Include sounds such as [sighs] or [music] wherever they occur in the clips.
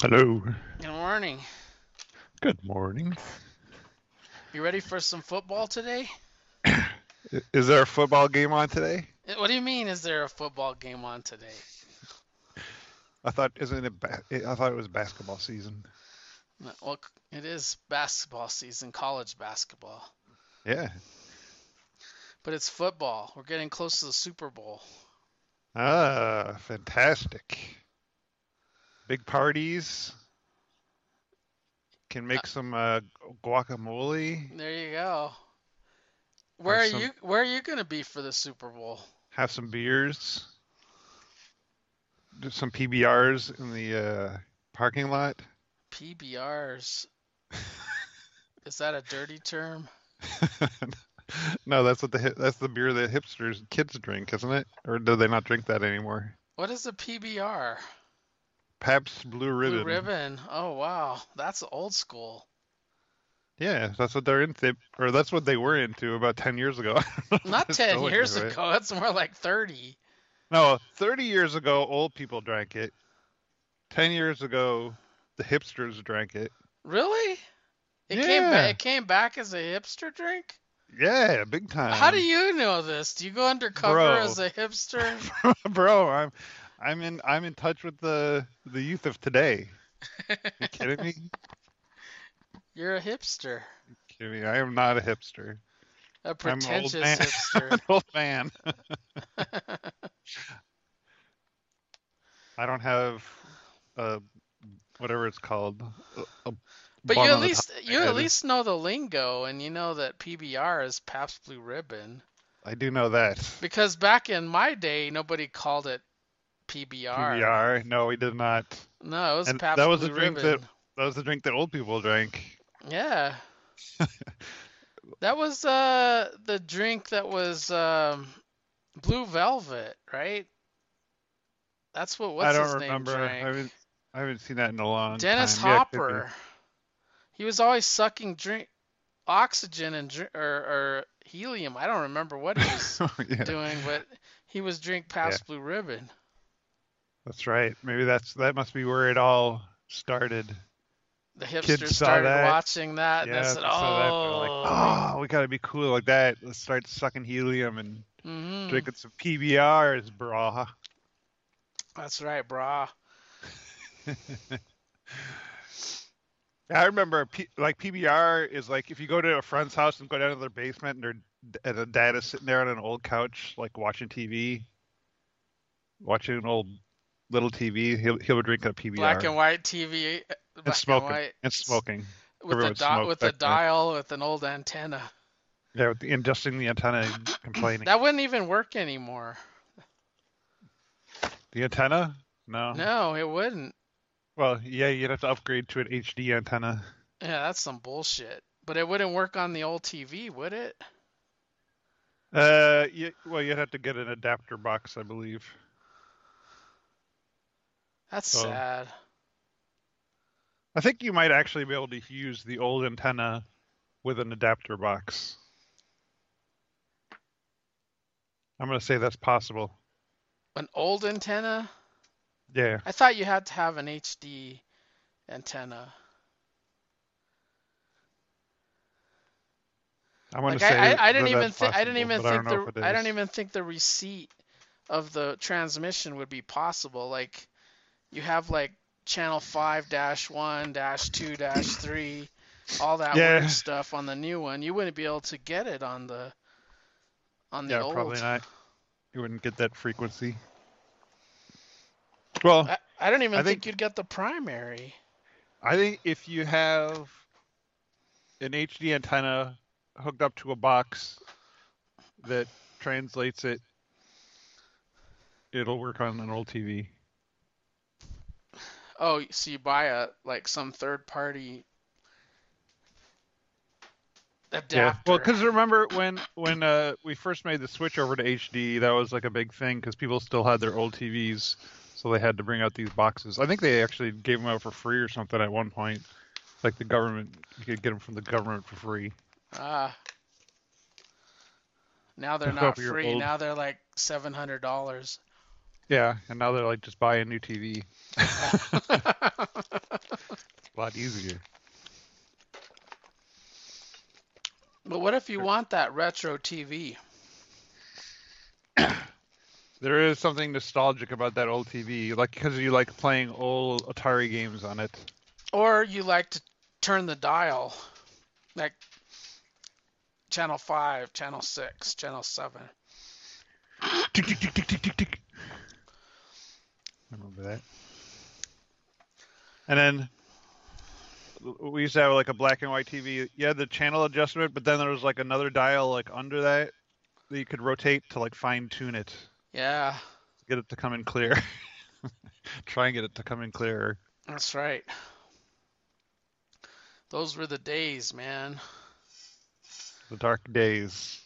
Hello. Good morning. Good morning. You ready for some football today? [clears throat] Is there a football game on today? Eh, What do you mean? Is there a football game on today? I thought isn't it? Ba- I thought it was basketball season. Well, it is basketball season, college basketball, Yeah. but it's football. We're getting close to the Super Bowl. Ah, fantastic. Big parties. Can Uh, make some uh, guacamole. There you go. Where are you? Where are you gonna be for the Super Bowl? Have some beers. Do some PBRs in the uh, parking lot. PBRs. [laughs] Is that a dirty term? [laughs] no, that's what the that's the beer that hipsters kids drink, isn't it? Or do they not drink that anymore? What is a PBR? Pabst Blue Ribbon. Blue ribbon. Oh wow, that's old school. Yeah, that's what they're into, or that's what they were into about 10 years ago. [laughs] Not ten years it. ago. [laughs] That's more like thirty. No, 30 years ago, old people drank it. 10 years ago, the hipsters drank it. Really? It came back. It came back as a hipster drink. Yeah, big time. How do you know this? Do you go undercover Bro. as a hipster? [laughs] Bro, I'm I'm in I'm in touch with the the youth of today. You kidding me? [laughs] You're a hipster, kidding me? I am not a hipster. a I'm an pretentious. [laughs] I'm hipster. an old man. [laughs] I don't have uh whatever it's called. a- a But you at least top of my you at least know the lingo, and you know that PBR is Pabst Blue Ribbon. I do know that. Because back in my day, nobody called it PBR. PBR. No, we did not. No, it was And Pabst that was Blue a drink Ribbon. that that was the drink that old people drank. Yeah. [laughs] that was uh the drink that was um Blue Velvet, right? That's what what's I don't his remember. name I drank. haven't I haven't seen that in a long Dennis time. Yeah. Hopper. He was always sucking drink oxygen and dr- or, or helium. I don't remember what he was [laughs] yeah, doing, but he was drink Pabst Blue Ribbon. That's right. Maybe that's that must be where it all started. The hipsters started that. watching that, and yeah, they said, saw that, "Oh, like, oh, we gotta be cool like that. Let's start sucking helium and mhm, drinking some PBRs, brah. that's right, brah." [laughs] I remember P- like PBR is like if you go to a friend's house and go down to their basement and their and a dad is sitting there on an old couch like watching TV, watching an old little TV. He'll he'll drink a PBR Black and white TV, uh, black and smoking white, and smoking. with a Everyone di- smoked with a dial with an old antenna. Yeah, with the, adjusting the antenna and [clears throat] complaining. That wouldn't even work anymore. The antenna? No. No, it wouldn't. Well, yeah, you'd have to upgrade to an HD antenna. Yeah, that's some bullshit. But it wouldn't work on the old TV, would it? Uh, you, well, you'd have to get an adapter box, I believe. That's sad. I think you might actually be able to use the old antenna with an adapter box. I'm gonna say that's possible. An old antenna? Yeah. I thought you had to have an HD antenna. I'm gonna Like say I, I, I didn't that even that's think I didn't even I think if the I don't even think the receipt of the transmission would be possible. Like you have like channel five dash one dash two dash three, all that Yeah. weird stuff on the new one. You wouldn't be able to get it on the on the Yeah, old. probably not. You wouldn't get that frequency. Well, I, I don't even I think, think- you'd get the primary. I think if you have an HD antenna hooked up to a box that translates it, it'll work on an old TV. Oh, so you buy a like some third party adapter. Yeah. Well, because remember when when uh, we first made the switch over to HD, that was like a big thing because people still had their old TVs, so they had to bring out these boxes. I think they actually gave them out for free or something at one point. Like the government, you could get them from the government for free. Ah. Now they're [laughs] not free. Now they're like seven hundred dollars. Yeah, and now they're like just buy a new TV. [laughs] a lot easier. But what if you want that retro TV? [coughs] There is something nostalgic about that old TV, like because you like playing old Atari games on it. Or you like to turn the dial, like channel 5, channel 6, channel 7. Tick, tick, tick, tick. Remember that? And then we used to have like a black and white TV. You had the channel adjustment, but then there was like another dial like under that that you could rotate to like fine tune it, Yeah, get it to come in clear. [laughs] Try and get it to come in clearer. that's right. Those were the days, man. The dark days.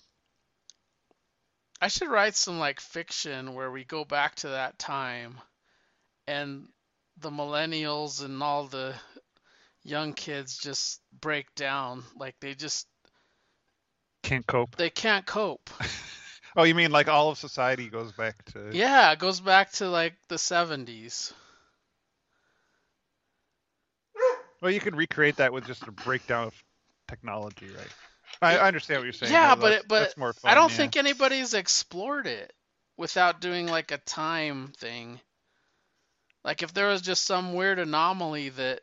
I should write some like fiction where we go back to that time and the millennials and all the young kids just break down like they just Can't cope. they can't cope. [laughs] Oh, you mean like all of society goes back to? Yeah, it goes back to like the 70s. Well, you could recreate that with just a breakdown of technology, right? I, I understand what you're saying. Yeah, though. but That's- it, but that's more fun. I don't yeah. think anybody's explored it without doing like a time thing. Like if there was just some weird anomaly that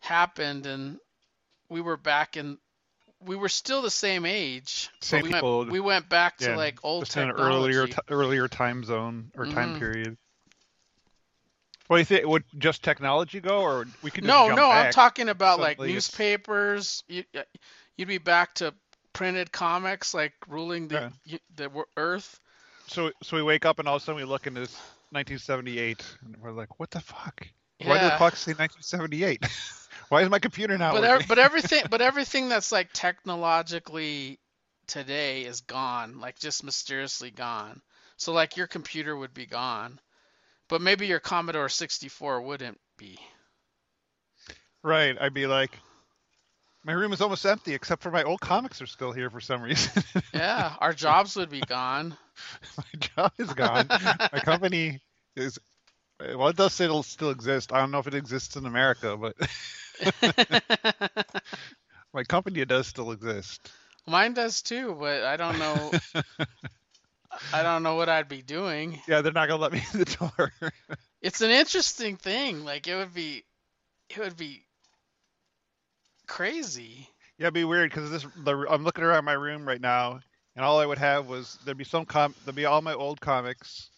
happened and we were back in we were still the same age. Same we people, Went, we went back to yeah, like old just in an earlier t- earlier time zone or time Mhm. period. What do you think? Would just technology go, or we could no, jump no, I'm talking about like newspapers. You, uh, you'd be back to printed comics like ruling the Yeah. the earth. So so we wake up and all of a sudden we look into this 1978 and we're like, what the fuck? Why did the Yeah. clock say 1978? [laughs] Why is my computer not but working? but everything [laughs] but everything that's like technologically today is gone like just mysteriously gone so like your computer would be gone but maybe your commodore 64 wouldn't be Right. I'd be like, my room is almost empty except for my old comics are still here for some reason. [laughs] yeah our jobs would be gone [laughs] my job is gone. my company is. Well, it does say it'll still exist. I don't know if it exists in America, but [laughs] my company does still exist. mine does too but i don't know [laughs] i don't know what i'd be doing Yeah, they're not gonna let me in the door. it's an interesting thing like it would be it would be crazy yeah, it'd be weird because this. The, I'm looking around my room right now, and all I would have was there'd be some com. There'd be all my old comics.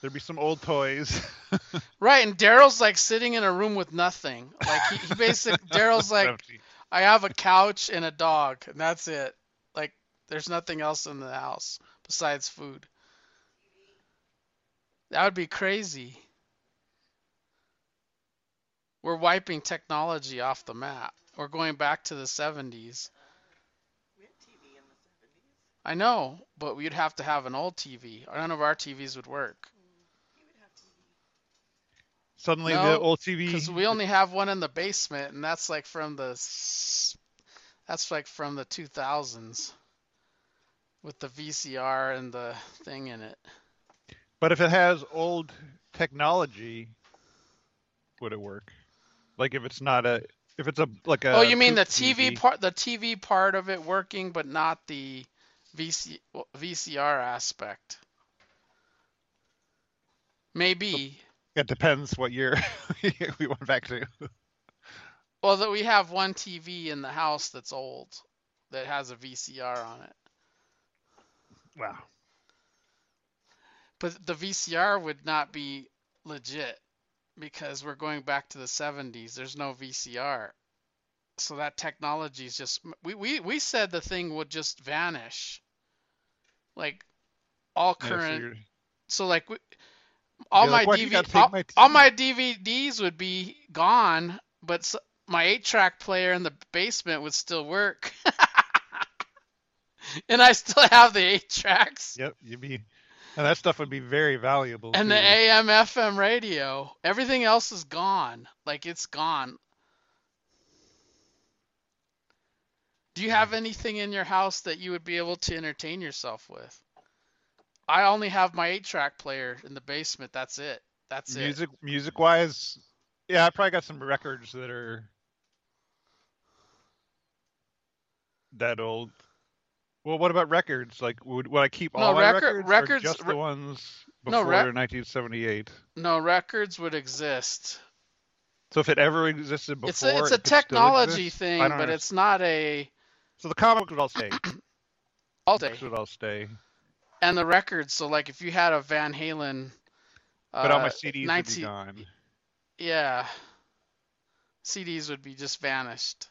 There'd be some old toys. [laughs] right and daryl's like sitting in a room with nothing like he, he basically [laughs] daryl's like Empty. I have a couch and a dog, and that's it. Like, there's nothing else in the house besides food. That would be crazy. We're wiping technology off the map. We're going back to the 70s. We had TV in the 70s. I know, but we'd have to have an old TV. None of our TVs would work. You would have TV. Suddenly, No, the old TV. Because we only have one in the basement, and that's like from the that's like from the 2000s with the VCR and the thing in it. But if it has old technology, would it work? Like if it's not a, if it's a like a. oh, you mean the tube TV part, the TV part of it working, but not the VC, VCR aspect. Maybe. It depends what year [laughs] we went back to. Well, that we have one TV in the house that's old that has a VCR on it. Wow. But the VCR would not be legit because we're going back to the 70s. There's no VCR. So that technology is just we, we we said the thing would just vanish. Like all current you're- so like we, all my like, "Why do you DV all, my all my DVDs would be gone, but s my 8-track player in the basement would still work. [laughs] and I still have the 8 tracks. Yep, you'd be, and that stuff would be very valuable. And the too. AM FM radio. Everything else is gone. Like it's gone. Do you have anything in your house that you would be able to entertain yourself with? I only have my eight track player in the basement. That's it. That's music, it. Music music wise, yeah, I probably got some records that are that old. Well, what about records? Like, would, would I keep all no, my record, records, records just re- the ones before no, rec- 1978? No, records would exist. So if it ever existed before, it's a, it's a it technology thing, but understand. it's not a so the comic would all stay. [clears throat] all day. Would all stay. And the records, so like if you had a Van Halen, uh, But all my CDs 19 would be gone. yeah, CDs would be just vanished.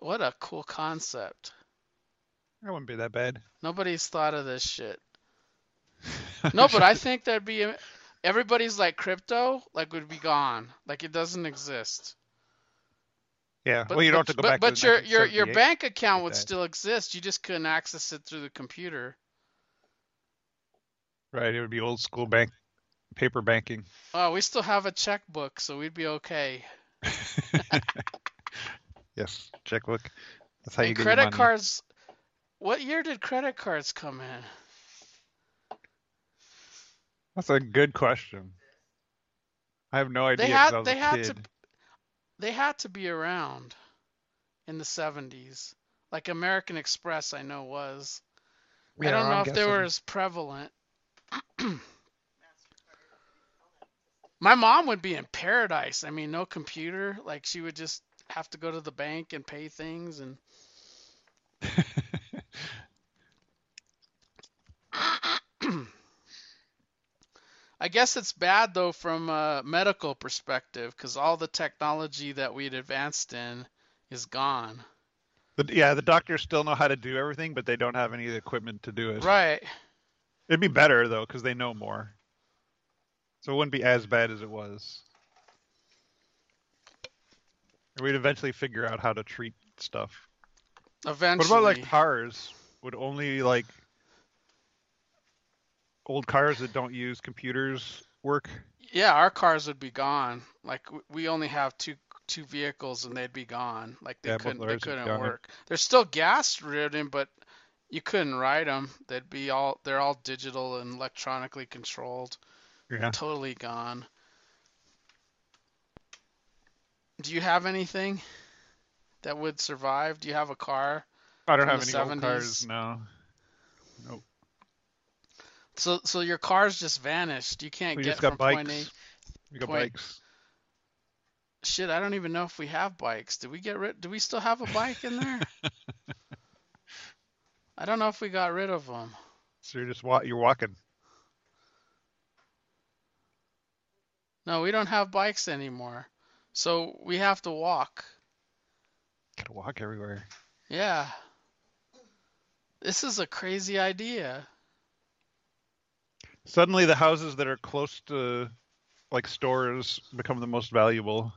What a cool concept. That wouldn't be that bad. Nobody's thought of this shit. [laughs] No, but I think that'd be everybody's like crypto, like would be gone, like it doesn't exist. yeah. But, well, you don't but, have to go but, back. but your your your bank account would still exist. You just couldn't access it through the computer. Right. It would be old school bank, paper banking. Oh, we still have a checkbook, so we'd be okay. [laughs] yes. Checkbook. That's how you And get your credit cards. What year did credit cards come in? That's a good question. I have no idea. They 'cause had they had to they had to be around in the 70s. Like American Express, I know was. I don't know I'm if they were as prevalent. [clears throat] My mom would be in paradise. I mean, no computer. Like she would just have to go to the bank and pay things and I guess it's bad though from a medical perspective because all the technology that we'd advanced in is gone. But yeah, the doctors still know how to do everything, but they don't have any equipment to do it. Right. It'd be better though, because they know more. So it wouldn't be as bad as it was. We'd eventually figure out how to treat stuff. Eventually. What about like cars? Would only like old cars that don't use computers work? Yeah, our cars would be gone. Like we only have two two vehicles and they'd be gone. Like they Yeah, couldn't they ours would be couldn't work. They're still gas ridden, but you couldn't ride them. They'd be all they're all digital and electronically controlled. Yeah. Totally gone. Do you have anything that would survive? Do you have a car? I don't have any old 70s. cars. No. So so your cars just vanished. You can't We get from point A. We got point- bikes. Shit, I don't even know if we have bikes. Did we get rid? Do we still have a bike in there? [laughs] I don't know if we got rid of them. So you're just wa- you're walking. No, we don't have bikes anymore. So we have to walk. Gotta walk everywhere. Yeah. This is a crazy idea. Suddenly, the houses that are close to like stores become the most valuable.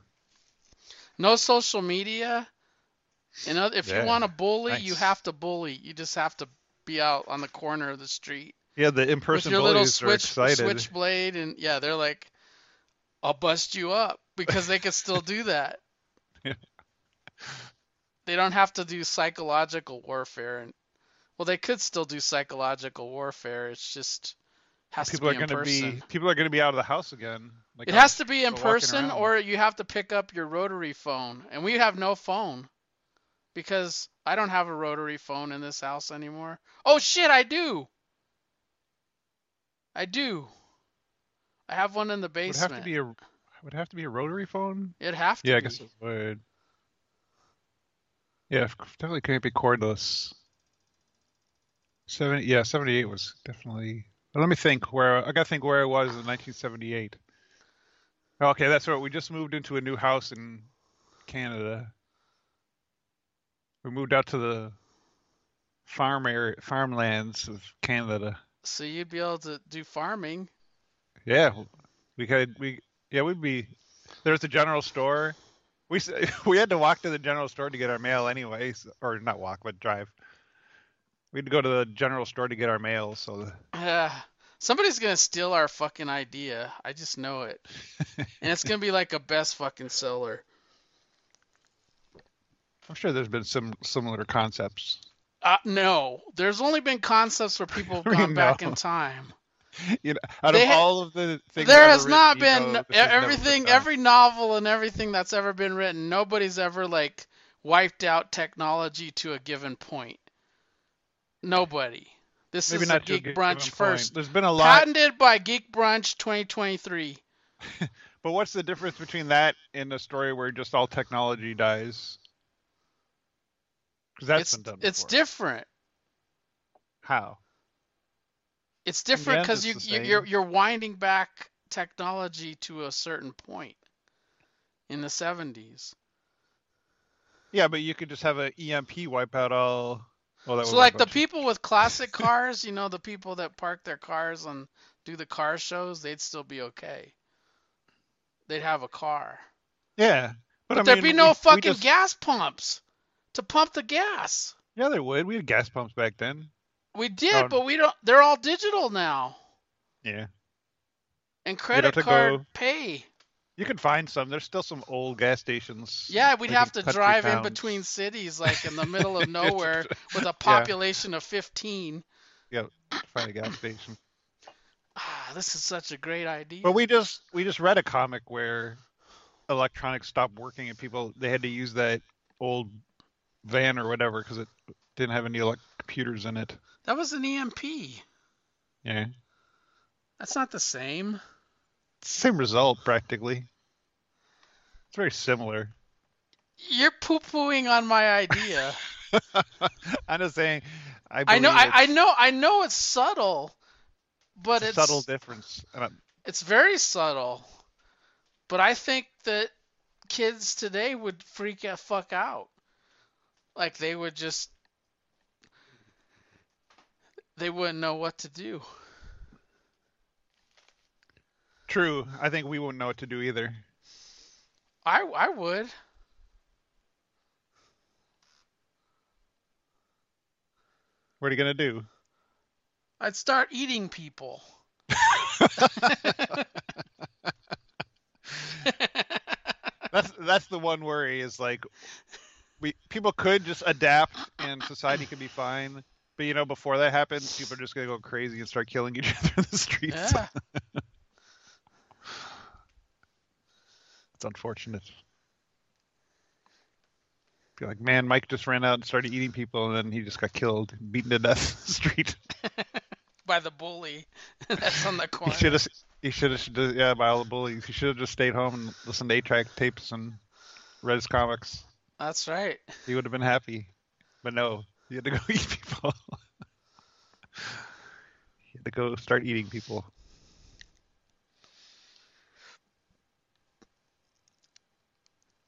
No social media. And oth- if Yeah, you want to bully, you have to bully. You just have to be out on the corner of the street Yeah, the in-person with your little bullies are switch excited. switchblade, and yeah, they're like, "I'll bust you up," because they can still do that. Yeah. [laughs] They don't have to do psychological warfare, and well, they could still do psychological warfare. It's just has people to are be in gonna be people are gonna be out of the house again. Like It I'm has to be in person, or you have to pick up your rotary phone. And we have no phone because I don't have a rotary phone in this house anymore. Oh shit, I do. I do. I have one in the basement. would have to be a would have to be a rotary phone. It'd have to Yeah, I guess it would. Yeah, definitely can't be cordless. Seventy, yeah, seventy-eight was definitely. Let me think where I gotta think where I was in 1978. Okay, that's right. We just moved into a new house in Canada. We moved out to the farm area, farmlands of Canada. So you'd be able to do farming. Yeah, we could. We yeah, we'd be. There's a general store. We [laughs] we had to walk to the general store to get our mail anyway, or not walk, but drive. We had to go to the general store to get our mail. So Uh, somebody's gonna steal our fucking idea. I just know it. [laughs] and it's gonna be like a best fucking seller. I'm sure there's been some similar concepts. Uh, no, there's only been concepts where people have [laughs] gone back in time. [laughs] you know, out They of ha- all of the things there has not written, been you know, e- never been everything every novel and everything that's ever been written nobody's ever like wiped out technology to a given point nobody this maybe is not a geek brunch first There's been a lot, patented by geek brunch 2023 [laughs] but what's the difference between that and a story where just all technology dies? Because that's it's been done. it's before. different How? it's different because you, you you're you're winding back technology to a certain point in the 70s Yeah, but you could just have an EMP wipe out all. Well, that So like the people with classic cars, you know, the people that park their cars and do the car shows, they'd still be okay. They'd have a car. Yeah, But, I there'd mean, be no we- we fucking just- gas pumps to pump the gas. Yeah, there would. We had gas pumps back then. We did, Oh. but we don't they're all digital now. Yeah, And credit card go- pay. You can find some. There's still some old gas stations. Yeah, we'd like, have to drive in between cities like in the middle of [laughs] nowhere with a [laughs] population of 15. to find a gas station. [coughs] Ah, this is such a great idea. But we just we just read a comic where electronics stopped working and people they had to use that old van or whatever because it didn't have any like computers in it. that was an EMP. Yeah, That's not the same. Same result practically. It's very similar. You're poo-pooing on my idea. [laughs] I'm just saying. I, I know, I, I it's know, I know it's subtle, but a it's subtle difference. It's very subtle. But I think that kids today would freak a fuck out. Like they would just, they wouldn't know what to do. True. I think we wouldn't know what to do either. I, I would. What are you gonna do? I'd start eating people. [laughs] That's that's the one worry is like we people could just adapt and society could be fine. But you know, before that happens, people are just gonna go crazy and start killing each other in the streets. Yeah. [laughs] It's unfortunate. Be like, man, Mike just ran out and started eating people, and then he just got killed, beaten to death in the street. [laughs] By the bully [laughs] that's on the corner. He should have, he should have, yeah, by all the bullies. He should have just stayed home and listened to eight-track tapes and read his comics. That's right. He would have been happy. But no, he had to go [laughs] eat people. he had to go start eating people.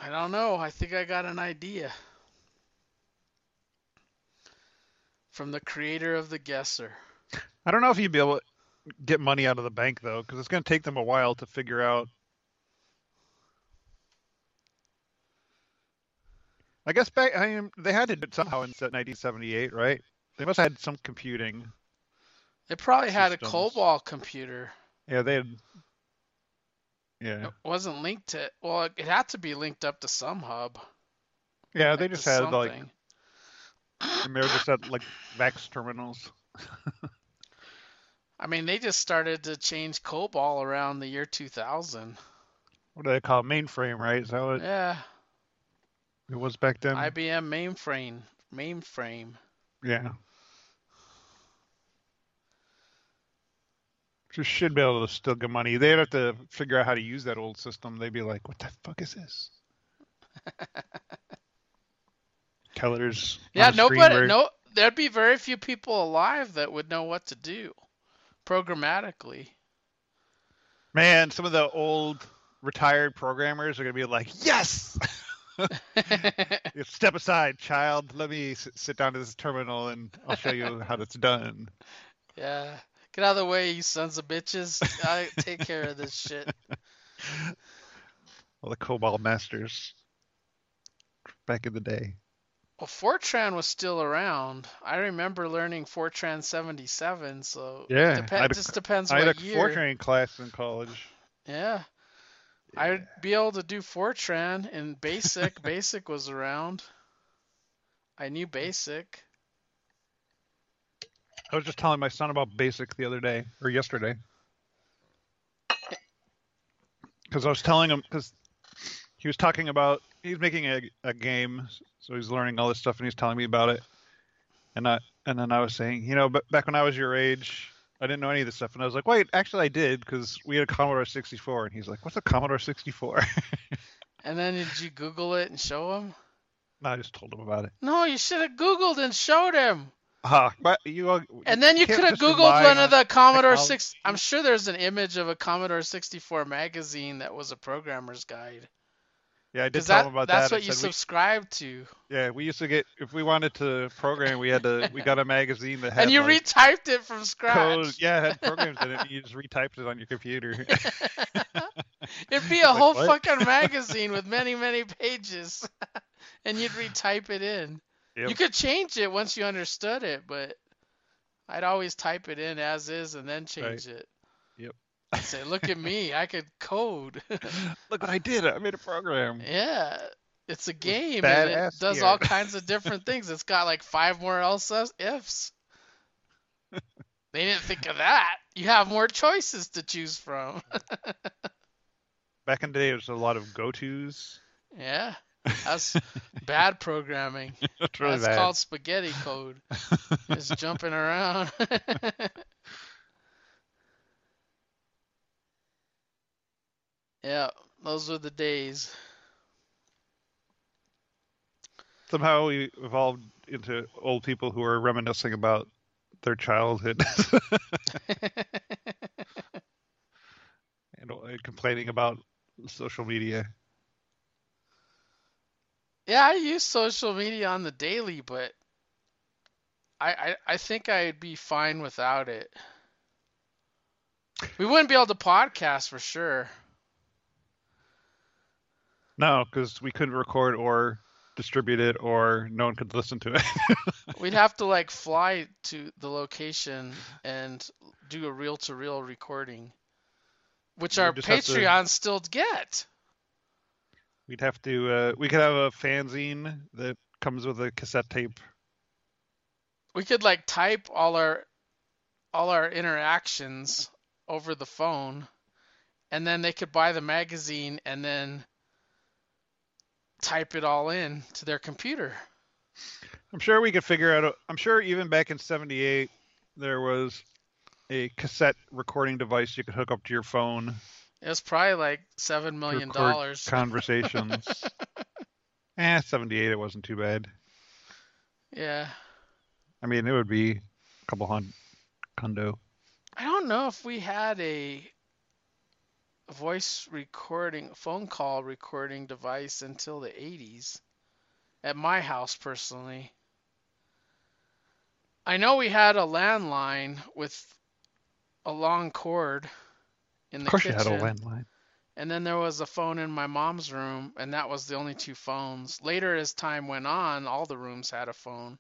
I don't know. I think I got an idea. From the creator of the guesser. I don't know if you'd be able to get money out of the bank though, because it's going to take them a while to figure out. I guess back, I mean, they had to do it somehow in 1978, right? They must have had some computing. They probably had a Systems. COBOL computer. Yeah, they had. Yeah, It wasn't linked to. Well, it had to be linked up to some hub. yeah, they just had like, something. they were just at like VAX terminals. [laughs] I mean, they just started to change COBOL around the year 2000. What do they call it? mainframe? Right? Is that what Yeah, it was back then? IBM mainframe. Mainframe. Yeah. Just should be able to still get money. They'd have to figure out how to use that old system. They'd be like, "What the fuck is this?" [laughs] Tellers. Yeah, nobody. No, there'd be very few people alive that would know what to do programmatically. Man, some of the old retired programmers are gonna be like, "Yes." [laughs] [laughs] Step aside, child. Let me sit down to this terminal and I'll show you how it's done. yeah. Get out of the way, you sons of bitches. I take care of this shit. [laughs] All the COBOL masters back in the day. Well, Fortran was still around. I remember learning Fortran 77, so Yeah, it I had depe- a- just depends I had what a year. Fortran class in college. Yeah. I'd be able to do Fortran in Basic. [laughs] Basic was around. I knew Basic. I was just telling my son about Basic the other day or yesterday. Because I was telling him because he was talking about he's making a, a game, so he's learning all this stuff, and he's telling me about it. And I and then I was saying, you know, but back when I was your age, I didn't know any of this stuff, and I was like, wait, actually, I did because we had a Commodore 64, and he's like, what's a Commodore 64? [laughs] And then did you Google it and show him? no, I just told him about it. No, you should have Googled and showed him. Ah, but you. all- And then you could have Googled one on of the Commodore technology. 6. I'm sure there's an image of a Commodore 64 magazine that was a programmer's guide. Yeah, I did Because tell that, him about that's that. what you said we- subscribe to. Yeah, we used to get if we wanted to program, we had to we got a magazine that [laughs] had And you like, retyped it from scratch. code. Yeah, it had [laughs] programs in it. You just retyped it on your computer. [laughs] It'd be a Like, whole what? fucking magazine with many, many pages. and you'd retype it in. Yep. You could change it once you understood it, but I'd always type it in as is and then change it. Yep. I'd say, look at me, I could code. [laughs] Look what I did! I made a program. yeah. It's a game and it does gear. all kinds of different [laughs] things. It's got like five more else ifs. [laughs] They didn't think of that. You have more choices to choose from. Back in the day, it was a lot of go-tos. Yeah. That's bad programming. [laughs] That's really That's bad. called spaghetti code. Just [laughs] jumping around. [laughs] yeah, those were the days. Somehow we evolved into old people who are reminiscing about their childhood and uh, complaining about social media. Yeah, I use social media on the daily, but I, I I think I'd be fine without it. We wouldn't be able to podcast for sure. No, because we couldn't record or distribute it, or no one could listen to it. [laughs] We'd have to like fly to the location and do a reel to reel recording, which our just have to- Patreon still get. We'd have to. Uh, we could have a fanzine that comes with a cassette tape. We could like type all our all our interactions over the phone, and then they could buy the magazine and then type it all in to their computer. I'm sure we could figure out. I'm sure even back in '78, there was a cassette recording device you could hook up to your phone It was probably like seven million dollars. [laughs] conversations. [laughs] eh, '78, it wasn't too bad. Yeah. I mean, it would be a couple hundred condo. I don't know if we had a voice recording, phone call recording device until the 80s. At my house, personally. I know we had a landline with a long cord in the Of course, kitchen. you had a landline. And then there was a phone in my mom's room, and that was the only two phones. Later, as time went on, all the rooms had a phone.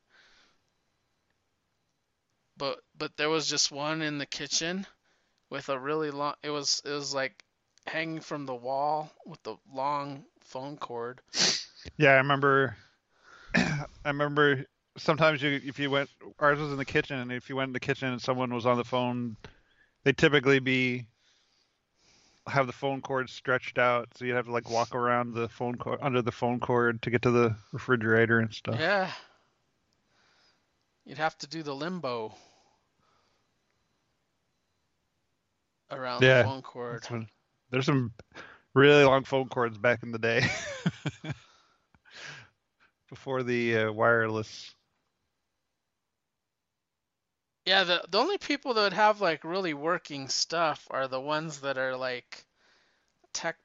But but there was just one in the kitchen with a really long. It was it was like hanging from the wall with the long phone cord. [laughs] Yeah, I remember. [clears throat] I remember sometimes you, if you went, ours was in the kitchen, and if you went in the kitchen and someone was on the phone, they'd typically be have the phone cord stretched out, so you'd have to like walk around the phone cord under the phone cord to get to the refrigerator and stuff. Yeah. You'd have to do the limbo around Yeah, the phone cord. When- there's some really long phone cords back in the day. [laughs] Before the uh, wireless. Yeah, the the only people that have like really working stuff are the ones that are like tech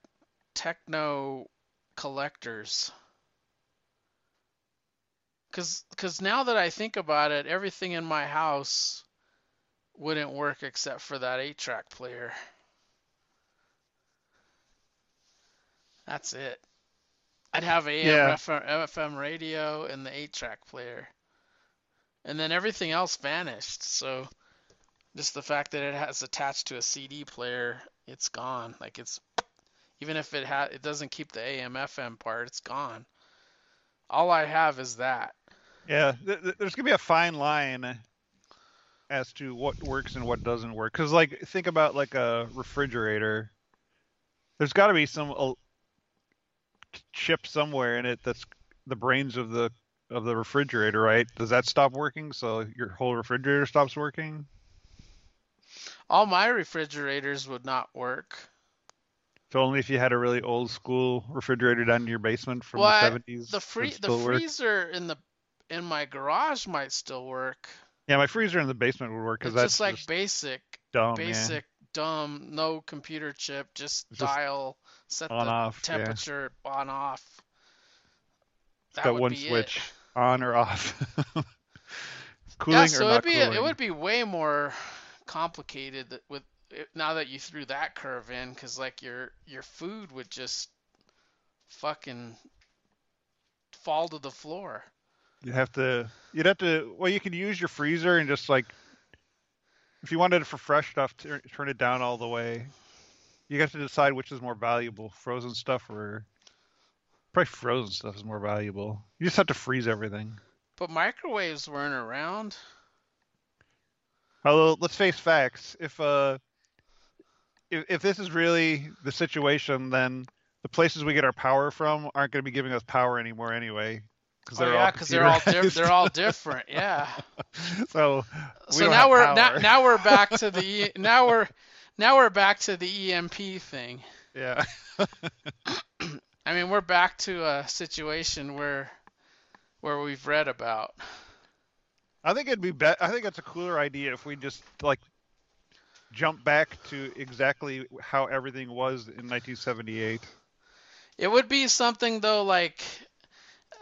techno collectors. Cause, cause now that I think about it, everything in my house wouldn't work except for that 8-track player. That's it. I'd have AM, Yeah. FM, FM radio, and the 8-track player. And then everything else vanished. So just the fact that it has attached to a CD player, it's gone. Like it's even if it ha it doesn't keep the AM FM part, it's gone. All I have is that. Yeah, th- th- there's gonna be a fine line as to what works and what doesn't work. Because like think about like a refrigerator. There's got to be some uh, chip somewhere in it that's the brains of the of the refrigerator, right? Does that stop working? So your whole refrigerator stops working? All my refrigerators would not work. So only if you had a really old school refrigerator down in your basement from Well, the 70s. The free the still work? freezer in the in my garage might still work. Yeah, my freezer in the basement would work because that's just like just basic, dumb. yeah. basic, dumb, no computer chip, just just dial, set the off. Yeah. temperature on off. That Got would one be it. On or off. [laughs] Cooling yeah, or so not it'd be cooling. it would be way more complicated with now that you threw that curve in, because like your your food would just fucking fall to the floor. You'd have to. You'd have to. Well, you could use your freezer and just like, if you wanted it for fresh stuff, turn, turn it down all the way. You have to decide which is more valuable, frozen stuff or probably frozen stuff is more valuable. You just have to freeze everything. But microwaves weren't around. Although, let's face facts. If uh, if, if this is really the situation, then the places we get our power from aren't going to be giving us power anymore anyway. Because Oh they're yeah, because they're all diff- they're all different. Yeah. [laughs] so we so now we're now, now we're back to the [laughs] now we're now we're back to the EMP thing. yeah. [laughs] I mean, we're back to a situation where where we've read about. I think it'd be bet. I think it's a cooler idea if we just like jump back to exactly how everything was in 1978. It would be something though, like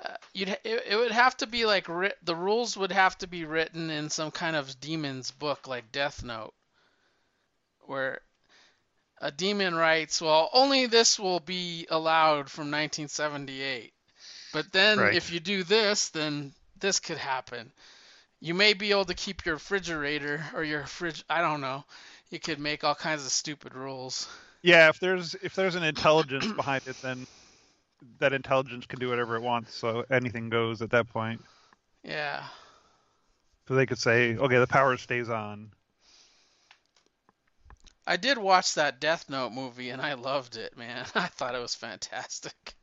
uh, you'd it, it would have to be like writ- the rules would have to be written in some kind of demon's book, like Death Note, where a demon writes, "Well, only this will be allowed from 1978, but then Right. if you do this, then this could happen." You may be able to keep your refrigerator or your fridge. I don't know. You could make all kinds of stupid rules. Yeah, if there's if there's an intelligence [clears throat] behind it, then that intelligence can do whatever it wants. So anything goes at that point. Yeah. So they could say, okay, the power stays on. I did watch that Death Note movie and I loved it, man. [laughs] I thought it was fantastic.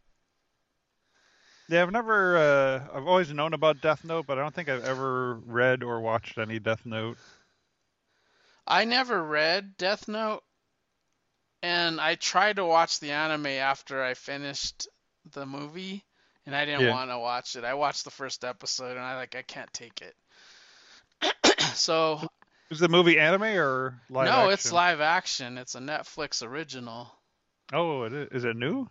Yeah, I've never. Uh, I've always known about Death Note, but I don't think I've ever read or watched any Death Note. I never read Death Note and I tried to watch the anime after I finished the movie and I didn't Yeah. want to watch it. I watched the first episode and I like I can't take it. [clears throat] so, Is the movie anime or live no, action? it's live action. It's a Netflix original. Oh, it is. It new?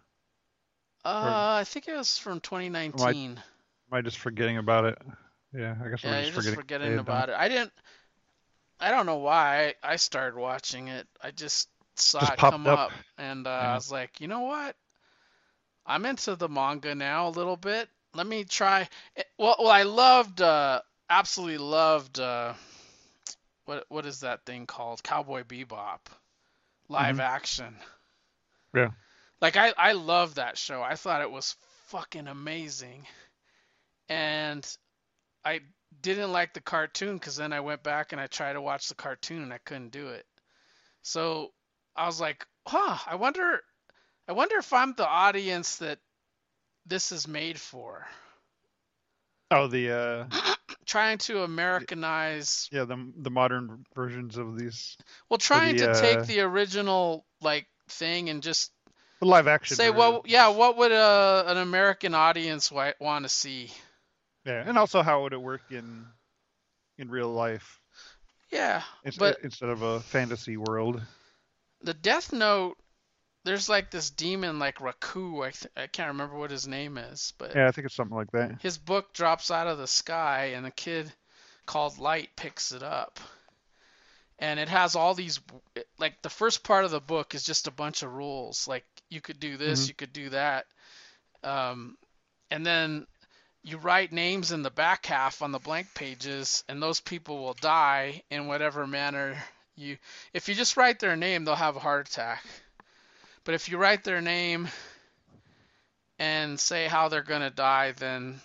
Uh, I think it was from 2019. Am I just forgetting about it? Yeah, I guess Yeah, you're just just forgetting. forgetting about it. I didn't. I don't know why I, I started watching it. I just saw Just it come up. up, and uh, Yeah. I was like, you know what? I'm into the manga now a little bit. Let me try. it- Well, well, I loved, uh, absolutely loved. Uh, what what is that thing called? Cowboy Bebop, live Mhm. action. Yeah. Like I I love that show. I thought it was fucking amazing. And I didn't like the cartoon because then I went back and I tried to watch the cartoon and I couldn't do it. So I was like, huh, I wonder I wonder if I'm the audience that this is made for. Oh, the uh, [coughs] Trying to Americanize yeah, the the modern versions of these well trying the, to uh, take the original like thing and just live action. say, well, yeah, what would uh, an American audience wi- want to see? yeah, and also how would it work in in real life Yeah, instead, but instead of a fantasy world? the Death Note, there's like this demon like Raku. I th- I can't remember what his name is, but Yeah, I think it's something like that. his book drops out of the sky, and a kid called Light picks it up. And it has all these, like the first part of the book is just a bunch of rules. Like you could do this, Mhm. you could do that. Um, and then you write names in the back half on the blank pages, and those people will die in whatever manner you. If you just write their name, they'll have a heart attack. But if you write their name and say how they're gonna die, then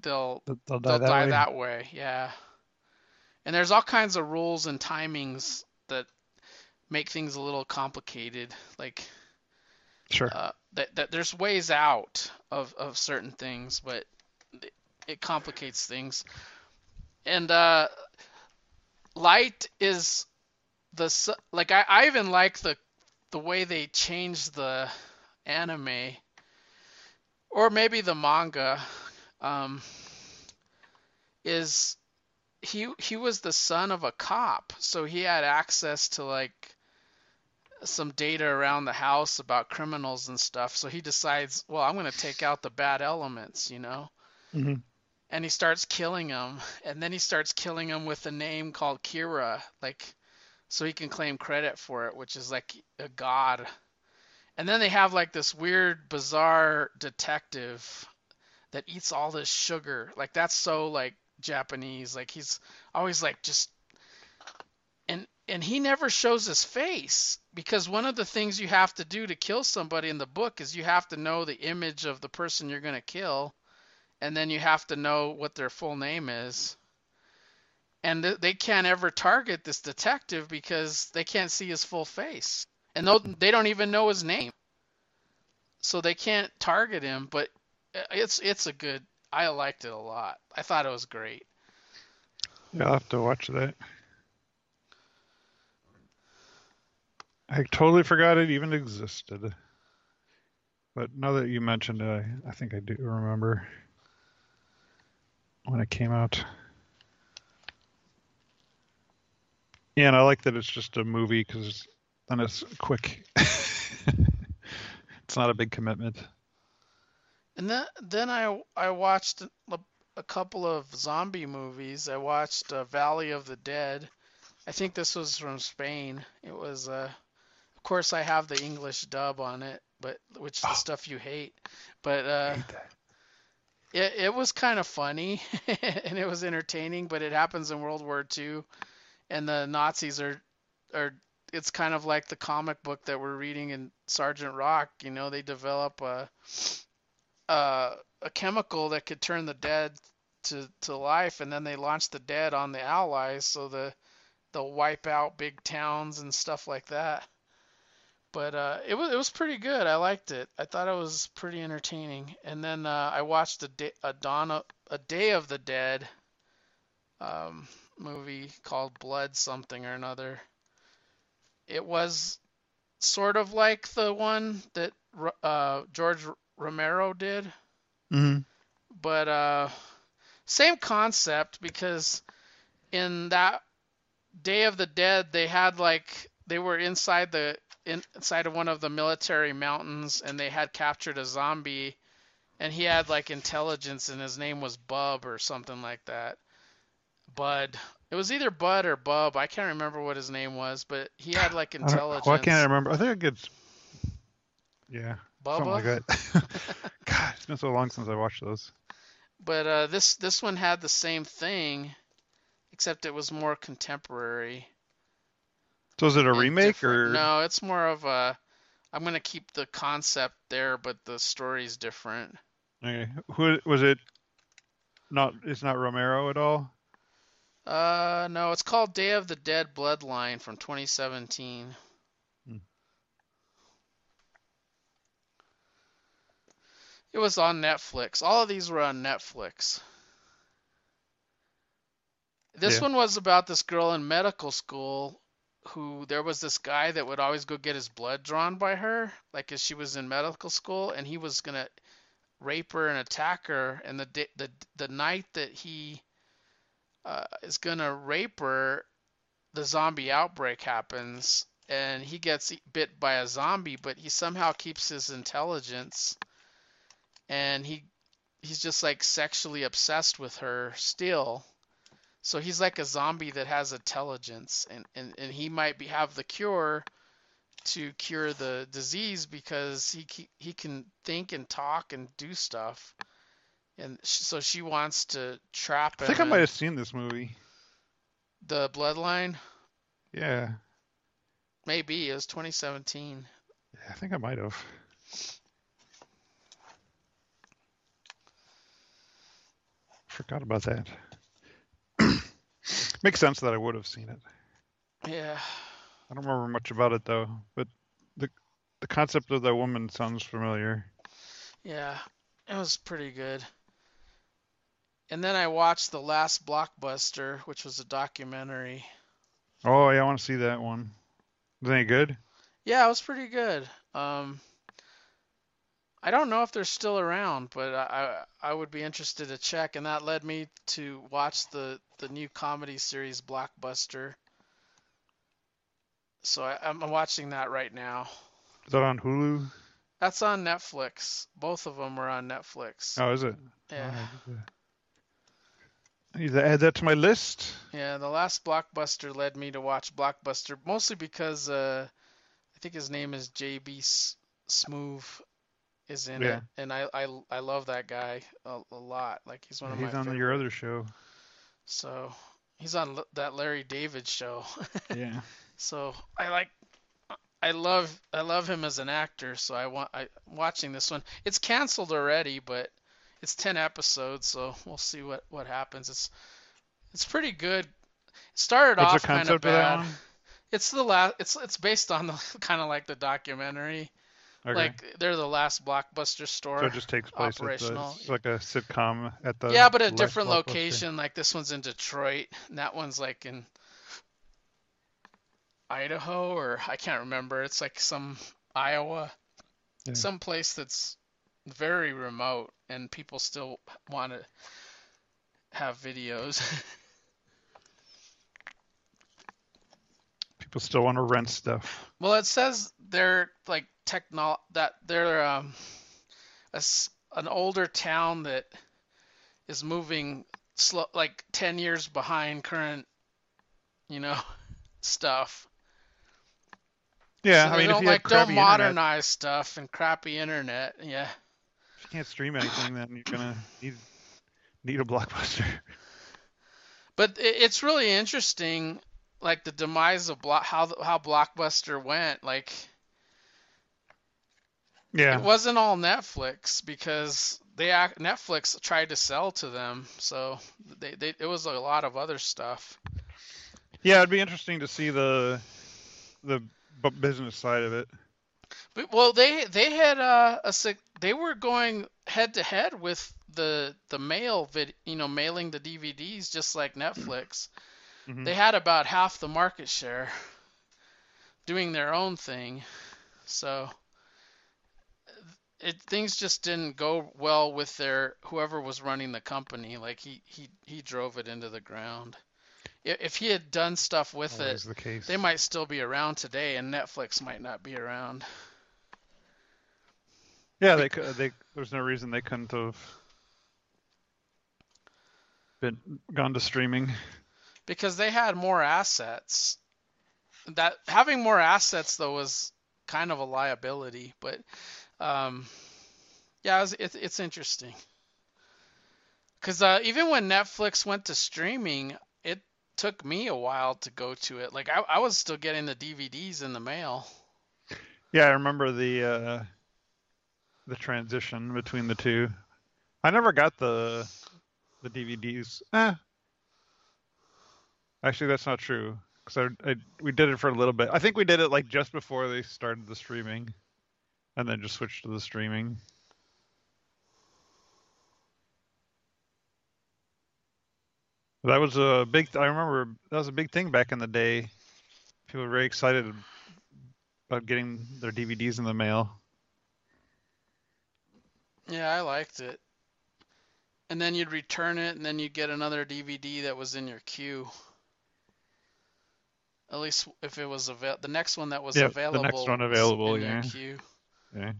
they'll They'll, they'll die they'll that die way. that way. Yeah. And there's all kinds of rules and timings that make things a little complicated. Like Sure. uh, that, that there's ways out of, of certain things, but it, it complicates things. And uh, light is the like I, I even like the the way they changed the anime or maybe the manga um, is he he was the son of a cop, so he had access to like some data around the house about criminals and stuff. So he decides, well, I'm going to take out the bad elements, you know. Mhm. And he starts killing them, and then he starts killing them with a name called Kira, like so he can claim credit for it, which is like a god. And then they have like this weird, bizarre detective that eats all this sugar. Like that's so like Japanese. Like he's always like just and and he never shows his face because one of the things you have to do to kill somebody in the book is you have to know the image of the person you're going to kill and then you have to know what their full name is. And th- they can't ever target this detective because they can't see his full face. And they don't even know his name. So they can't target him, but uh, it's it's a good I liked it a lot. I thought it was great. Yeah, I'll have to watch that. I totally forgot it even existed. But now that you mentioned it, I, I think I do remember when it came out. Yeah, and I like that it's just a movie because then it's quick. [laughs] it's not a big commitment. And then then I I watched a, couple of zombie movies. I watched uh, Valley of the Dead. I think this was from Spain. It was uh of course I have the English dub on it, but which is the Oh. stuff you hate. But uh hate that. it it was kind of funny [laughs] and it was entertaining, but it happens in World War II and the Nazis are are it's kind of like the comic book that we're reading in Sergeant Rock, you know, they develop a uh, a chemical that could turn the dead to, to life, and then they launch the dead on the Allies, so the they'll wipe out big towns and stuff like that. But uh, it was it was pretty good. I liked it. I thought it was pretty entertaining. And then uh, I watched a day, a Dawn of, a Day of the Dead um, movie called Blood something or another. It was sort of like the one that uh, George Romero did, hmm but uh, same concept because in that Day of the Dead they had like they were inside the inside of one of the military mountains and they had captured a zombie and he had like intelligence and his name was Bub or something like that. Bud. It was either Bud or Bub. I can't remember what his name was, but he had like intelligence. Why can't I remember? I think it's yeah, something like that. [laughs] [laughs] God, it's been so long since I watched those. But uh, this this one had the same thing, except it was more contemporary. So is it a remake different. or No, it's more of a. I'm gonna keep the concept there, but the story's different. Okay. Who was it? Not it's not Romero at all. Uh, no, it's called Day of the Dead Bloodline from 2017. Hmm. It was on Netflix. All of these were on Netflix. This Yeah. one was about this girl in medical school who there was this guy that would always go get his blood drawn by her, like as she was in medical school, and he was gonna rape her and attack her. And the the the night that he uh, is gonna rape her, the zombie outbreak happens, and he gets bit by a zombie, but he somehow keeps his intelligence, and he he's just like sexually obsessed with her still. So he's like a zombie that has intelligence, and, and, and he might be have the cure to cure the disease because he he can think and talk and do stuff. And so she wants to trap it. I think I might have seen this movie. the bloodline, Yeah, maybe it was 2017. yeah I think I might have. Forgot about that. [coughs] Makes sense that I would have seen it. Yeah. I don't remember much about it though, but the the concept of that woman sounds familiar. Yeah, it was pretty good. And then I watched The Last Blockbuster, which was a documentary. Oh yeah, I want to see that one. Is it any good? Yeah, it was pretty good. Um, I don't know if they're still around, but I, I I would be interested to check. And that led me to watch the the new comedy series Blockbuster. So I, I'm watching that right now. Is that on Hulu? That's on Netflix. Both of them are on Netflix. Oh, is it? Yeah. Oh, To add that to my list. Yeah, the last Blockbuster led me to watch Blockbuster mostly because uh, I think his name is JB S- Smoove is in Yeah. it, and I, I I love that guy a, a lot. Like he's one of He's my on your other show. So he's on L- that Larry David show. [laughs] Yeah. so I like I love I love him as an actor. So I want I watching this one. It's canceled already, but it's 10 episodes, so we'll see what what happens. It's it's pretty good. It started What's off kind of bad. It's the last. It's it's based on the [laughs] kind of like the documentary. Okay. Like they're the last blockbuster store. so it just takes place at the, operational. it's like a sitcom at the yeah, but a different location. Like this one's in Detroit, and that one's like in Idaho, or I can't remember. It's like some Iowa, Yeah. some place that's very remote, and people still want to have videos. [laughs] People still want to rent stuff. Well, it says they're like techno that they're um, a an older town that is moving slow, like 10 years behind current, you know, [laughs] stuff. Yeah, So I mean, don't like don't crappy internet, modernize stuff and crappy internet. Yeah. You can't stream anything, then you're gonna need need a blockbuster. But it's really interesting, like the demise of block, how how Blockbuster went. Like Yeah. It wasn't all Netflix because they Netflix tried to sell to them, so they, they it was a lot of other stuff. Yeah, it'd be interesting to see the the business side of it. But, well, they they had uh, a they were going head to head with the the mail vid, you know, mailing the DVDs just like Netflix. Mhm. They had about half the market share doing their own thing. So it things just didn't go well with their whoever was running the company. Like he he he drove it into the ground. If he had done stuff with Always it, the they might still be around today, and Netflix might not be around. Yeah, they. They there's no reason they couldn't have been gone to streaming. because they had more assets. That having more assets though was kind of a liability, but um, yeah, it was, it's it's interesting. Because uh, even when Netflix went to streaming, it took me a while to go to it. Like I, I was still getting the DVDs in the mail. Yeah, I remember the uh, the transition between the two. I never got the the DVDs. Eh. Actually, that's not true. Because I, I we did it for a little bit. I think we did it like just before they started the streaming, and then just switched to the streaming. That was a big. I remember that was a big thing back in the day. People were very excited about getting their DVDs in the mail. Yeah, I liked it. And then you'd return it, and then you'd get another DVD that was in your queue. At least if it was avail, the next one that was Yep, the available. next one available, in your yeah. queue. Yeah.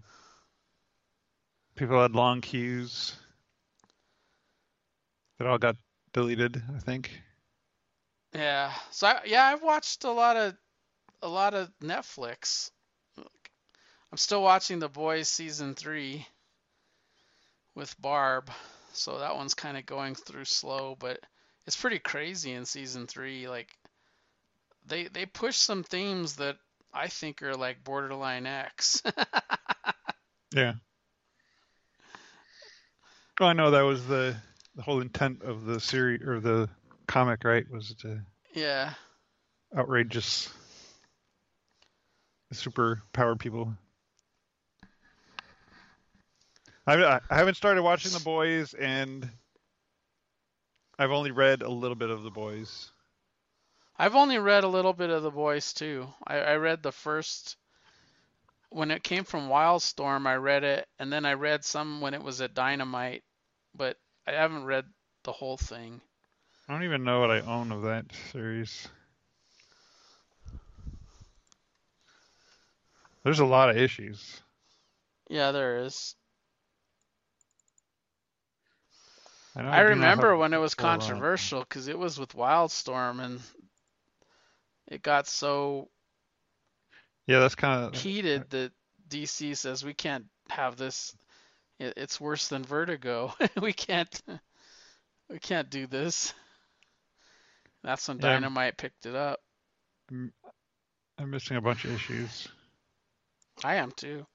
People had long queues that all got deleted, I think. Yeah. So I, yeah, I've watched a lot of a lot of Netflix. I'm still watching The Boys season three with Barb, so that one's kind of going through slow, but it's pretty crazy in season three. Like they they push some themes that I think are like borderline X. [laughs] Yeah. Well, I know that was the the whole intent of the series or the comic, right? Was to Yeah. outrageous, super powered people. I I haven't started watching The Boys, and I've only read a little bit of The Boys. I've only read a little bit of The Boys too. I, I read the first when it came from Wildstorm. I read it, and then I read some when it was at Dynamite, but I haven't read the whole thing. I don't even know what I own of that series. There's a lot of issues. Yeah, there is. I, I remember when it was controversial because it was with Wildstorm and it got so Yeah, that's kind of uh, heated that DC says we can't have this. It's worse than Vertigo. [laughs] we can't. We can't do this. That's when Yeah. Dynamite picked it up. I'm missing a bunch of issues. I am too.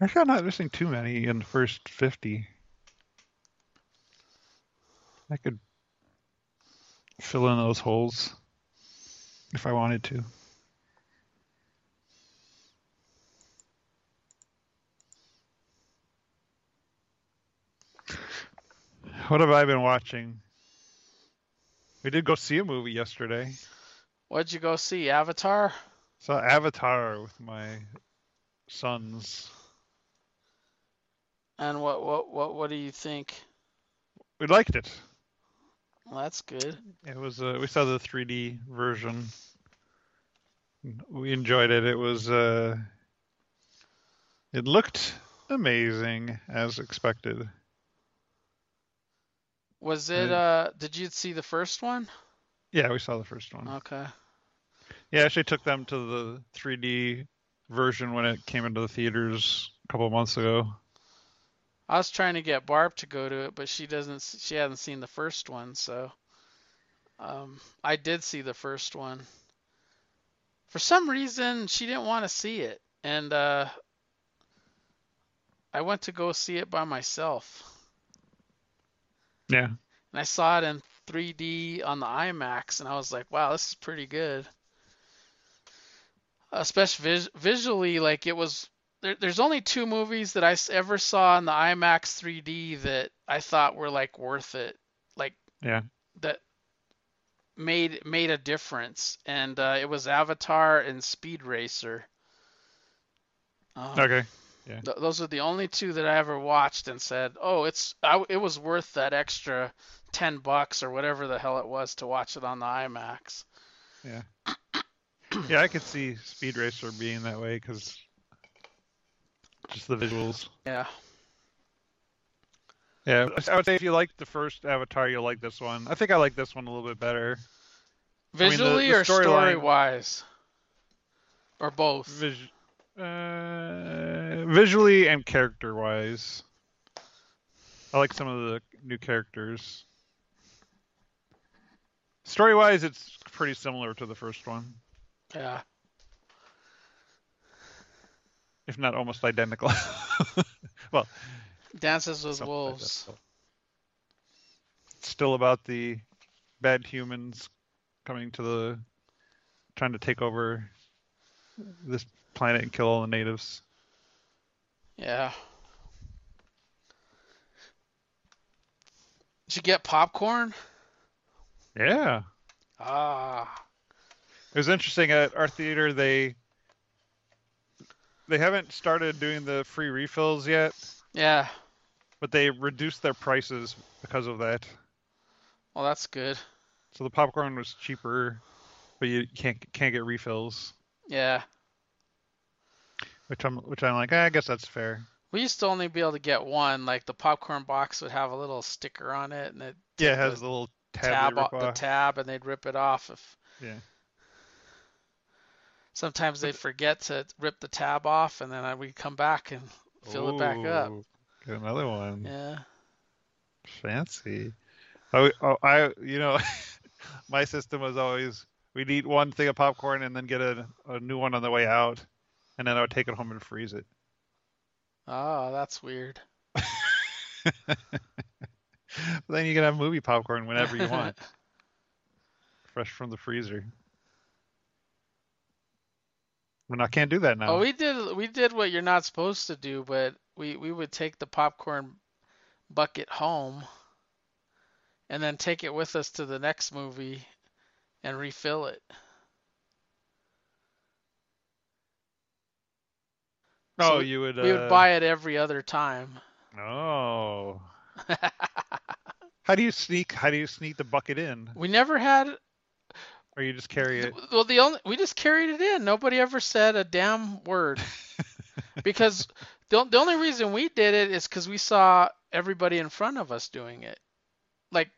Actually, I'm not missing too many in the first 50. I could fill in those holes if I wanted to. What have I been watching? We did go see a movie yesterday. What'd you go see? Avatar? Saw Avatar with my sons. And what what what what do you think? We liked it. Well, that's good. It was uh, we saw the 3D version. We enjoyed it. It was uh it looked amazing as expected. Was it Uh, did you see the first one? Yeah, we saw the first one. Okay. Yeah, I actually took them to the 3D version when it came into the theaters a couple of months ago. I was trying to get Barb to go to it, but she doesn't she hasn't seen the first one, so um I did see the first one. For some reason, she didn't want to see it, and uh I went to go see it by myself. Yeah. And I saw it in 3D on the IMAX, and I was like, wow, this is pretty good. Especially vis- visually, like it was. There, there's only two movies that I ever saw in the IMAX 3D that I thought were like worth it, like Yeah. that made made a difference, and uh, it was Avatar and Speed Racer. Um, Okay. Th- those are the only two that I ever watched and said, "Oh, it's I, it was worth that extra ten bucks or whatever the hell it was to watch it on the IMAX." Yeah. [coughs] yeah, I could see Speed Racer being that way because just the visuals. Yeah, Yeah, I would say if you like the first Avatar, you'll like this one. I think I like this one a little bit better. I mean, the- visually the or storyline- story wise, or both. Vis- uh, visually and character wise. I like some of the new characters. Story wise, it's pretty similar to the first one, Yeah, if not almost identical. [laughs] well, Dances with Wolves. still about the bad humans coming to the trying to take over this planet and kill all the natives. Yeah. Did you get popcorn? Yeah. Ah, It was interesting at our theater they they haven't started doing the free refills yet, yeah. but they reduced their prices because of that. Well, that's good. So the popcorn was cheaper, but you can't can't get refills, Yeah. which I'm which I'm like, "Ah, I guess that's fair. We used to only be able to get one. Like the popcorn box would have a little sticker on it, and it Yeah, it has the the little tab. tab, they o- rip the tab, and they'd rip it off if Yeah. Sometimes they'd forget to rip the tab off, and then I- we'd come back and fill it back up. Get another one. Yeah. Fancy. Oh, oh, I, you know, [laughs] my system was always we'd eat one thing of popcorn and then get a, a new one on the way out, and then I would take it home and freeze it. Oh, that's weird. [laughs] then you can have movie popcorn whenever you want. [laughs] fresh from the freezer. Well, I can't do that now. Oh, we did we did what you're not supposed to do, but we we would take the popcorn bucket home and then take it with us to the next movie and refill it. oh, you would. We uh, would buy it every other time. Oh. [laughs] How do you sneak? How do you sneak the bucket in? we never had Or you just carry it? well the only we just carried it in. Nobody ever said a damn word. [laughs] because the, the only reason we did it is because we saw everybody in front of us doing it like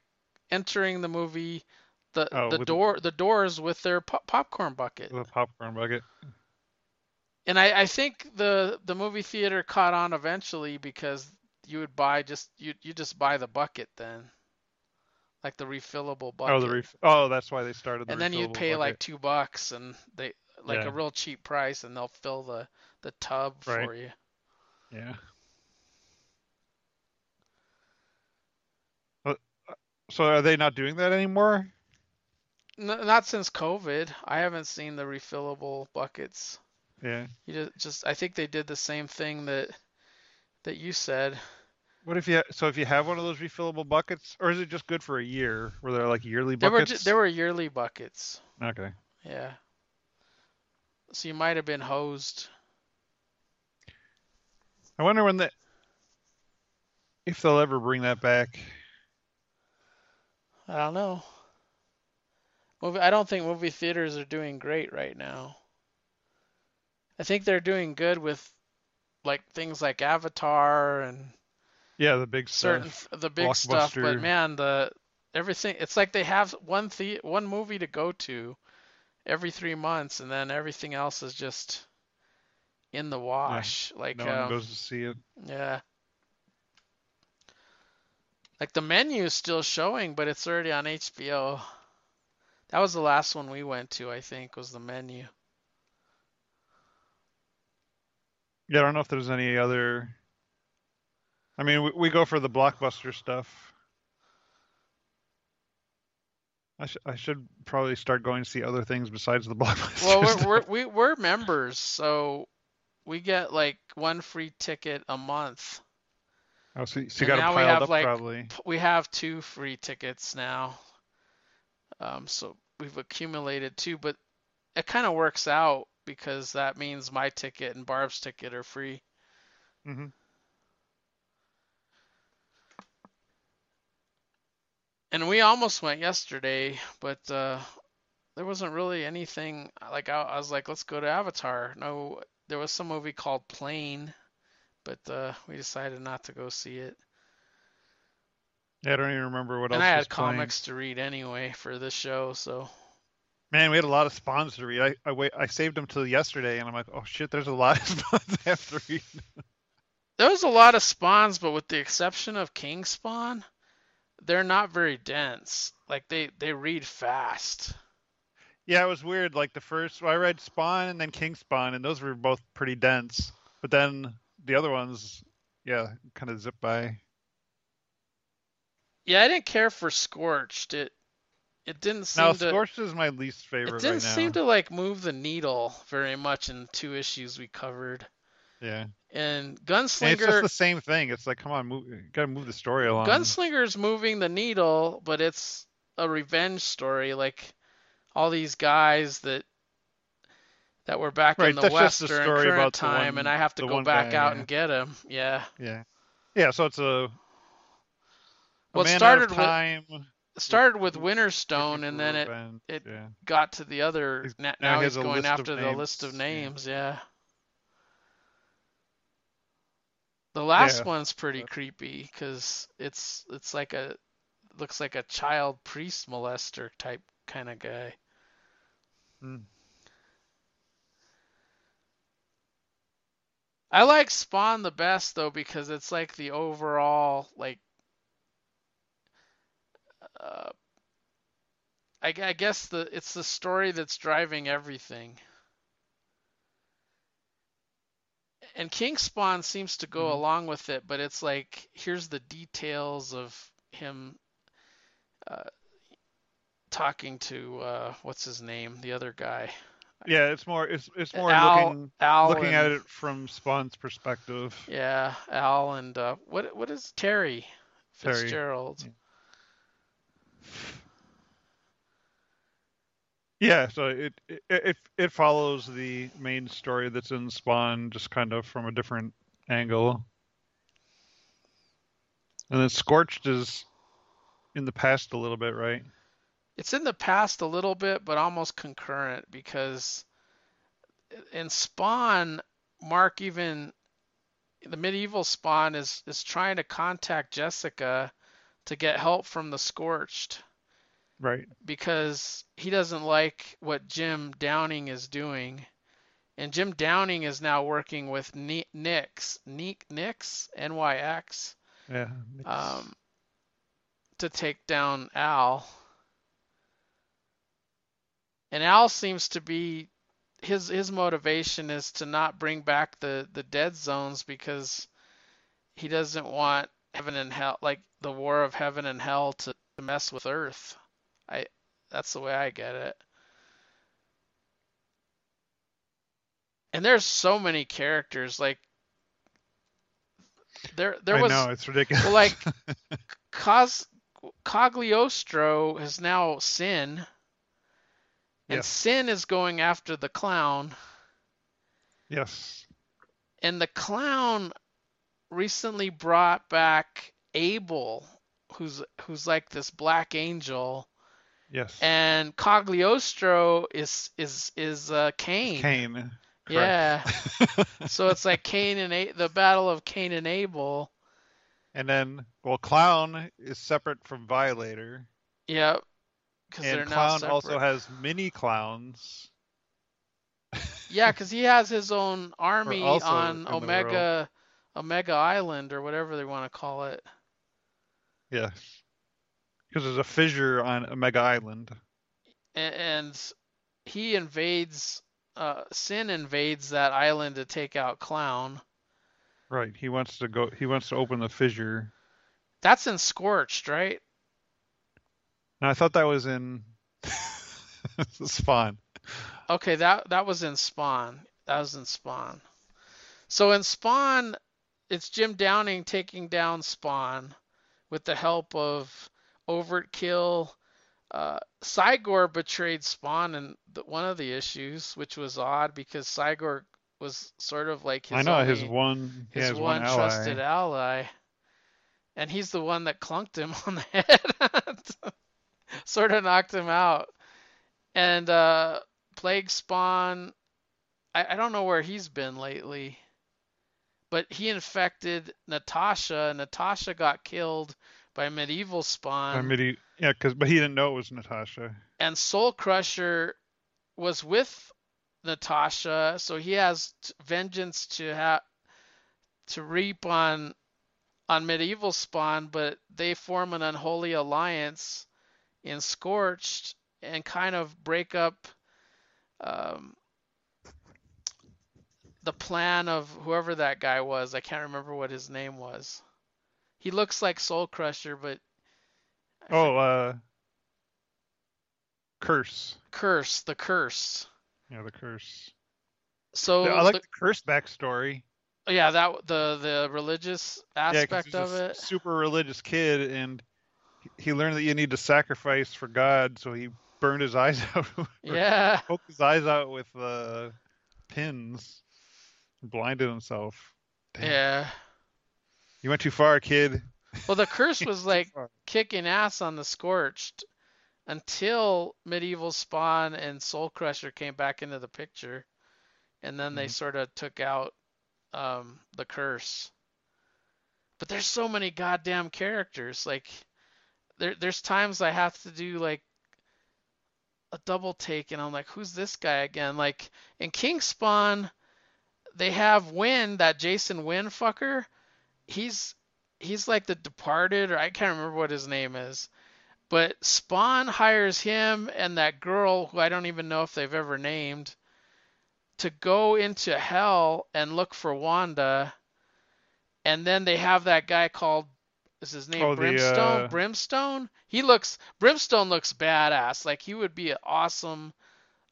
entering the movie the Oh, the door the doors with their pop- popcorn bucket The popcorn bucket. and I, I think the the movie theater caught on eventually because you would buy just you you just buy the bucket then like the refillable bucket Oh, the ref- Oh, that's why they started. The and then refillable pay like two bucks and they like Yeah. a real cheap price and they'll fill the the tub Right. for you Yeah. Uh, So are they not doing that anymore? N- not since covid i haven't seen the refillable buckets Yeah. you just, just i think they did the same thing that that you said What if you? So if you have one of those refillable buckets, or is it just good for a year, Were they're like yearly there were buckets? ju- there were yearly buckets Okay. yeah so you might have been hosed I wonder when that, if they'll ever bring that back. i don't know movie i don't think movie theaters are doing great right now i think they're doing good with like things like avatar and Yeah, the big certain stuff. the big stuff but man the everything it's like they have one the one movie to go to every three months and then everything else is just in the wash like no one um, goes to see it. yeah like the menu is still showing but it's already on hbo that was the last one we went to i think was the menu Yeah, I don't know if there's any other. I mean, we, we go for the blockbuster stuff. I, sh- I should probably start going to see other things besides the [laughs] blockbuster. well we're, stuff. we're we, we're members so we get like one free ticket a month Oh, so, so you got now we have, up like, probably. we have two free tickets now. Um, so we've accumulated two, but it kind of works out because that means my ticket and Barb's ticket are free. hmm And we almost went yesterday, but uh, there wasn't really anything like I, I was like, let's go to Avatar. No, there was some movie called Plane, but uh, we decided not to go see it. Yeah, I don't even remember what and else I was had playing. comics to read anyway for this show, so Man, we had a lot of spawns to read. I I, wait, I saved them till yesterday, and I'm like, oh shit, there's a lot of [laughs] spawns I have to read. There was a lot of spawns, but with the exception of King Spawn, they're not very dense. Like they they read fast. Yeah, it was weird. Like the first, well, I read Spawn and then King Spawn, and those were both pretty dense. But then the other ones, yeah, kind of zip by. Yeah, I didn't care for Scorched. It it didn't seem Now, to Scorched is my least favorite. it didn't right seem to like move the needle very much in two issues we covered. Yeah, And and it's just the same thing. It's like, come on, move, gotta move the story along. Gunslinger's moving the needle, but it's a revenge story. Like all these guys that that were back in Right, the that's West just a during story current about time, one- and I have to go back guy, out yeah. and get him. Yeah. Yeah, yeah. So it's a. a Well, man out started with- time. It started with Winterstone, and then it it- yeah. got to the other. He's- now Now he's going after the names, list of yeah. names. Yeah. The last Yeah. one's pretty creepy because it's it's like a looks like a child priest molester type kind of guy. Hmm. I like Spawn the best though because it's like the overall like uh I, I guess the it's the story that's driving everything. And King Spawn seems to go Mhm. along with it, but it's like here's the details of him uh, talking to uh, what's his name, the other guy. Yeah, it's more it's it's more Al, looking Al looking and, at it from Spawn's perspective. Yeah, Al and uh, what what is Terry Terry, Fitzgerald? Yeah, so it it it, follows the main story that's in Spawn, just kind of from a different angle. And then Scorched is in the past a little bit, right? It's in the past a little bit, but almost concurrent because in Spawn, Mark even the medieval Spawn is is trying to contact Jessica to get help from the Scorched Right. because he doesn't like what Jim Downing is doing. And Jim Downing is now working with Ni- Nix, Nick, Nix, NYX, Yeah. um, to take down Al. And Al seems to be his his motivation is to not bring back the the dead zones because he doesn't want heaven and hell like the war of heaven and hell to, to mess with Earth. I that's the way I get it. And there's so many characters like there there I was know it's ridiculous. well, like [laughs] Cos Cogliostro is now Sin, and Yes. Sin is going after the clown, yes. and the clown recently brought back Abel, who's who's like this black angel, Yes. and Cogliostro is is is uh, Cain. Cain. Yeah. [laughs] So it's like Cain and A- the battle of Cain and Abel. and then well Clown is separate from Violator. Yep. And Clown also has mini clowns. Yeah, because he has his own army on Omega Omega Island or whatever they want to call it. Yes. Because there's a fissure on Omega Island. A- And he invades uh Sin invades that island to take out Clown. Right. He wants to go he wants to open the fissure. That's in Scorched, right? And I thought that was in [laughs] Spawn. Okay, that that was in Spawn. That was in Spawn. So in Spawn, it's Jim Downing taking down Spawn with the help of Overkill. Uh, Cygor betrayed Spawn in the, one of the issues, which was odd because Cygor was sort of like his I know only, his one his one one ally. trusted ally, and he's the one that clunked him [laughs] on the head, [laughs] sort of knocked him out. And uh, Plague Spawn, I, I don't know where he's been lately, but he infected Natasha. and Natasha got killed by Medieval Spawn, By midi- yeah, cause but he didn't know it was Natasha. and Soul Crusher was with Natasha, so he has t- vengeance to have to reap on on medieval spawn, but they form an unholy alliance in Scorched and kind of break up um, the plan of whoever that guy was. I can't remember what his name was. He looks like Soul Crusher, but I Oh, uh Curse. Curse, the curse. Yeah, the curse. So Yeah, I like the- the curse backstory. Yeah, that the the religious Yeah, aspect he's of a it. super religious kid, and he- he learned that you need to sacrifice for God, so he burned his eyes [laughs] out, Yeah, poked his eyes out with uh, pins, blinded himself. Damn. yeah. You went too far, kid. Well, the curse [laughs] was like kicking ass on the Scorched until Medieval Spawn and Soul Crusher came back into the picture, and then they Mhm. sort of took out um, the curse. But there's so many goddamn characters. Like, there there's times I have to do like a double take, and I'm like, who's this guy again? Like in King Spawn, they have Wynn, that Jason Wynn fucker. He's he's like the Departed, or I can't remember what his name is. But Spawn hires him and that girl, who I don't even know if they've ever named, to go into hell and look for Wanda. And then they have that guy called is his name Oh, the, Brimstone? uh, Brimstone? He looks Brimstone looks badass. Like he would be an awesome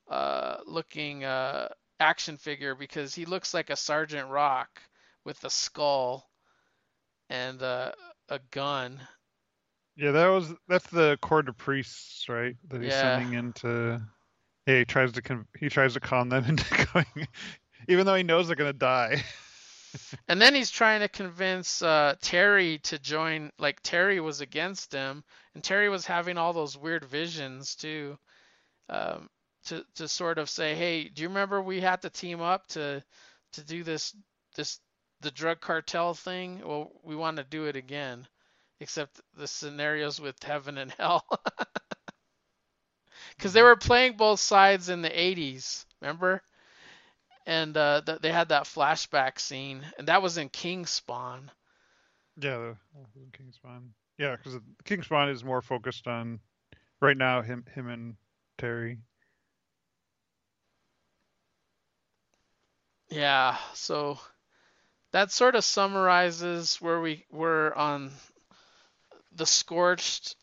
uh looking uh action figure because he looks like a Sergeant Rock with a skull and uh, a gun. Yeah, that was that's the Court of Priests, right? That he's Yeah. sending into. Yeah, he tries to con- he tries to con them [laughs] into going, even though he knows they're gonna die. [laughs] And then he's trying to convince uh, Terry to join. Like Terry was against him, and Terry was having all those weird visions too. Um, to to sort of say, hey, do you remember we had to team up to to do this this the drug cartel thing? Well, we want to do it again, except the scenarios with heaven and hell. [laughs] Because they were playing both sides in the 80s, remember? And uh, th- they had that flashback scene, and that was in King Spawn. Yeah, the King Spawn. Yeah, because King Spawn is more focused on right now him him and Terry. Yeah, so that sort of summarizes where we were on the Scorched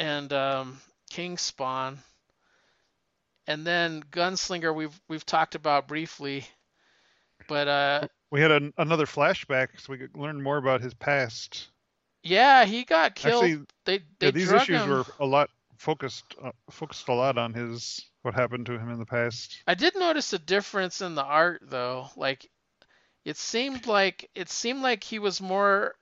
and um, King Spawn. And then Gunslinger we've we've talked about briefly. But uh We had an, another flashback, so we could learn more about his past. yeah, he got killed. Actually, they they yeah, these issues him. were a lot focused uh, focused a lot on his what happened to him in the past. I did notice a difference in the art though. Like it seemed like it seemed like he was more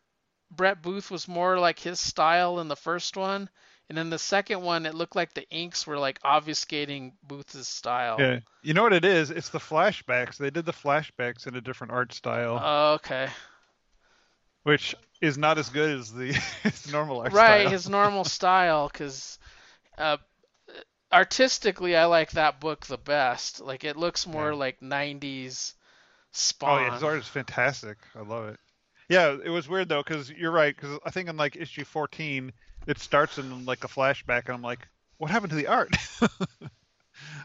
Brett Booth was more like his style in the first one, and in the second one it looked like the inks were like obfuscating Booth's style. Yeah, you know what it is? It's the flashbacks. They did the flashbacks in a different art style, Oh, okay. which is not as good as the [laughs] his normal art Right, style. his normal [laughs] style cuz uh artistically I like that book the best. Like it looks more Yeah. like 90s Oh yeah, his art is fantastic. I love it. Yeah, it was weird though, because you're right. Because I think in like issue 14, it starts in like a flashback, and I'm like, what happened to the art? [laughs]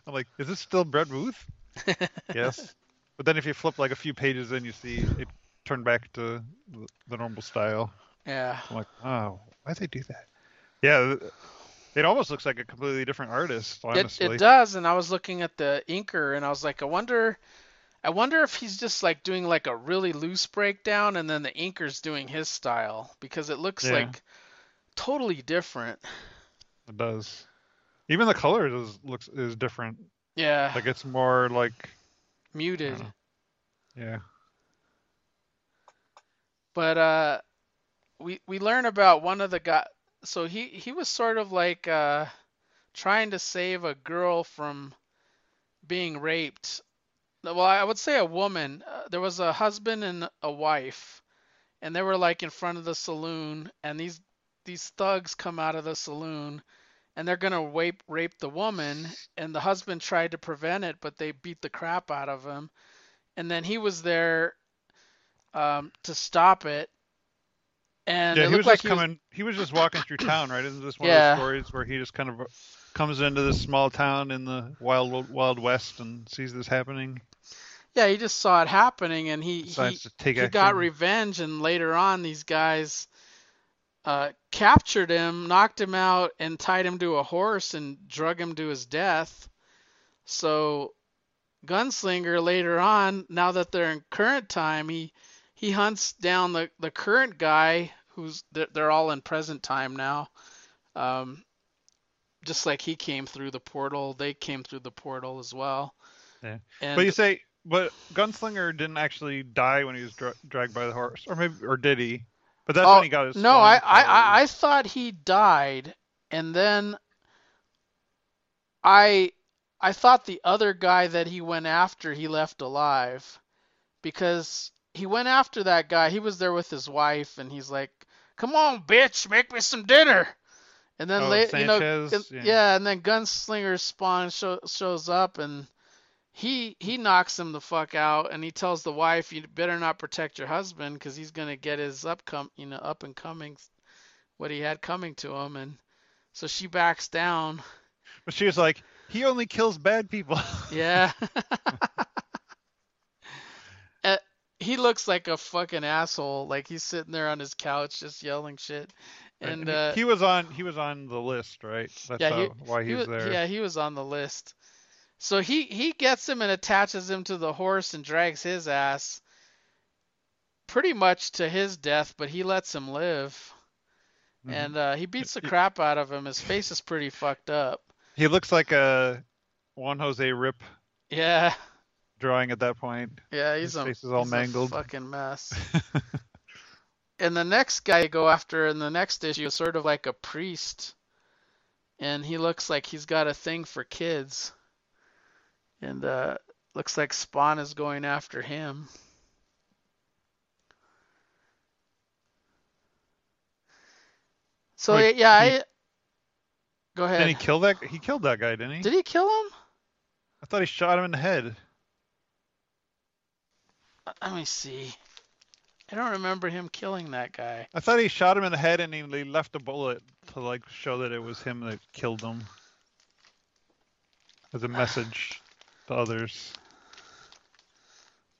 I'm like, is this still Brett Booth? [laughs] yes. But then if you flip like a few pages in, you see it turned back to the- normal style. yeah. I'm like, oh, why'd they do that? Yeah, it almost looks like a completely different artist, It, honestly. it does, and I was looking at the inker, and I was like, I wonder, I wonder if he's just like doing like a really loose breakdown, and then the inker's doing his style because it looks Yeah. like totally different. It does. Even the colors is looks is different. Yeah, Like it's more like muted. yeah. But uh, we we learn about one of the guy. So he he was sort of like uh, trying to save a girl from being raped. Well, I would say a woman. Uh, there was a husband and a wife, and they were like in front of the saloon, and these these thugs come out of the saloon, and they're gonna rape rape the woman, and the husband tried to prevent it, but they beat the crap out of him, and then he was there um, to stop it, and yeah, it he was like just he was coming. He was just walking through town, right? Isn't this one Yeah. of those stories where he just kind of comes into this small town in the wild wild west and sees this happening? Yeah, he just saw it happening and he he, Decides to take he got revenge and later on these guys uh, captured him, knocked him out and tied him to a horse and drug him to his death. So Gunslinger later on, now that they're in current time, he he hunts down the the current guy who's they're, they're all in present time now. Um, just like he came through the portal, they came through the portal as well. Yeah. And But you say, but Gunslinger didn't actually die when he was dra- dragged by the horse, or maybe, or did he? But that's Oh, when he got his. No, I, I. I, I thought he died, and then I, I thought the other guy that he went after he left alive, because he went after that guy. He was there with his wife, and he's like, "Come on, bitch, make me some dinner." And then Oh, later, you know, and- yeah. yeah, and then Gunslinger Spawn show, shows up and. He he knocks him the fuck out, and he tells the wife, "You better not protect your husband, because he's gonna get his upcom you know up and coming, what he had coming to him." And so she backs down. But she was like, he only kills bad people. Yeah. [laughs] [laughs] He he looks like a fucking asshole. Like he's sitting there on his couch just yelling shit. And he- uh, he, was on he was on the list, right? That's Yeah, how, he- why he he's was, there. yeah, he was on the list. So he he gets him and attaches him to the horse and drags his ass pretty much to his death, but he lets him live. Mhm. And uh, he beats the crap out of him. His face is pretty fucked up. He looks like a Juan Jose Rip Yeah, drawing at that point. yeah, he's His a, face is all mangled. fucking mess. [laughs] and the next guy you go after in the next issue is sort of like a priest, and he looks like he's got a thing for kids, and uh, looks like Spawn is going after him. So Wait, yeah, he- I go ahead. Didn't he kill that? He killed that guy, didn't he? Did he kill him? I thought he shot him in the head. Let me see. I don't remember him killing that guy. I thought he shot him in the head and he left a bullet to like show that it was him that killed him. As a message to others.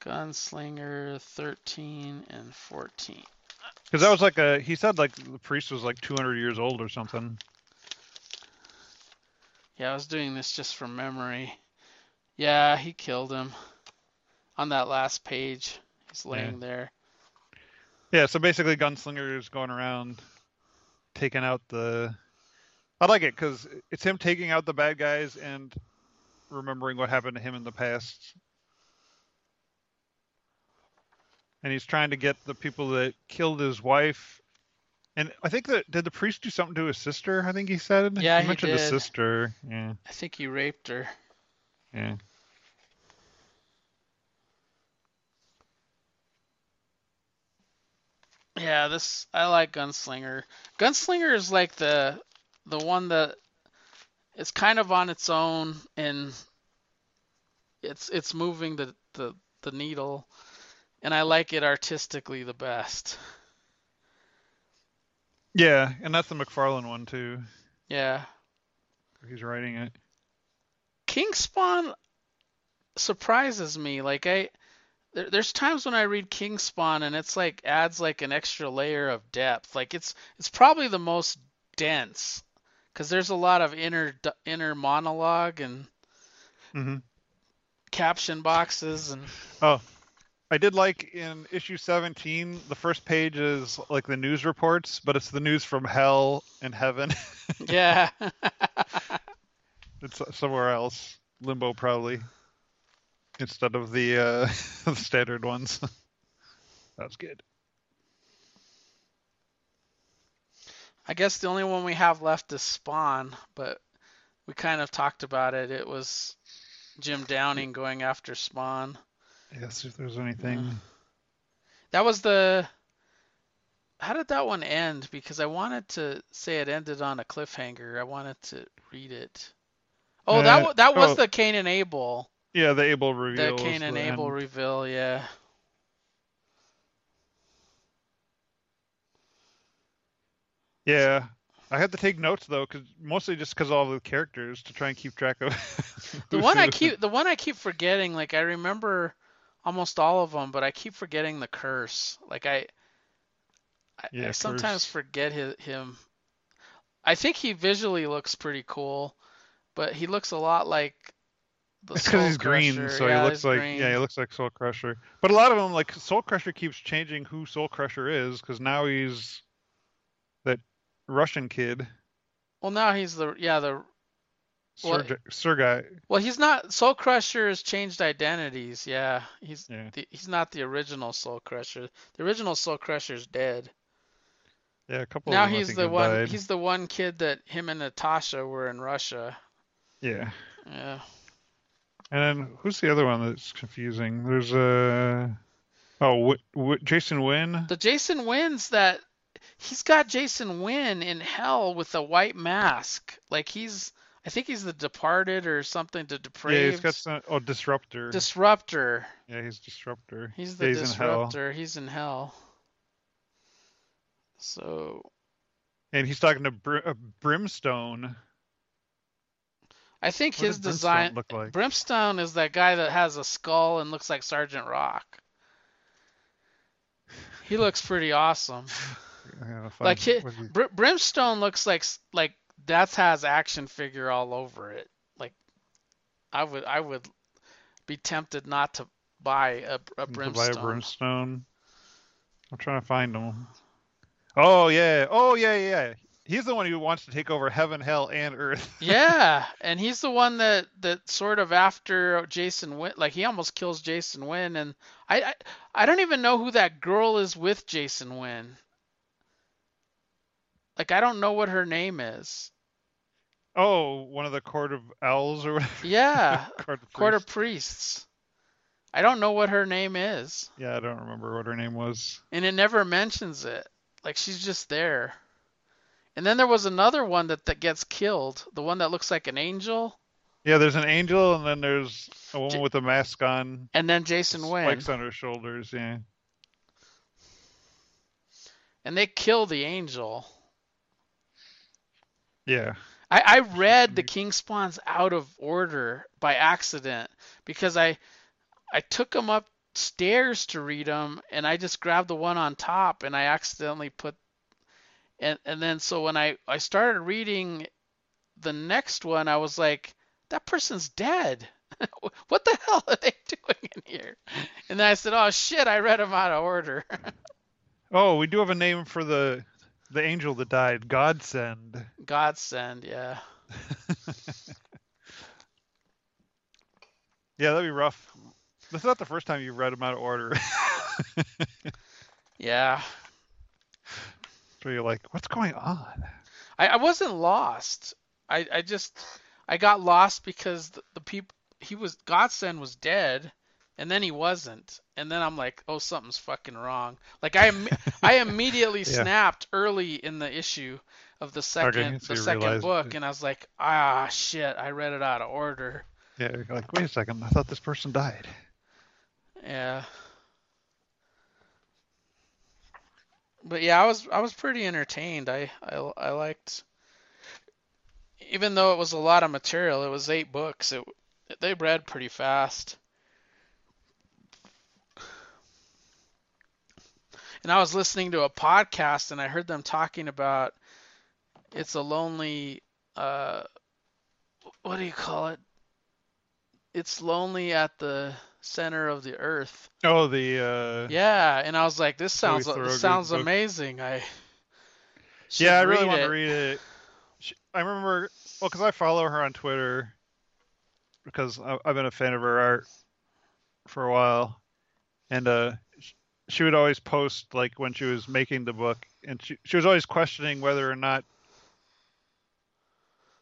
Gunslinger 13 and 14. Because that was like a he said like the priest was like 200 years old or something. Yeah, I was doing this just from memory. Yeah, he killed him on that last page. He's laying there. Yeah, so basically Gunslinger is going around taking out the. I like it because it's him taking out the bad guys and remembering what happened to him in the past. And he's trying to get the people that killed his wife. And I think that did the priest do something to his sister? I think he said. Yeah, he mentioned his did. sister. Yeah, I think he raped her. yeah. Yeah, this I like Gunslinger. Gunslinger is like the the one that it's kind of on its own and it's it's moving the the, the needle and I like it artistically the best. Yeah, and that's the McFarlane one too. Yeah. He's writing it. King Spawn surprises me. Like I there, there's times when I read King Spawn and it's like adds like an extra layer of depth. Like it's it's probably the most dense because there's a lot of inner inner monologue and hmm caption boxes and Oh, I did like in issue 17, the first page is like the news reports, but it's the news from hell and heaven. [laughs] yeah. it's somewhere else, limbo probably, instead of the uh, [laughs] the standard ones. [laughs] That's good. I guess the only one we have left is Spawn, but we kind of talked about it. It was Jim Downing going after Spawn. Yes, if there's anything. That was the. How did that one end? Because I wanted to say it ended on a cliffhanger. I wanted to read it. Oh, that Uh, wa- that was oh. the Cain and Abel. Yeah, the Abel reveal. was Cain and Abel end. reveal. Yeah. Yeah, I had to take notes though, cause mostly just because all the characters to try and keep track of. [laughs] The one I keep the one I keep forgetting. Like I remember almost all of them, but I keep forgetting the curse. Like I. I, Yeah, I sometimes Curse. forget his, him. I think he visually looks pretty cool, but he looks a lot like the It's because he's green, Crusher. so yeah, he looks like green. yeah, he looks like Soul Crusher. But a lot of them, like Soul Crusher, keeps changing who Soul Crusher is because now he's that Russian kid, Well, now he's the yeah the Well, Sergei, Sergei. well he's not Soul Crusher has changed identities. Yeah, he's Yeah, the, he's not the original Soul Crusher. The original Soul Crusher's dead. yeah, a couple. now he's the one. died. He's the one kid that him and Natasha were in Russia. Yeah, Yeah. And then who's the other one that's confusing? There's a oh, w- w- Jason Wynn. The Jason Wynn's that he's got Jason Wynn in hell with a white mask. Like he's I think he's the departed or something to Yeah, depraved. he's got some. Oh, Disruptor. Disruptor. yeah, he's Disruptor. He's Yeah, the he's in disruptor. He's in hell. So And he's talking to Br- uh, Brimstone. I think What his Brimstone design look like? Brimstone is that guy that has a skull and looks like Sergeant Rock. He looks pretty awesome. [laughs] I gotta find- Like he, what is he- Br- Brimstone looks like like that has action figure all over it. Like I would I would be tempted not to buy a, a to Brimstone. buy a brimstone. I'm trying to find him. Oh yeah, oh yeah, yeah. He's the one who wants to take over heaven, hell, and earth. [laughs] Yeah, and he's the one that that sort of after Jason Wynn, like he almost kills Jason Wynn, and I, I I don't even know who that girl is with Jason Wynn. Like I don't know what her name is. Oh, one of the court of owls or whatever. Yeah, [laughs] court of Court of priests. Priests. I don't know what her name is, Yeah, I don't remember what her name was. and it never mentions it. Like she's just there. And then there was another one that that gets killed, the one that looks like an angel, Yeah, there's an angel, and then there's a woman J- with a mask on, and then Jason Wynn. spikes on her shoulders. Yeah. And they kill the angel. Yeah. I, I read the mm. King Spawns out of order by accident because I I took them upstairs to read them and I just grabbed the one on top and I accidentally put and and then so when I I started reading the next one I was like that person's dead. [laughs] what the hell are they [laughs] doing in here? And then I said, "Oh shit, I read them out of order." [laughs] Oh, we do have a name for the the angel that died. Godsend. Godsend, yeah. Yeah, that'd be rough. That's not the first time you've read them out of order. Yeah. So you're like, what's going on? I, I wasn't lost. I, I just I got lost because the, the people he was Godsend was dead, and then he wasn't, and then I'm like, oh something's fucking wrong. Like I im- I [laughs] immediately Yeah. snapped early in the issue of the second so the second realized book, and I was like, ah shit, I read it out of order. Yeah, you're like, wait a second, I thought this person died. Yeah. But yeah, I was I was pretty entertained. I I, I liked even though it was a lot of material, it was eight books. It they read pretty fast. And I was listening to a podcast and I heard them talking about it's a lonely uh what do you call it? It's lonely at the center of the earth. Oh, the uh Yeah, and I was like, this sounds this sounds book. amazing. I Yeah, I really want to read it. Sh- I remember, well, because I follow her on Twitter, because I- I've been a fan of her art for a while, and uh, she would always post like when she was making the book, and she she was always questioning whether or not.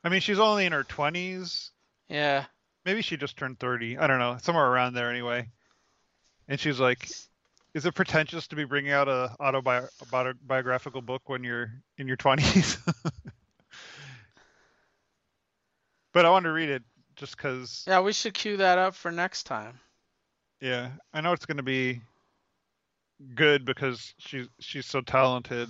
I mean, she's only in her twenties. Yeah, Maybe she just turned thirty. I don't know, somewhere around there anyway. And she's like, "Is it pretentious to be bringing out a autobiographical book when you're in your twenties?" [laughs] but I wanted to read it just because, yeah, we should cue that up for next time. yeah, I know it's going to be good because she's she's so talented,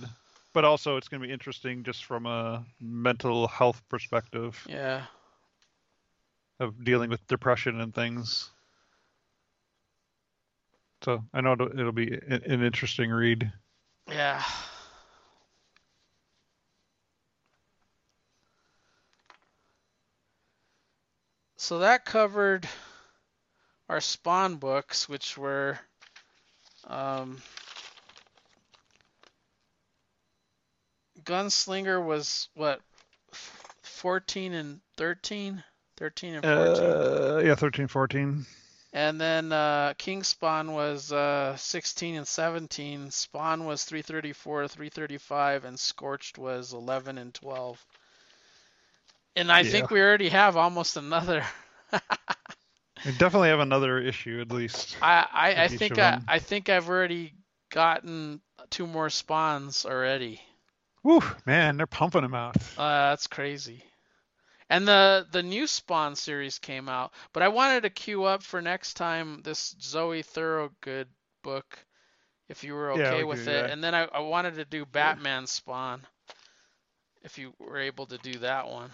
but also it's going to be interesting just from a mental health perspective Yeah, of dealing with depression and things. So I know it'll, it'll be an, interesting read. yeah. So that covered our Spawn books, which were um, Gunslinger was what 14 and 13, 13 and 14. Uh, yeah, thirteen, fourteen. And then uh, King Spawn was uh, 16 and 17. Spawn was 334, 335, and Scorched was 11 and 12. And I think we already have almost another. We definitely have another issue at least. I I, I think I. I think I've already gotten two more spawns already. Woo, man, they're pumping them out. Uh, that's crazy. And the the new Spawn series came out, but I wanted to queue up for next time this Zoe Thorogood book, if you were Yeah, okay we with it. And then I, I wanted to do Batman Spawn, if you were able to do that one.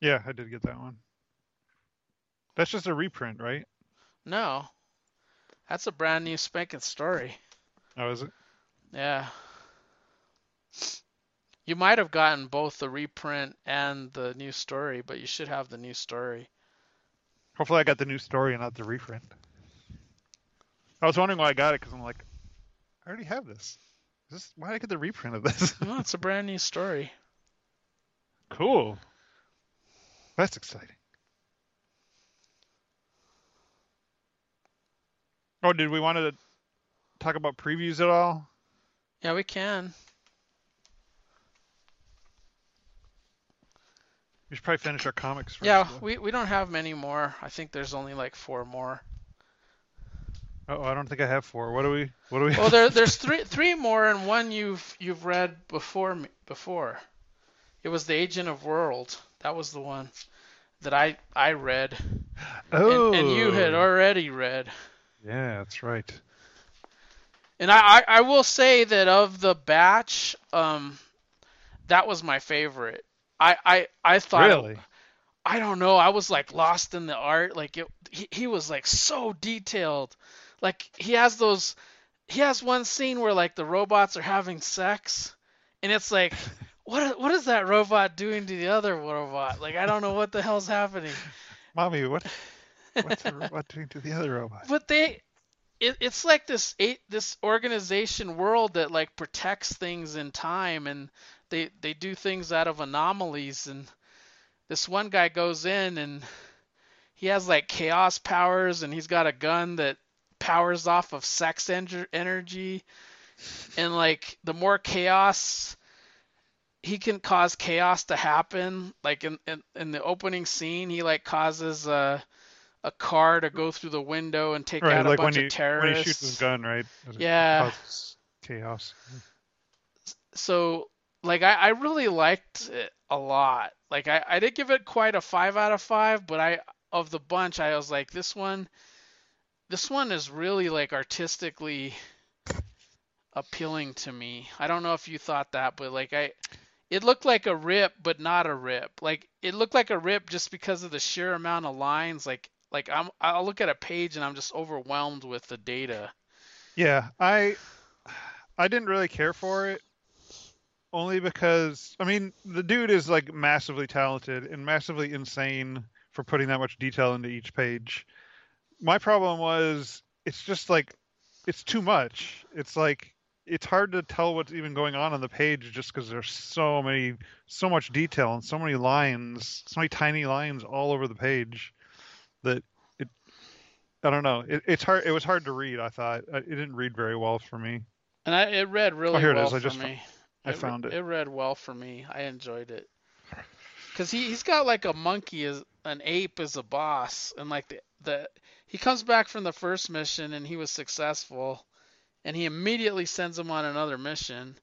Yeah, I did get that one. That's just a reprint, right? No, That's a brand new spanking story. Oh, is it? Yeah. You might have gotten both the reprint and the new story, but you should have the new story. Hopefully, I got the new story and not the reprint. I was wondering why I got it because I'm like, I already have this. Is this why did I get the reprint of this? [laughs] No, it's a brand new story. cool. That's exciting. Oh, did we want to talk about previews at all? Yeah, we can. We should probably finish our comics first. Yeah, though. we, we don't have many more. I think there's only like four more. Oh, I don't think I have four. What do we? What do we? Well, there [laughs] there's three three more, and one you've you've read before me before. It was the Agent of World. That was the one that I I read, oh, and, and you had already read. Yeah, that's right. And I, I, I will say that of the batch, um, that was my favorite. I, I, I thought Really? I don't know. I was like lost in the art. Like it, he, he was like so detailed. Like he has those. He has one scene where like the robots are having sex, and it's like, [laughs] what what is that robot doing to the other robot? Like I don't know what the hell's happening. [laughs] Mommy, what? What's the robot doing to the other robot? But they, it, it's like this eight, this organization world that like protects things in time, and they they do things out of anomalies. And this one guy goes in and he has like chaos powers, and he's got a gun that powers off of sex ener- energy, and like the more chaos. He can cause chaos to happen. Like in, in, in the opening scene, he like causes a a car to go through the window and take Right, out a like bunch when he of terrorists. when he shoots his gun, right? Yeah. Chaos. So like I, I really liked it a lot. Like I, I did give it quite a five out of five, but I of the bunch I was like this one this one is really like artistically appealing to me. I don't know if you thought that, but like I it looked like a rip but not a rip. Like it looked like a rip just because of the sheer amount of lines like like I'm I'll look at a page and I'm just overwhelmed with the data. Yeah, I I didn't really care for it only because I mean the dude is like massively talented and massively insane for putting that much detail into each page. My problem was it's just like it's too much. It's like it's hard to tell what's even going on on the page just because there's so many so much detail and so many lines, so many tiny lines all over the page that it I don't know. It, it's hard. It was hard to read. I thought uh, it didn't read very well for me. And I, it read oh, really Oh, here it well is. I for just me. I re- found it. It read well for me. I enjoyed it. Cause he he's got like a monkey as an ape as a boss, and like the the he comes back from the first mission and he was successful, and he immediately sends him on another mission,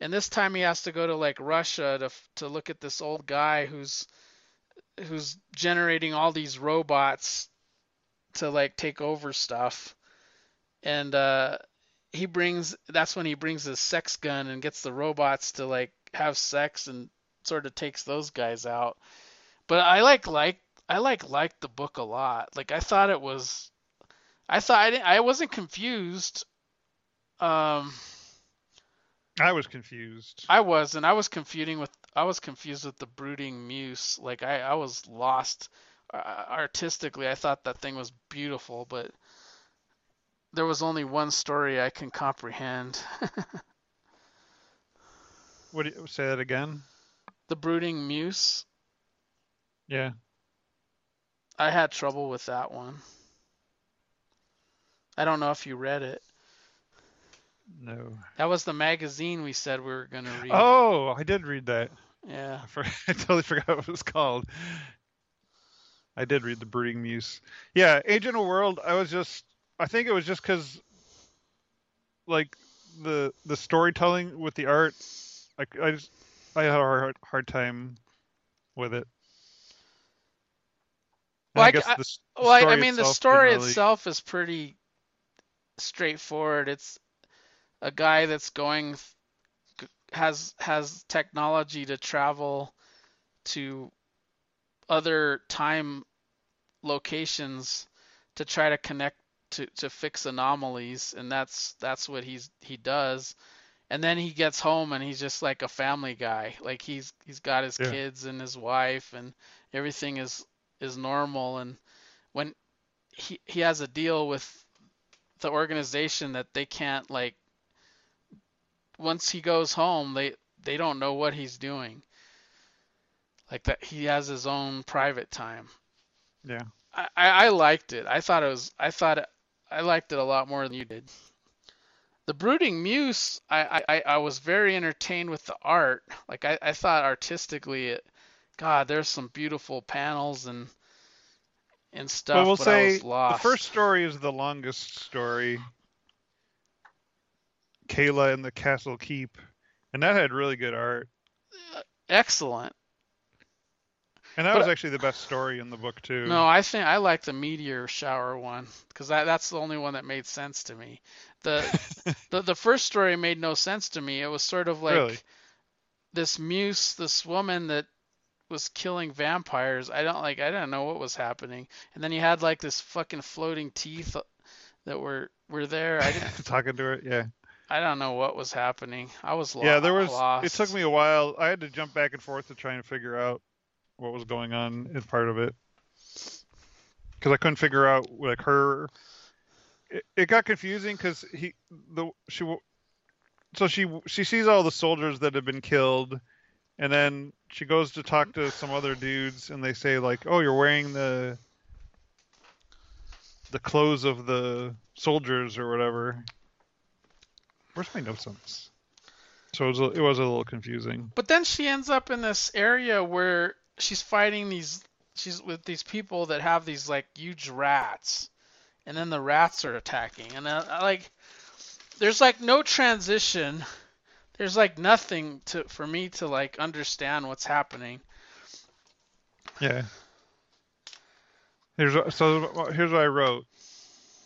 and this time he has to go to like Russia to to look at this old guy who's who's generating all these robots to like take over stuff, and uh he brings that's when he brings his sex gun and gets the robots to like have sex and sort of takes those guys out. But I like like I like liked the book a lot. Like I thought it was I thought I didn't, I wasn't confused. Um I was confused. I was and I was confusing with I was confused with the brooding muse. Like I I was lost uh, artistically. I thought that thing was beautiful, but there was only one story I can comprehend. [laughs] What do you say that again? the brooding muse. Yeah. I had trouble with that one. I don't know if you read it. No. That was the magazine we said we were going to read. Oh, I did read that. Yeah. I, for, [laughs] I totally forgot what it was called. I did read the Brooding Muse. Yeah, Agent of a World. I was just. I think it was just because, like, the the storytelling with the art. I, I just I had a hard, hard time with it. And Well, I I- guess I- the Well, I, mean, the story really- itself is pretty straightforward. It's a guy that's going has has technology to travel to other time locations to try to connect to to fix anomalies, and that's that's what he's he does. And then he gets home and he's just like a family guy. Like he's he's got his Yeah. kids and his wife and everything is is normal. And when he he has a deal with the organization that they can't like once he goes home they they don't know what he's doing like that he has his own private time Yeah. I, I liked it i thought it was i thought it, i liked it a lot more than you did. The brooding muse i i, I was very entertained with the art. Like i, I thought artistically it god there's some beautiful panels and and stuff Well, we'll but I say the first story is the longest story. Kayla and the Castle Keep, and that had really good art. excellent And that But- was actually the best story in the book too. No, I think I like the meteor shower one because that, that's the only one that made sense to me. The, [laughs] the the first story made no sense to me. It was sort of like Really? this muse, this woman that was killing vampires. I don't like. I didn't know what was happening. And then you had like this fucking floating teeth that were were there. I didn't. [laughs] Talking to her, yeah. I don't know what was happening. I was lo- Yeah, there was. lost. It took me a while. I had to jump back and forth to try and figure out what was going on in part of it because I couldn't figure out like her. It, it got confusing because he the she so she she sees all the soldiers that have been killed, and then she goes to talk to some other dudes, and they say like, "Oh, you're wearing the the clothes of the soldiers or whatever." Where's my notes on this? So it was a, it was a little confusing. But then she ends up in this area where she's fighting these she's with these people that have these like huge rats and then the rats are attacking and uh, like there's like no transition there's like nothing to for me to like understand what's happening Yeah. Here's so here's what I wrote.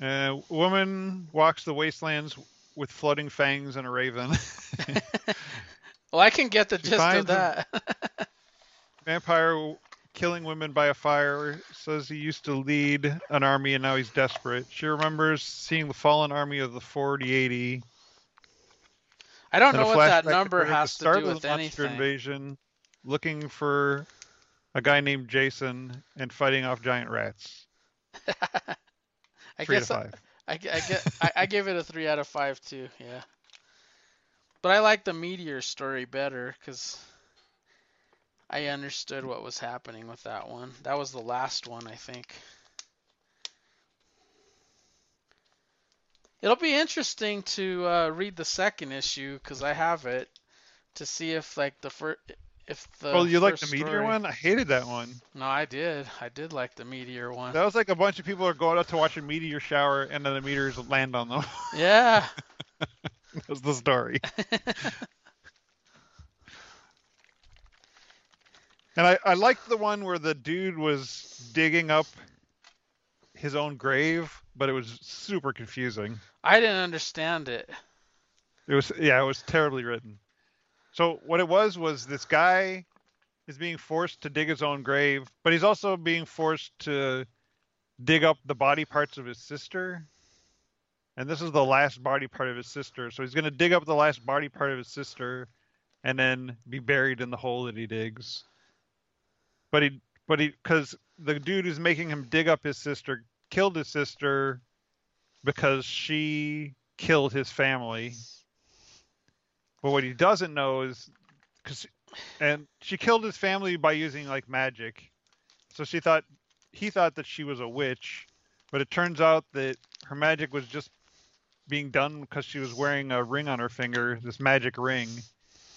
Uh, woman walks the wastelands with floating fangs and a raven. [laughs] [laughs] well i can get the She gist of that [laughs] Vampire killing women by a fire says he used to lead an army and now he's desperate. She remembers seeing the fallen army of the 4080. i don't know what that number has to do with the anything invasion, looking for a guy named Jason and fighting off giant rats. [laughs] i Three guess five. I, I get I, I give it a three out of five too. Yeah, but I like the meteor story better because I understood what was happening with that one. That was the last one, I think. It'll be interesting to uh, read the second issue because I have it to see if like the first if the Oh, you like the meteor story- one? I hated that one. No, I did. I did like the meteor one. That was like a bunch of people are going out to watch a meteor shower, and then the meteors land on them. Yeah. [laughs] that was the story. [laughs] And I, I liked the one where the dude was digging up his own grave, but it was super confusing. I didn't understand it. It was yeah, it was terribly written. So what it was was this guy is being forced to dig his own grave, but he's also being forced to dig up the body parts of his sister. And this is the last body part of his sister. So he's going to dig up the last body part of his sister and then be buried in the hole that he digs. But he but he cuz the dude who's making him dig up his sister killed his sister because she killed his family. But what he doesn't know is because and she killed his family by using like magic. So she thought he thought that she was a witch, but it turns out that her magic was just being done because she was wearing a ring on her finger, this magic ring.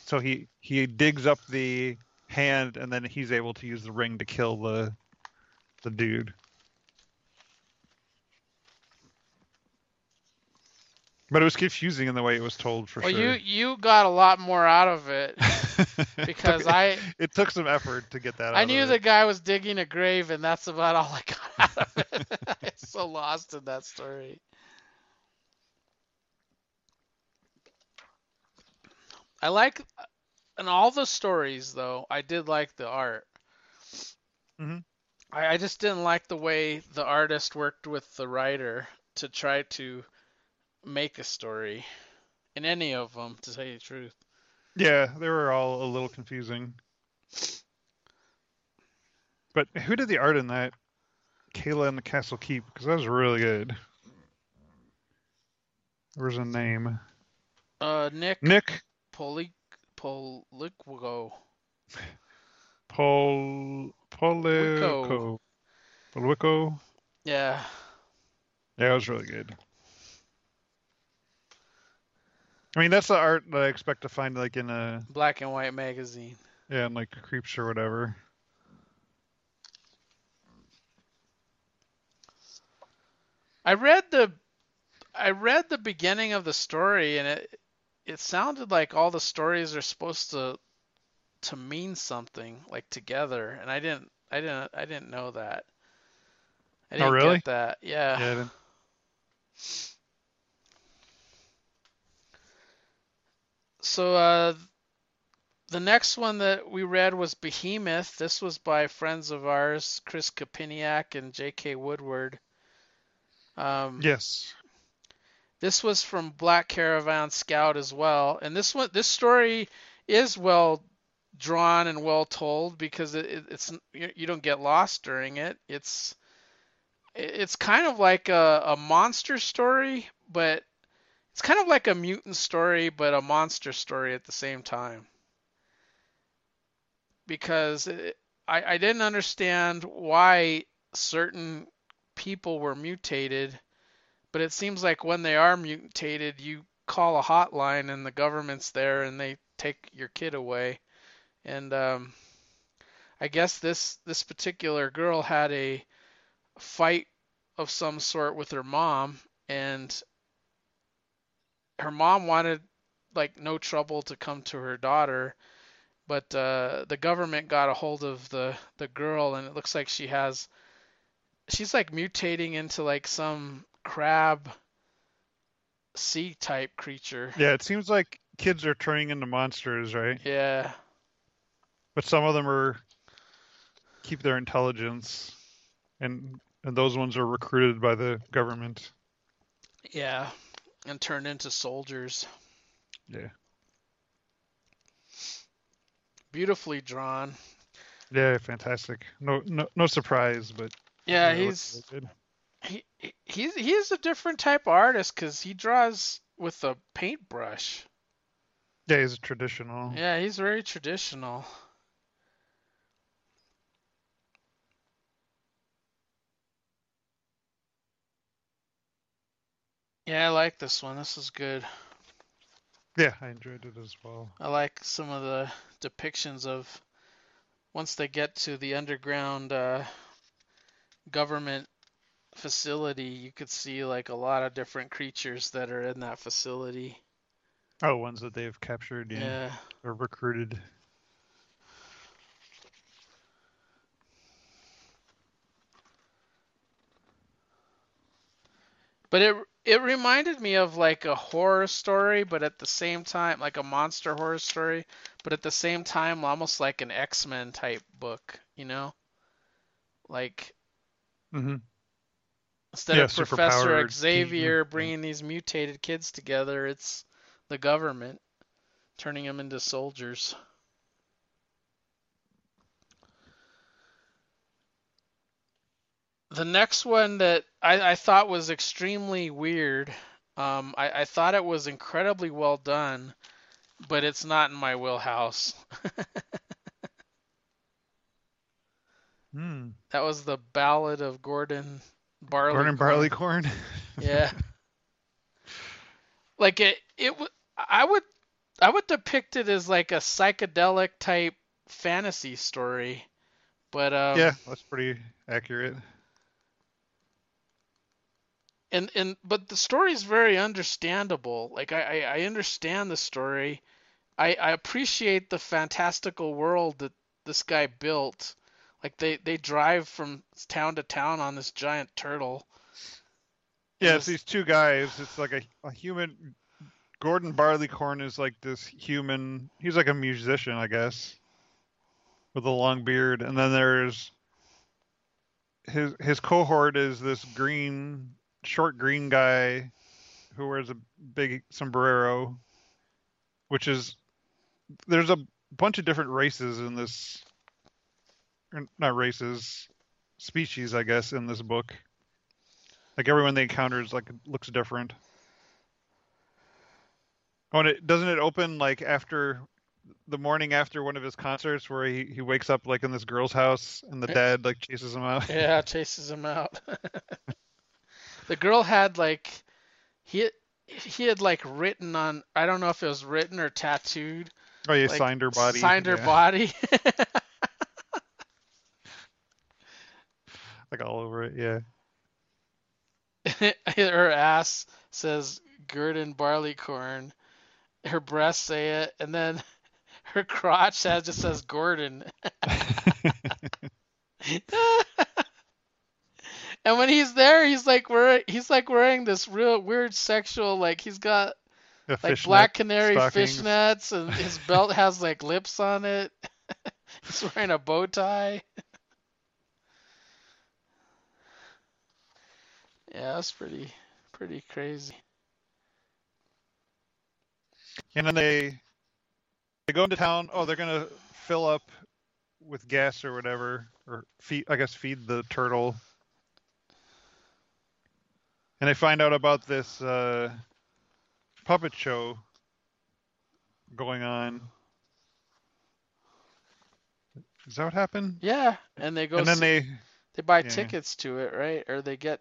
So he he digs up the hand and then he's able to use the ring to kill the the dude. But it was confusing in the way it was told for well, sure. Well, you you got a lot more out of it [laughs] because I [laughs] it took some effort to get that. I knew the it. guy was digging a grave, and that's about all I got out of it. [laughs] I'm so lost in that story. I like, in all the stories though, I did like the art. Mhm. I, I just didn't like the way the artist worked with the writer to try to make a story in any of them, to tell you the truth. Yeah, they were all a little confusing. But who did the art in that? Kayla and the Castle Keep, because that was really good. Where's a name? Uh, Nick Nick Poli Poliquo. [laughs] Pol Polico. Polico. Yeah. Yeah, it was really good. I mean, that's the art that I expect to find like in a Black and white magazine. yeah, in like creeps or whatever. I read the I read the beginning of the story and it it sounded like all the stories are supposed to to mean something like together and I didn't I didn't I didn't know that. I Oh, didn't really? get that. Yeah. Yeah, So uh the next one that we read was Behemoth. This was by friends of ours, Chris Kipiniak and J.K. Woodward. Um, yes. This was from Black Caravan Scout as well, and this one, this story is well drawn and well told because it, it, it's you you don't get lost during it. It's it's kind of like a, a monster story, but it's kind of like a mutant story, but a monster story at the same time. Because it, I I didn't understand why certain people were mutated but it seems like when they are mutated, you call a hotline and the government's there and they take your kid away. And um, I guess this this particular girl had a fight of some sort with her mom, and her mom wanted like no trouble to come to her daughter, but uh, the government got a hold of the the girl, and it looks like she has she's like mutating into like some crab sea type creature. Yeah, it seems like kids are turning into monsters, right? Yeah. But some of them are keep their intelligence, and and those ones are recruited by the government. Yeah. And turn into soldiers. Yeah. Beautifully drawn. Yeah, fantastic. No, no, no surprise, but Yeah, he's really good. He he- he's he's a different type of artist because he draws with a paintbrush. Yeah, he's traditional. Yeah, he's very traditional. Yeah, I like this one. This is good. Yeah, I enjoyed it as well. I like some of the depictions of once they get to the underground uh, government facility, you could see like a lot of different creatures that are in that facility. Oh, ones that they've captured, yeah, Yeah. or recruited. But it it reminded me of like a horror story, but at the same time like a monster horror story, but at the same time almost like an X-Men type book, you know? Like hmm instead Yeah, of Professor Xavier bringing these mutated kids together, it's the government turning them into soldiers. The next one that I, I thought was extremely weird, um, I, I thought it was incredibly well done, but it's not in my wheelhouse. [laughs] Hmm. That was the Ballad of Gordon Barley. Gordon Barleycorn. [laughs] Yeah. like it it I would I would depict it as like a psychedelic type fantasy story. But um yeah, that's pretty accurate. and and but the story is very understandable. Like I I, I understand the story. I I appreciate the fantastical world that this guy built. Like they they drive from town to town on this giant turtle. Yeah, it's these two guys. It's like a, a human. Gordon Barleycorn is like this human. He's like a musician, I guess, with a long beard. And then there's his his cohort is this green short green guy who wears a big sombrero, which is there's a bunch of different races in this, not races, species, I guess, in this book. Like everyone they encounter is like looks different. Oh, and it doesn't it open like after the morning after one of his concerts where he, he wakes up like in this girl's house and the dad like chases him out. Yeah, chases him out. [laughs] the girl had like he he had like written on I don't know if it was written or tattooed. Oh, yeah, like, signed her body. Signed her yeah, body. [laughs] like all over it. Yeah. [laughs] her ass says Gordon Barleycorn. Her breasts say it, and then [laughs] her crotch has just says Gordon. [laughs] and when he's there, he's like wearing he's like wearing this real weird sexual like he's got like black canary stockings. fishnets and his belt has like lips on it. he's wearing a bow tie. Yeah, that's pretty pretty crazy. And then they they go into town. Oh, they're gonna fill up with gas or whatever, or feed. I guess feed the turtle. And they find out about this uh, puppet show going on. Is that what happened? Yeah, and they go and then see- they they buy yeah. tickets to it, right? Or they get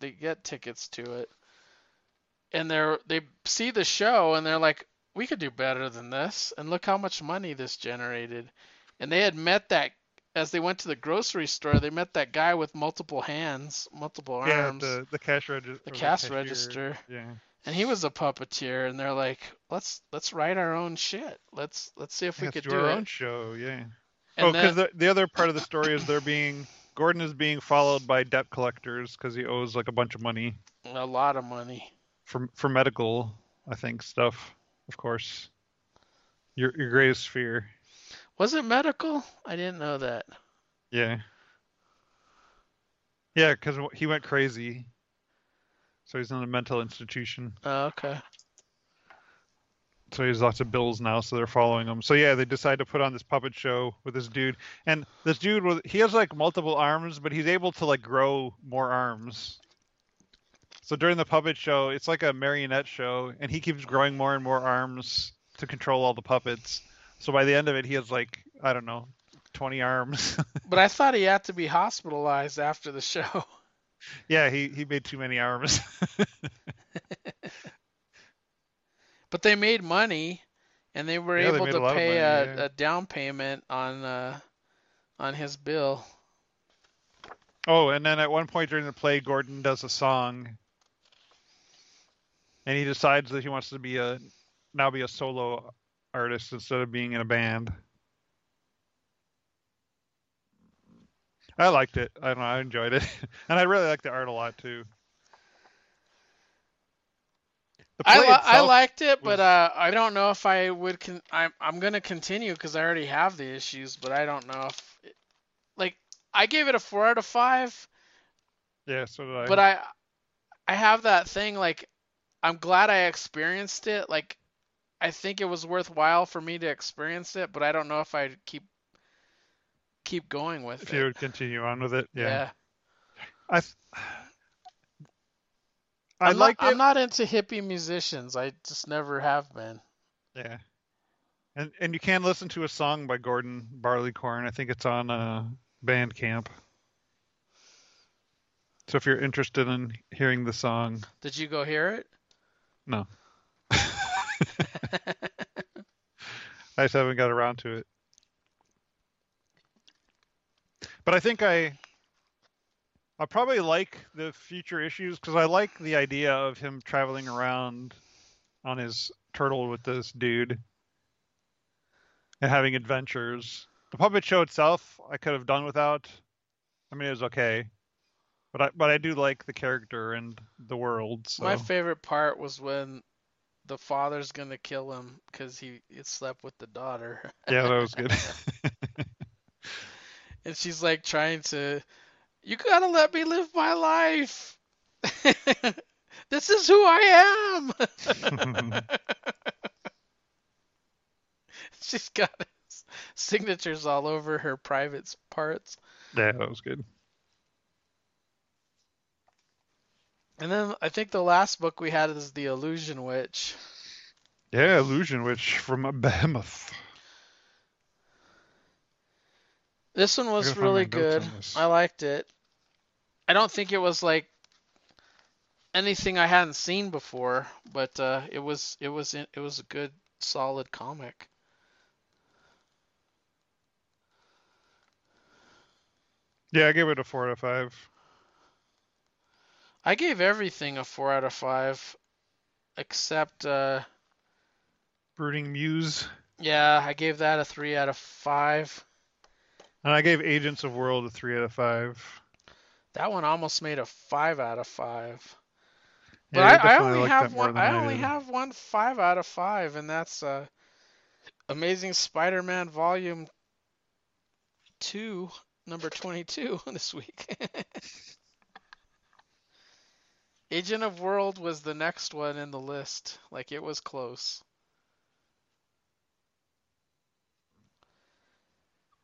they get tickets to it. And they're they see the show and they're like, we could do better than this. And look how much money this generated. And they had met that as they went to the grocery store, they met that guy with multiple hands, multiple arms. yeah the the cash register. the cash register. Yeah. And he was a puppeteer and they're like, let's let's write our own shit. Let's let's see if we Let's could do, do our it. own show. Yeah. And oh, because the, the other part of the story is they're being Gordon is being followed by debt collectors because he owes like a bunch of money a lot of money. for for medical, I think stuff. Of course, your your greatest fear. Was it medical? I didn't know that. Yeah. Yeah, because he went crazy, so he's in a mental institution. Oh, okay. So he has lots of bills now, so they're following him. So yeah, they decide to put on this puppet show with this dude, and this dude was he has like multiple arms, but he's able to like grow more arms. So during the puppet show, it's like a marionette show, and he keeps growing more and more arms to control all the puppets. So by the end of it, he has like I don't know, twenty arms. [laughs] But I thought he had to be hospitalized after the show. yeah, he he made too many arms. [laughs] But they made money, and they were Yeah, able a to of pay money, a, yeah. a down payment on uh, on his bill. Oh, and then at one point during the play, Gordon does a song, and he decides that he wants to be a now be a solo artist instead of being in a band. I liked it. I don't know. I enjoyed it, [laughs] and I really like the art a lot too. The I li- I liked it, but uh, I don't know if I would. Con- I'm I'm gonna continue because I already have the issues, but I don't know if it- like I gave it a four out of five. yeah, so did I. but I I have that thing like I'm glad I experienced it. Like I think it was worthwhile for me to experience it, but I don't know if I'd keep keep going with if it. If you would continue on with it, yeah. yeah. I th- I I'm liked not. I'm not into hippie musicians. I just never have been. Yeah. And and you can listen to a song by Gordon Barleycorn. I think it's on uh, Bandcamp. So if you're interested in hearing the song, Did you go hear it? no. [laughs] I just haven't got around to it. But I think I I probably like the future issues because I like the idea of him traveling around on his turtle with this dude and having adventures. The puppet show itself, I could have done without. I mean, it was okay, but I but I do like the character and the world. So My favorite part was when the father's gonna kill him because he, he slept with the daughter. yeah, that was [laughs] good. [laughs] and she's like trying to you gotta let me live my life [laughs] this is who I am. [laughs] She's got his signatures all over her private parts. yeah, that was good. And then I think the last book we had is The Illusion Witch. Yeah, Illusion Witch from Behemoth. This one was gotta find my really good. I liked it. I don't think it was like anything I hadn't seen before, but uh, it was it was it was a good solid comic. Yeah, I gave it a four out of five. I gave everything a four out of five, except uh, Brooding Muse. yeah, I gave that a three out of five. And I gave Agents of World a three out of five. That one almost made a five out of five. But Yeah, I, I only have one. than I only did. have one five out of five, and that's uh, Amazing Spider-Man Volume Two, number twenty-two [laughs] this week. [laughs] Agent of World was the next one in the list. Like it was close.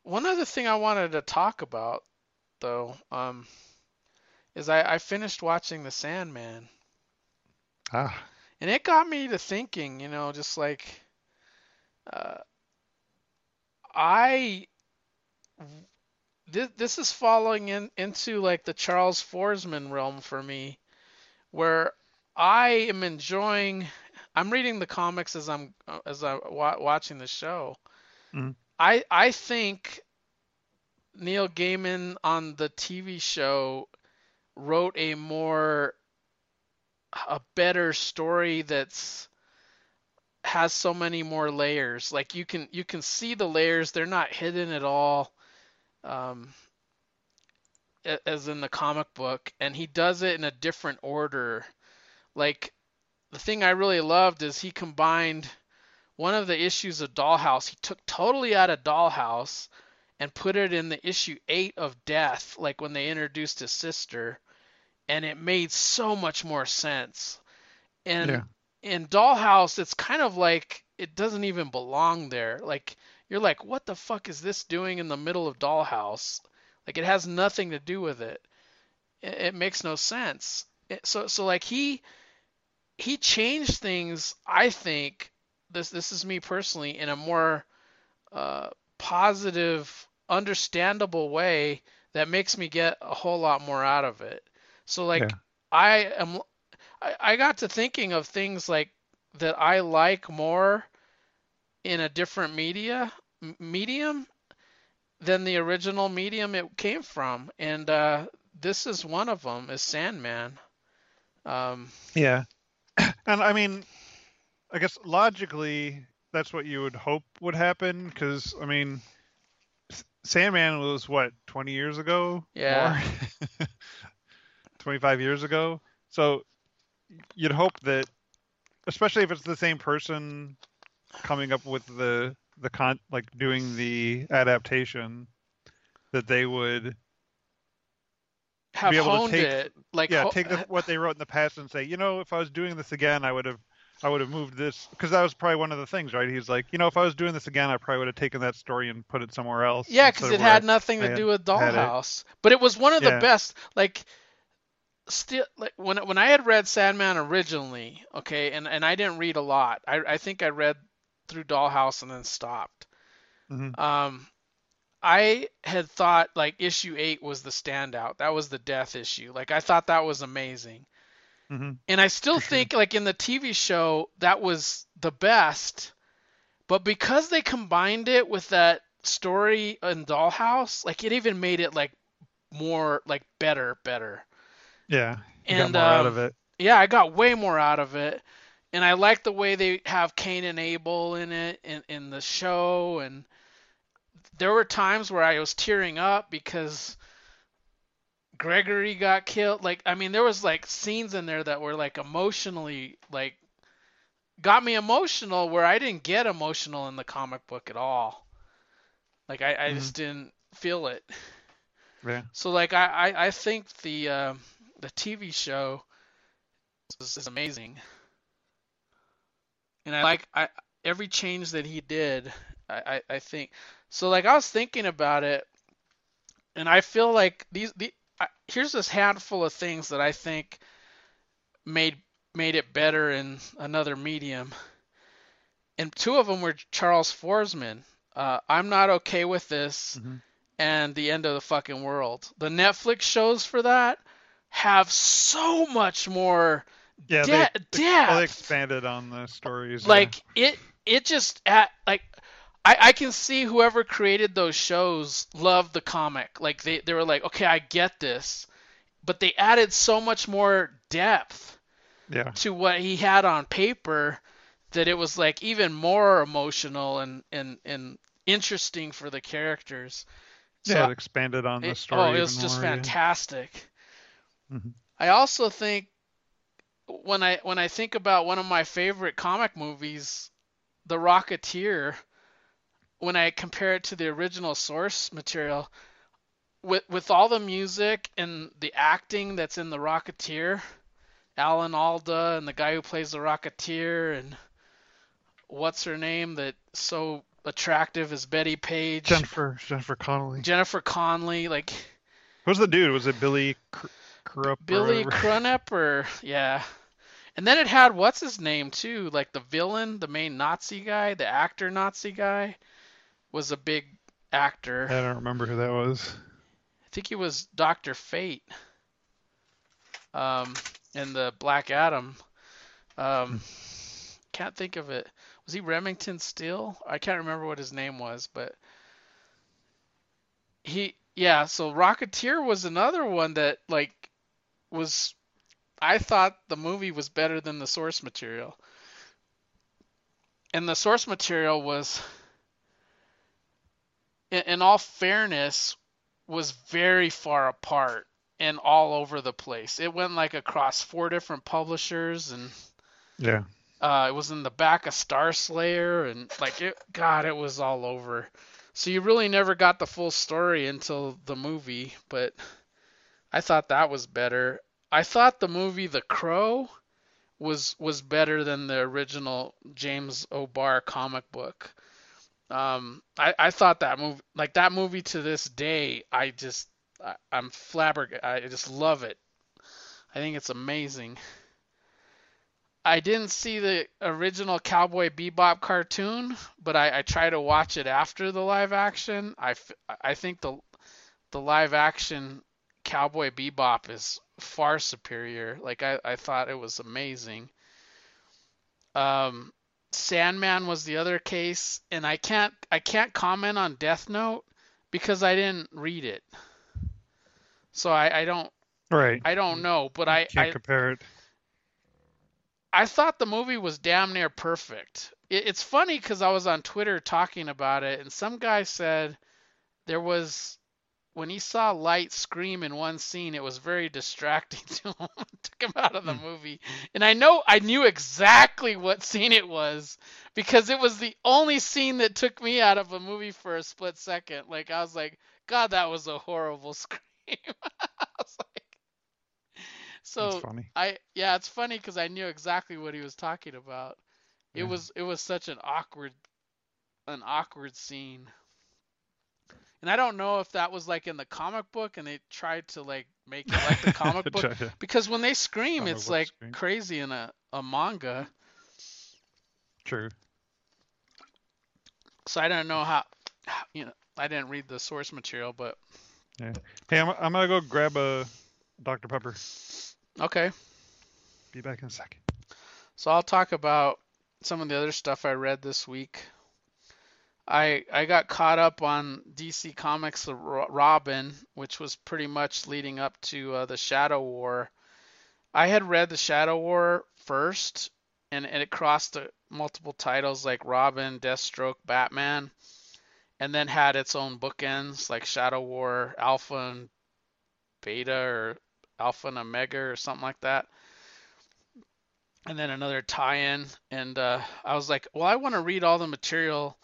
One other thing I wanted to talk about, though, um, is I, I finished watching The Sandman. Ah, And it got me to thinking, you know, just like uh, I this, this is falling in into like the Charles Forsman realm for me, where I am enjoying. I'm reading the comics as I'm as I'm wa- watching the show. Mhm. I I think Neil Gaiman on the TV show wrote a more a better story that's has so many more layers. Like you can you can see the layers; they're not hidden at all, um, as in the comic book. And he does it in a different order. Like the thing I really loved is he combined one of the issues of Dollhouse. He took totally out of Dollhouse and put it in the issue eight of Death, like when they introduced his sister, and it made so much more sense. And Yeah. in Dollhouse, it's kind of like it doesn't even belong there. Like you're like, what the fuck is this doing in the middle of Dollhouse? Like it has nothing to do with it. It, it makes no sense. It- so so like he he changed things. I think this this is me personally in a more uh, positive, understandable way that makes me get a whole lot more out of it. So like Yeah. I am I, I got to thinking of things like that I like more in a different media m- medium than the original medium it came from, and uh, this is one of them. Is Sandman. Um, yeah. [clears throat] And I mean, I guess logically, that's what you would hope would happen. Because I mean, Sandman was what 20 years ago? Yeah. [laughs] More? 25 years ago. So you'd hope that, especially if it's the same person coming up with the the con like doing the adaptation, that they would have Be able to take- it like yeah ho- take the, what they wrote in the past and say you know if i was doing this again i would have i would have moved this because that was probably one of the things right he's like you know if i was doing this again i probably would have taken that story and put it somewhere else Yeah, because it had nothing I to do with had it. Dollhouse, but it was one of the best. Like, still, like when when I had read Sandman originally, okay, and and I didn't read a lot. I I think I read through Dollhouse and then stopped. Mhm. Um, I had thought like issue eight was the standout. That was the death issue. Like I thought that was amazing. Mhm. And I still For sure. think like in the TV show that was the best, but because they combined it with that story in Dollhouse, like it even made it like more like better, better. Yeah And got more out um, of it yeah, I got way more out of it. And I like the way they have Cain and Abel in it in, in the show and there were times where I was tearing up because Gregory got killed. Like I mean there was like scenes in there that were like emotionally like got me emotional where I didn't get emotional in the comic book at all. Like I, I just didn't feel it. yeah So like I, I, I think the um the TV show is, is amazing. And I like I every change that he did. I, I, I think so. Like I was thinking about it, and I feel like these the I, here's this handful of things that I think made made it better in another medium. And two of them were Charles Forsman. Uh, I'm not okay with this, Mhm. and the end of the fucking world. The Netflix shows for that have so much more Yeah, de- they, depth. they, expanded on the stories. yeah. like it it just at like I, I can see whoever created those shows loved the comic like they, they were like okay i get this but they added so much more depth yeah, to what he had on paper that it was like even more emotional and and, and interesting for the characters so yeah, it expanded on the it- story. oh it was just more, yeah. fantastic Mhm. i also think when i when i think about one of my favorite comic movies the rocketeer when i compare it to the original source material with with all the music and the acting that's in the rocketeer alan alda and the guy who plays the rocketeer and what's her name that so attractive is Bettie Page Jennifer Jennifer Connelly. jennifer conley like Who's the dude? Was it Billy Billy? [laughs] Crudup or yeah. And then it had what's his name too, like the villain, the main Nazi guy, the actor Nazi guy was a big actor. I don't remember who that was. I think he was Doctor Fate. Um in the Black Adam. Um can't think of it. Was he Remington Steele? I can't remember what his name was, but he yeah, so Rocketeer was another one that like was I thought the movie was better than the source material. And the source material was in, in all fairness was very far apart and all over the place. It went like across four different publishers and Yeah. uh, it was in the back of Star Slayer, and like it, God, it was all over. So you really never got the full story until the movie, but I thought that was better. I thought the movie The Crow was was better than the original James O'Barr comic book. Um, I, I thought that movie, like that movie to this day, I just I, I'm flabbergasted. I just love it. I think it's amazing. I didn't see the original Cowboy Bebop cartoon, but I, I try to watch it after the live action. I, I think the the live action Cowboy Bebop is far superior. Like I, I thought it was amazing. Um, Sandman was the other case, and I can't I can't comment on Death Note because I didn't read it. So I, I don't Right. I don't know, but I, Can't I compare it. I thought the movie was damn near perfect. It, it's funny because I was on Twitter talking about it, and some guy said there was when he saw Light scream in one scene, it was very distracting [laughs] to him. Took him out of the hmm. movie, and I know I knew exactly what scene it was because it was the only scene that took me out of a movie for a split second. Like I was like, God, that was a horrible [laughs] scream. [laughs] I was like, so funny. I yeah, it's funny because I knew exactly what he was talking about. It Yeah. was it was such an awkward an awkward scene. And I don't know if that was like in the comic book and they tried to like make it like the [laughs] comic book because when they scream Comic it's like scream. crazy in a, a manga. True. So I don't know how you know I didn't read the source material but Yeah. Hey, I'm, I'm gonna go grab a Dr Pepper. okay. Be back in a second. So I'll talk about some of the other stuff I read this week. I I got caught up on DC Comics Robin, which was pretty much leading up to uh, the Shadow War. I had read the Shadow War first, and, and it crossed uh, multiple titles like Robin, Deathstroke, Batman, and then had its own bookends like Shadow War Alpha and Beta or Alpha and Omega or something like that and then another tie-in and uh, i was like well i want to read all the material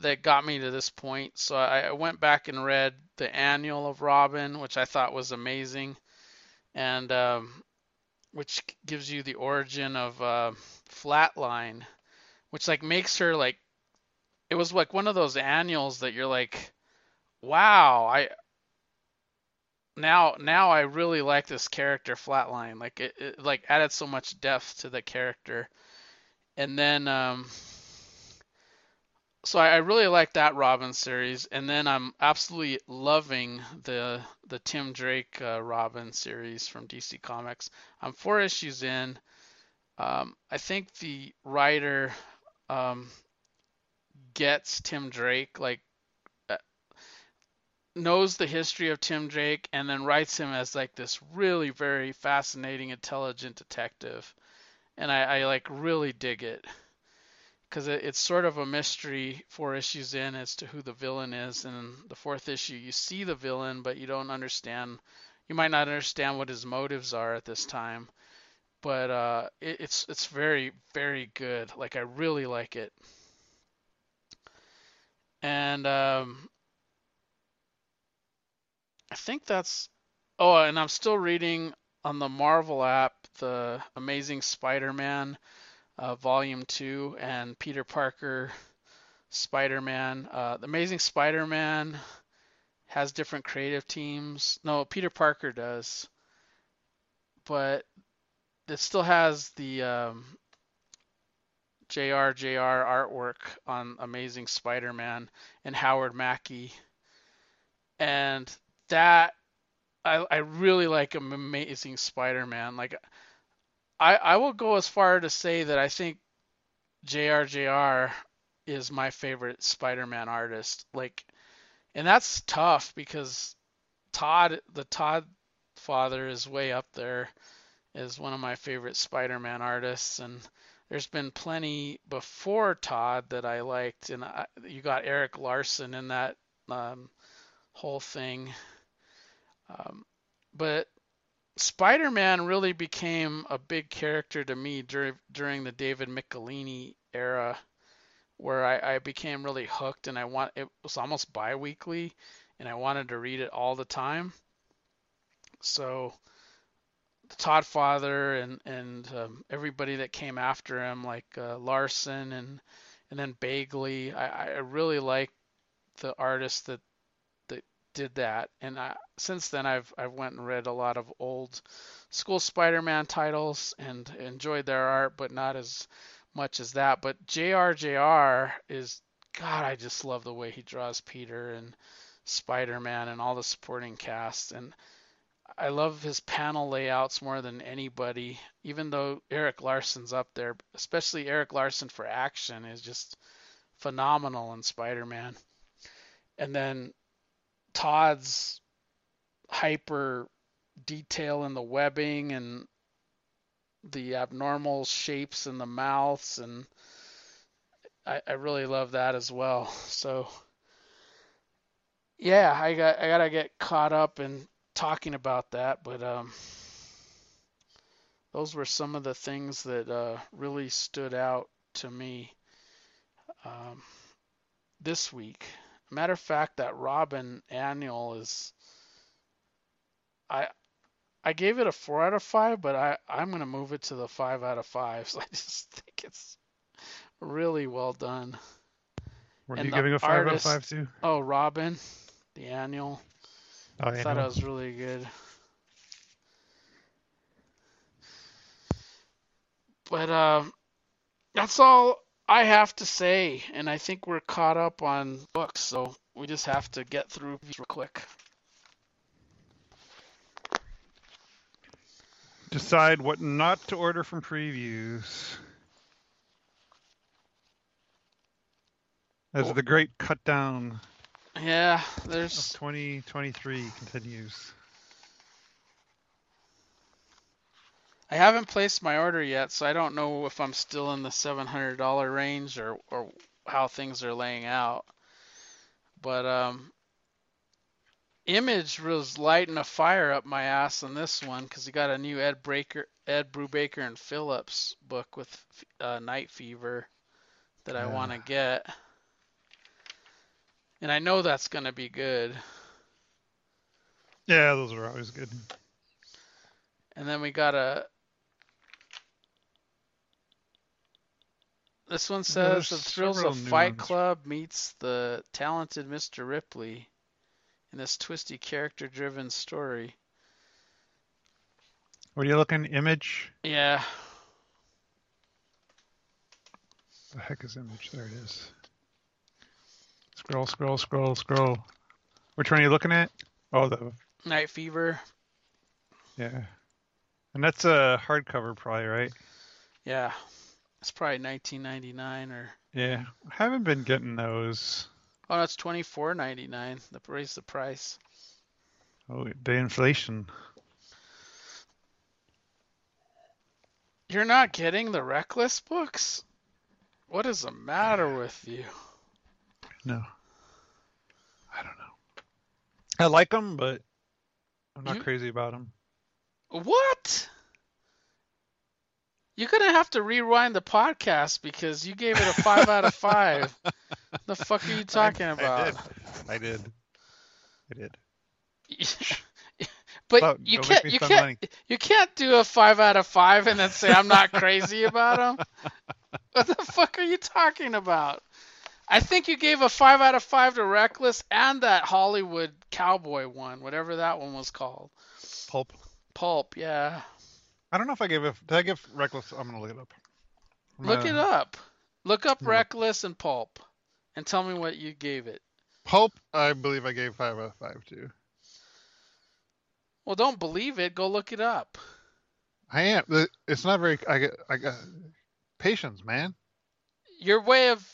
that got me to this point so I, went back and read the annual of robin which i thought was amazing and um, which gives you the origin of uh, Flatline, which like makes her like it was like one of those annuals that you're like, wow, I now now I really like this character Flatline. Like it, it like added so much depth to the character. And then um so I, really like that Robin series, and then I'm absolutely loving the the Tim Drake uh, Robin series from DC Comics. I'm four issues in. Um, I think the writer um, gets Tim Drake, like uh, knows the history of Tim Drake, and then writes him as like this really very fascinating, intelligent detective, and I, I like really dig it because it, it's sort of a mystery four issues in as to who the villain is. And the fourth issue, you see the villain, but you don't understand. You might not understand what his motives are at this time. But uh, it, it's it's very very good. Like I really like it. And um, I think that's. Oh, and I'm still reading on the Marvel app the Amazing Spider-Man uh, Volume 2 and Peter Parker Spider Man. Uh, the Amazing Spider Man has different creative teams. No, Peter Parker does. But it still has the um, JR JR artwork on Amazing Spider Man and Howard Mackie. And that I, I really like Amazing Spider Man. Like I, I will go as far to say that I think JRJR is my favorite Spider-Man artist. Like, and that's tough because Todd, the Todd father, is way up there. Is one of my favorite Spider-Man artists, and there's been plenty before Todd that I liked, and I, you got Erik Larsen in that um, whole thing. Um, but Spider-Man really became a big character to me during during the David Michelinie era, where I, I became really hooked, and I want it was almost bi-weekly, and I wanted to read it all the time. So, the Todd Father and and um, everybody that came after him, like uh, Larsen and and then Bagley, I, I really like the artists that did that, and I, since then I've I've went and read a lot of old school Spider-Man titles and enjoyed their art, but not as much as that. But JRJR is God, I just love the way he draws Peter and Spider-Man and all the supporting cast, and I love his panel layouts more than anybody. Even though Erik Larsen's up there, especially Erik Larsen for action is just phenomenal in Spider-Man. And then Todd's hyper detail in the webbing and the abnormal shapes in the mouths and I, I really love that as well. [laughs] So yeah, I got I gotta get caught up in talking about that, but um, those were some of the things that uh, really stood out to me um, this week. Matter of fact, that Robin annual is I I gave it a four out of five, but I I'm gonna move it to the five out of five. [laughs] So I just think it's really well done. Were And you giving a five artist- out of five to? Oh, Robin, the annual. Oh, I thought it was really good. But um, that's all I have to say, and I think we're caught up on books, so we just have to get through these real quick. Decide what not to order from previews. As Oh. the great cut down Yeah, of there's 2023 continues. I haven't placed my order yet, so I don't know if I'm still in the $700 range or or how things are laying out. But um Image was lighting a fire up my ass on this one because he got a new Ed Breaker, Ed Brubaker and Phillips book with uh, Night Fever that I Yeah. want to get, and I know that's gonna be good. Yeah, those are always good. And then we got a This one says the thrills of Fight ones. Club meets the talented Mr. Ripley in this twisty character-driven story. What are you looking? Image? Yeah, The heck is image? There it is. Scroll, scroll, scroll, scroll. Which one are you looking at? Oh, the Night Fever. yeah. And that's a hardcover, probably, right? Yeah, it's probably 1999 or Yeah. I haven't been getting those. oh, no, it's 24.99. The raise the price. Oh, the inflation. You're not getting the Reckless books? What is the matter with you? No. I don't know. I like them, but I'm not You- crazy about them. What? You're gonna have to rewind the podcast because you gave it a five out of five. [laughs] The fuck are you talking about? I did. I did. I did. [laughs] but Oh, you can't you can't money. you can't do a five out of five and then say I'm not crazy about them. [laughs] What the fuck are you talking about? I think you gave a five out of five to Reckless and that Hollywood Cowboy one, whatever that one was called. Pulp. Pulp, yeah. I don't know if I gave it. Did I give Reckless? I'm gonna look it up. I'm Look it gonna- up. Look up. Reckless and Pulp, and tell me what you gave it. Pulp. I believe I gave five out of five too. Well, don't believe it. Go look it up. I am. It's not very. I get. I got patience, man. Your way of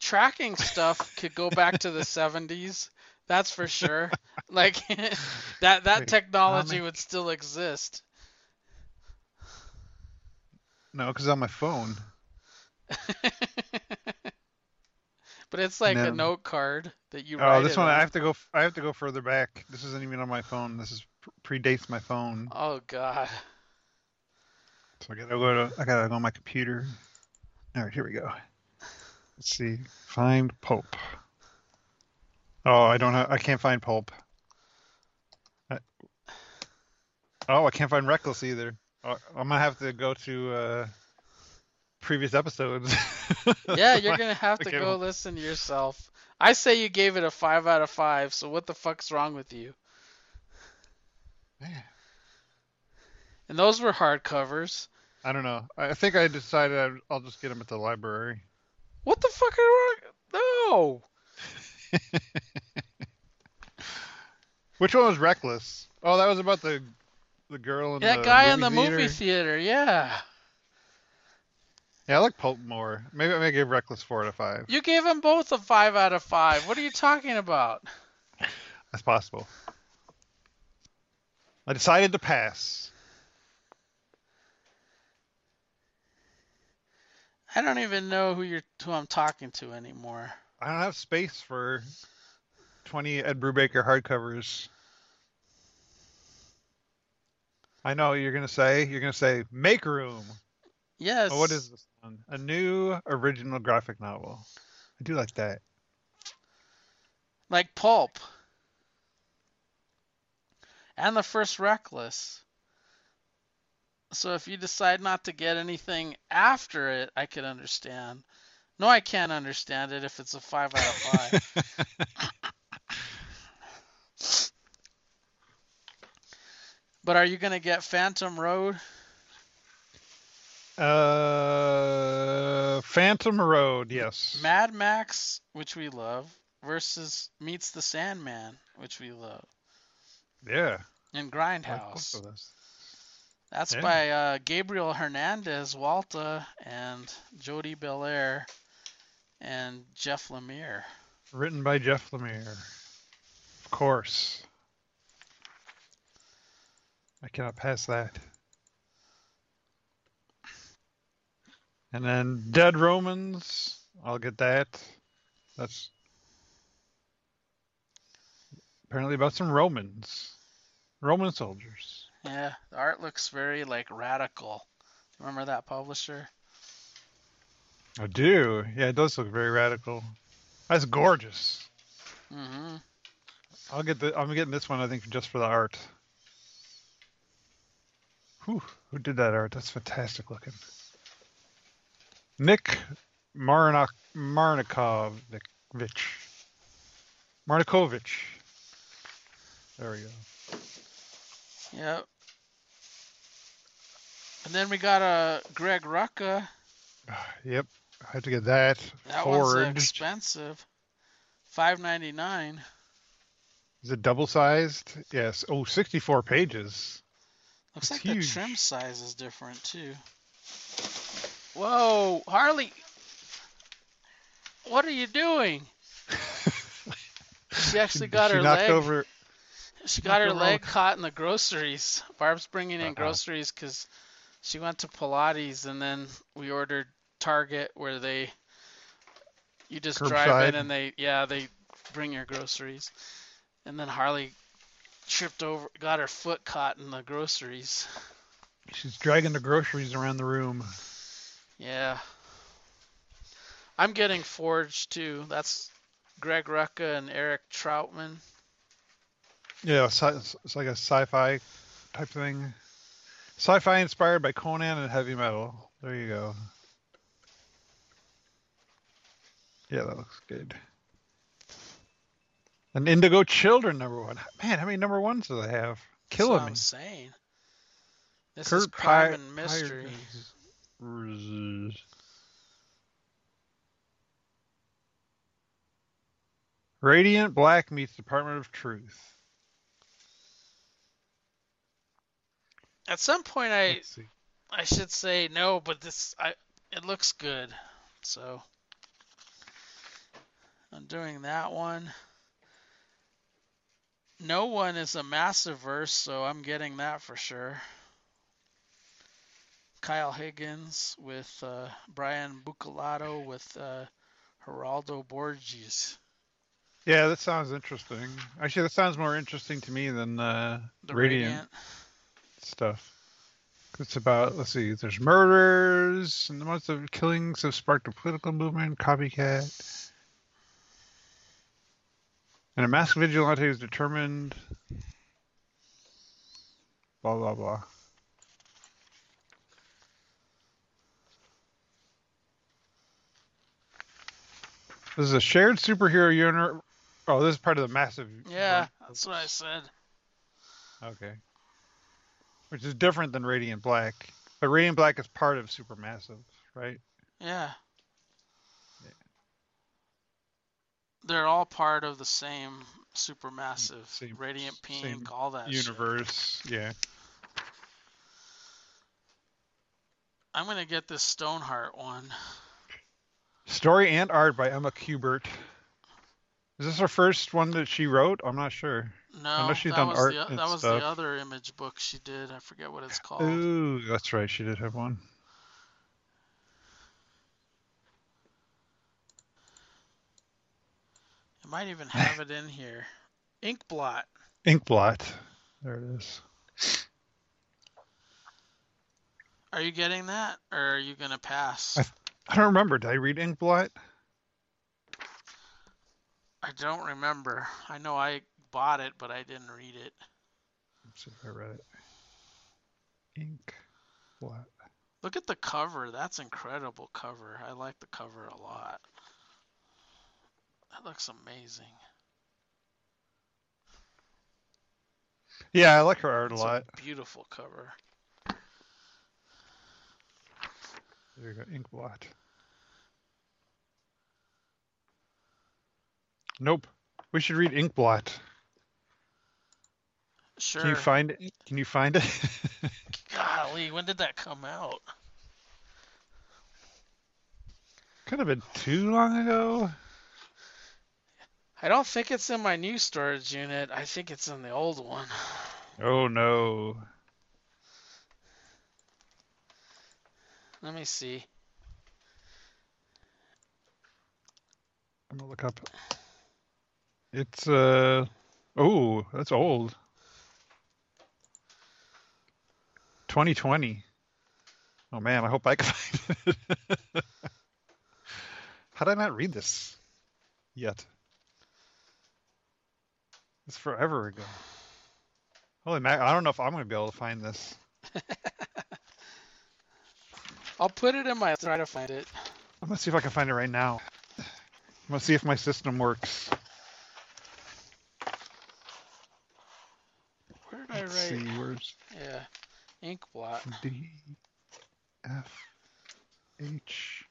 tracking stuff [laughs] could go back to the 70s. That's for sure. Like [laughs] that that Wait, technology would still exist. No, because on my phone. [laughs] but it's like a note card that you oh, write Oh, this one I on. have to go. I have to go further back. This isn't even on my phone. This is predates my phone. Oh god. So I gotta go to. I gotta go on my computer. All right, here we go. Let's see. Find Pope. Oh, I don't have. I can't find Pulp. I- oh, I can't find Reckless either. Oh, I'm gonna have to go to uh, previous episodes. [laughs] Yeah, you're gonna have to go listen to yourself. I say you gave it a five out of five. So what the fuck's wrong with you? Man, And those were hardcovers. I don't know. I think I decided I'd, I'll just get them at the library. What the fuck are wrong? No. [laughs] Which one was Reckless? Oh, that was about the the girl in That the guy movie in the theater. movie theater. Yeah. Yeah, I like Pulp more. Maybe I may give Reckless four out of five. You gave them both a five out of five. What are you talking about? That's possible. I decided to pass. I don't even know who you're who I'm talking to anymore. I don't have space for 20 Ed Brubaker hardcovers. I know what you're gonna say. You're gonna say make room. Yes. Oh, what is this one? A new original graphic novel. I do like that. like Pulp. And the first Reckless. So if you decide not to get anything after it, I could understand. No, I can't understand it if it's a five out of five. [laughs] but are you gonna get Phantom Road? uh, Phantom Road. Yes. Mad Max, which we love, versus Meets the Sandman, which we love, Yeah. and like Grindhouse. That's Yeah. by uh, Gabriel Hernandez Walta and Jordie Bellaire and Jeff Lemire. Written by Jeff Lemire. Of course. I cannot pass that. And then Dead Romans. I'll get that. That's apparently about some Romans. Roman soldiers. Yeah, the art looks very like radical. Remember that publisher? I do. Yeah, it does look very radical. That's gorgeous. Mm-hmm. I'll get the. I'm getting this one. I think just for the art. Whew, who did that art? That's fantastic looking. Nick Marnak Marnikovic. Marnikovic. There we go. Yep. And then we got a Greg Rucka. [sighs] Yep. I have to get that. That one's expensive. Five ninety nine. Is it double sized? Yes. Oh, 64 pages. Looks It's like huge. the trim size is different too. Whoa, Harley! What are you doing? She [laughs] actually got she her knocked leg. over. She got her knocked over leg all- caught in the groceries. Barb's bringing in Uh-uh. groceries because she went to Pilates and then we ordered Target where they you just drive in and they yeah they bring your groceries. And then Harley tripped over, got her foot caught in the groceries. She's dragging the groceries around the room. Yeah. I'm getting Forged too. That's Greg Rucka and Eric Trautmann. Yeah, it's like a sci-fi type thing. Sci-fi inspired by Conan and heavy metal. There you go. Yeah, that looks good. And Indigo Children number one. Man, how many number ones do they have? That's Killing what me. I'm saying. This Curt is crime Pi- and mystery. Pyre- Radiant Black meets Department of Truth. At some point, I I should say no, but this I it looks good, so I'm doing that one. No one is a massive verse, so I'm getting that for sure. Kyle Higgins with uh, Brian Buccellato with uh, Geraldo Borges. Yeah, that sounds interesting. Actually, that sounds more interesting to me than uh, The Radiant, Radiant. stuff. It's about let's see, there's murders and the most of killings have sparked a political movement, copycat. And a masked vigilante is determined. Blah blah blah. This is a shared superhero universe. Oh, this is part of the massive. Yeah, that's what I said. Okay. Which is different than Radiant Black. But Radiant Black is part of Supermassive, right? Yeah. They're all part of the same supermassive, Same- radiant pink, all that shit. Universe, yeah. I'm gonna get this Stoneheart one. Story and art by Emma Kubert. Is this her first one that she wrote? I'm not sure. No, I know she's that done was art the that was stuff. the other image book she did. I forget what it's called. Ooh, that's right. She did have one. Might even have it in here. Ink blot. Ink blot. There it is. Are you getting that, or are you gonna pass? I- I don't remember. Did I read Ink blot? I don't remember. I know I bought it, but I didn't read it. Let's see if I read it. Inkblot. Look at the cover. That's incredible cover. I like the cover a lot. That looks amazing. Yeah, I like her art a It's lot. beautiful cover. There you go, Inkblot. Nope. We should read Inkblot. Sure. Can you find it? Can you find it? [laughs] Golly, when did that come out? Could have been too long ago. I don't think it's in my new storage unit. I think it's in the old one. Oh no. Let me see. I'm gonna look up. It's uh oh, that's old. 2020. Oh man, I hope I can [laughs] find it. How did I not read this yet? It's forever ago. Holy mac! I don't know if I'm gonna be able to find this. [laughs] I'll put it in my try to find it. I'm gonna see if I can find it right now. I'm gonna see if my system works. Where did I Let's write? see, where's Yeah, ink blot. D F H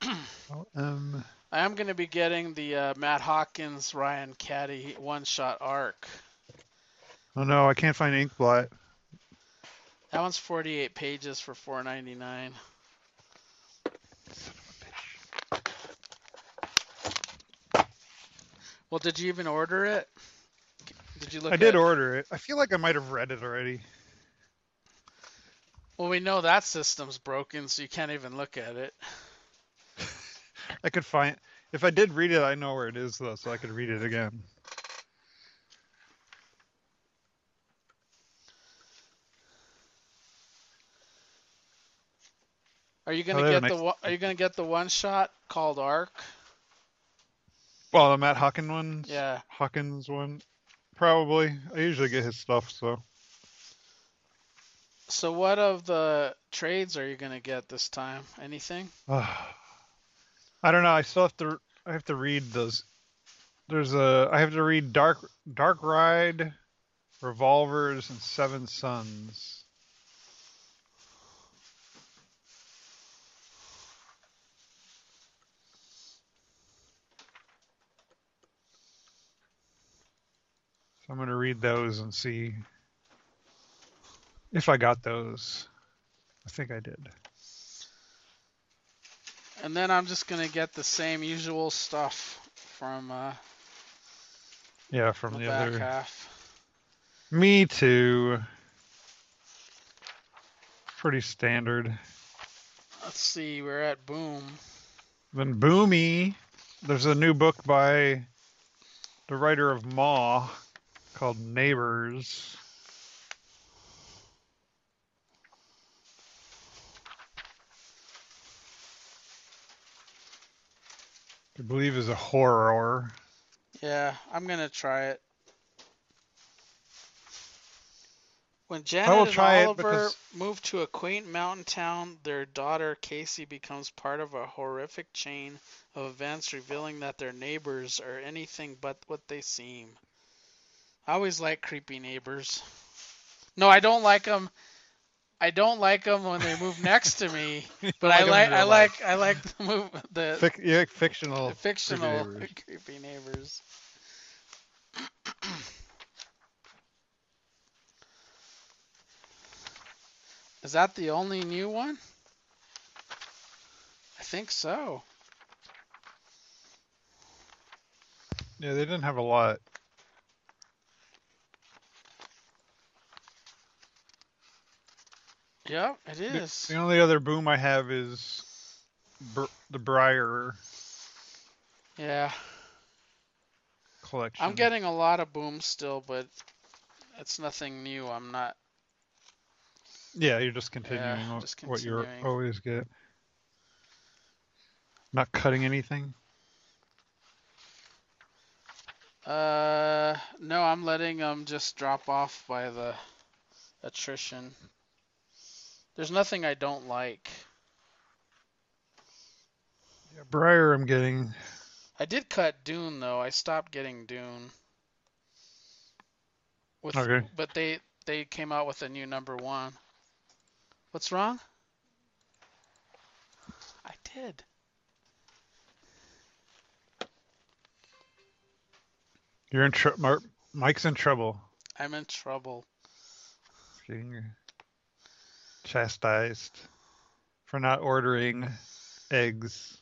[clears throat] L M. I am going to be getting the uh, Matt Hawkins Ryan Cady one shot arc. Oh no, I can't find Inkblot. That one's 48 pages for 4.99. Well, did you even order it? Did you look? I did at- order it. I feel like I might have read it already. Well, we know that system's broken, so you can't even look at it. I could find if I did read it, I know where it is though, so I could read it again. Are you Oh, gonna have get the one- Are you gonna get the one shot called Arc? Well, the Matt Hawkins one. Yeah. Hawkins one. Probably. I usually get his stuff, so So what of the trades are you gonna get this time? Anything? [sighs] I don't know. I still have to. I have to read those. There's a. I have to read Dark Dark Ride, Revolvers, and Seven Sons. So I'm gonna read those and see if I got those. I think I did. And then I'm just gonna get the same usual stuff from uh, Yeah, from the, the, other. half. Me too. Pretty standard. Let's see, we're at Boom. Then Boomy. There's a new book by the writer of Maw called Neighbors. I believe is a horror. Yeah, I'm gonna try it. When Janet and Oliver because- move to a quaint mountain town, their daughter Casey becomes part of a horrific chain of events revealing that their neighbors are anything but what they seem. I always like creepy neighbors. No, I don't like them. I don't like them when they move next to me, [laughs] but I like 'em in like I like I like the move the [laughs] Fic- yeah, fictional. the fictional [laughs] neighbors. creepy neighbors. [clears throat] Is that the only new one? I think so. Yeah, they didn't have a lot. Yep, it is. The- The only other boom I have is Br- the Briar Yeah, collection. I'm getting a lot of booms still, but it's nothing new. I'm not. Yeah, you're just continuing Yeah, what, just what you continuing. always get. Not cutting anything. Uh, no, I'm letting them just drop off by the attrition. There's nothing I don't like. Yeah, Briar, I'm getting. I did cut Dune though. I stopped getting Dune. With, Okay. But they they came out with a new number one. What's wrong? I did. You're in trouble. Mike's in trouble. I'm in trouble. Getting chastised for not ordering eggs.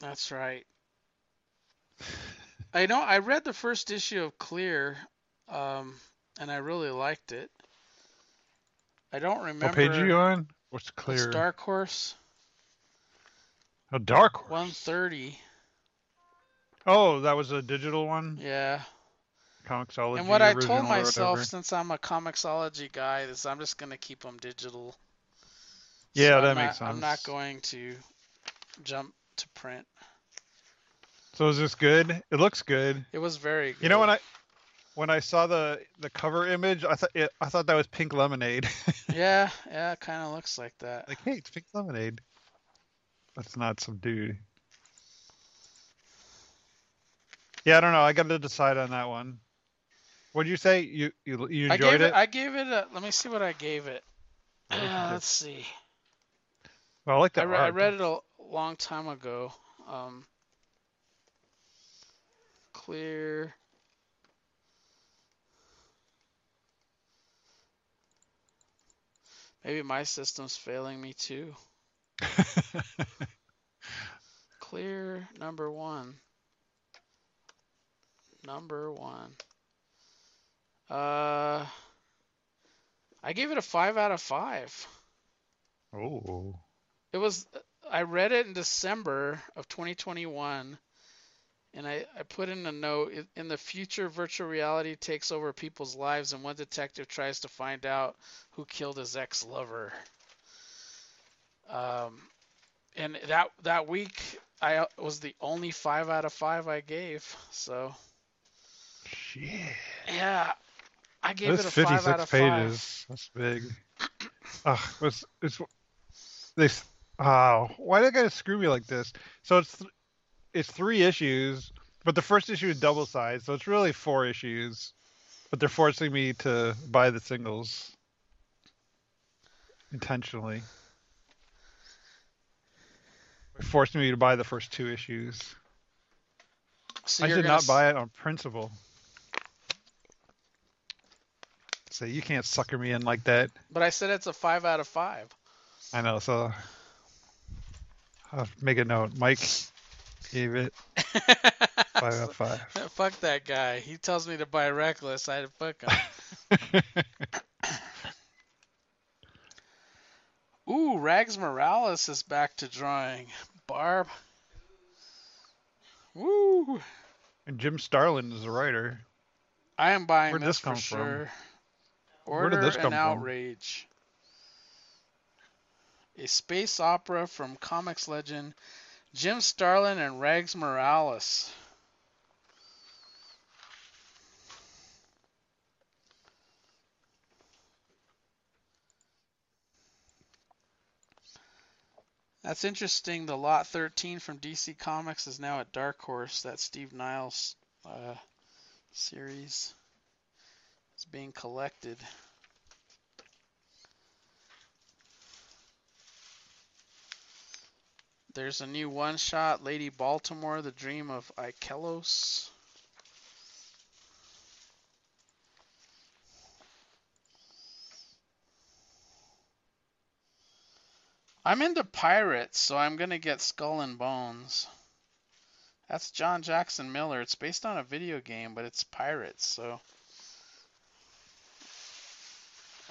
That's right. I know I read the first issue of Clear, um, and I really liked it. I don't remember. What page are you on? What's Clear? It's? Dark Horse A Dark Horse. 130. Oh, that was a digital one. Yeah. Comixology. And what I told myself, since I'm a Comixology guy, is I'm just gonna keep them digital. Yeah, I'm that not- sense. I'm not going to jump to print. So is this good? It looks good. It was very good. You know when I when I saw the the cover image, I thought it, I thought that was pink lemonade. [laughs] Yeah, yeah, it kind of looks like that. like, hey, it's pink lemonade. That's not some dude. Yeah, I don't know. I got to decide on that one. What did you say? You you, you enjoyed I gave it? it. I gave it a. Let me see what I gave it. What did you Uh, let's see. well, I like I, that. re- I read it a long time ago. Um, clear. Maybe my system's failing me too. [laughs] Clear number one. Number one. Uh, I gave it a five out of five. oh. It was I read it in December of 2021 and I, I put in a note "In- the future virtual reality takes over people's lives and one detective tries to find out who killed his ex-lover. Um, and that that week I was the only 5 out of 5 I gave. So, Shit. yeah. I gave That's it a 5 out 56 of 5. pages. That's big. Ugh, it's, it's this. Oh, why they gotta screw me like this? So it's th- it's three issues, but the first issue is double sized, so it's really four issues. But they're forcing me to buy the singles intentionally. They're forcing me to buy the first two issues. So I did not s- buy it on principle. So you can't sucker me in like that. But I said it's a 5 out of 5. I know, so I'll make a note. Mike gave it [laughs] five out of five. [laughs] Fuck that guy. He tells me to buy Reckless. I fuck him. [laughs] Ooh, Rags Morales is back to drawing. Barb. Woo! and Jim Starlin is a writer. I am buying Where'd this, this for come from? Sure. Where Order did this and come from? outrage. A space opera from comics legend Jim Starlin and Rags Morales. That's interesting. The Lot 13 from DC Comics is now at Dark Horse. That Steve Niles uh, series is being collected. There's a new one shot, Lady Baltimore, The Dream of Ikelos. I'm into pirates, so I'm gonna get Skull and Bones. That's John Jackson Miller. It's based on a video game, but it's pirates, so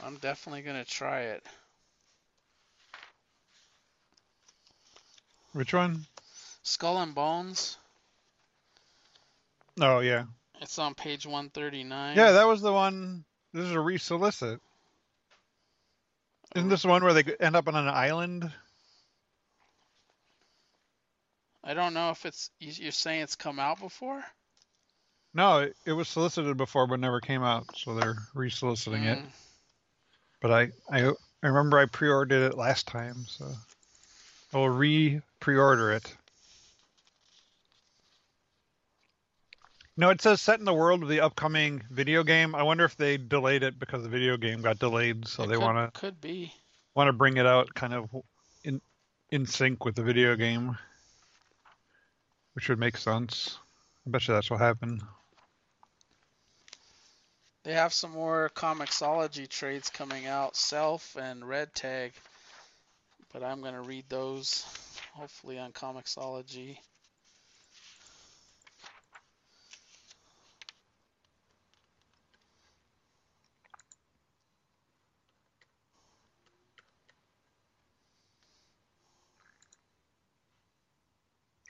I'm definitely gonna try it. Which one? Skull and Bones. Oh yeah, It's on page 139. yeah. That was the one. This is a resolicit. Isn't this the one where they end up on an island? I don't know if it's you- you're saying it's come out before. No, it, it was solicited before but never came out, so they're resoliciting it. Mm, But I, I, I remember I pre-ordered it last time, so I'll re-pre-order it. No, it says set in the world of the upcoming video game. I wonder if they delayed it because the video game got delayed, so it they want to could be. want to bring it out kind of in in sync with the video game, which would make sense. I bet you that's what happened. They have some more Comixology trades coming out, Self and Red Tag, but I'm gonna read those hopefully on Comixology.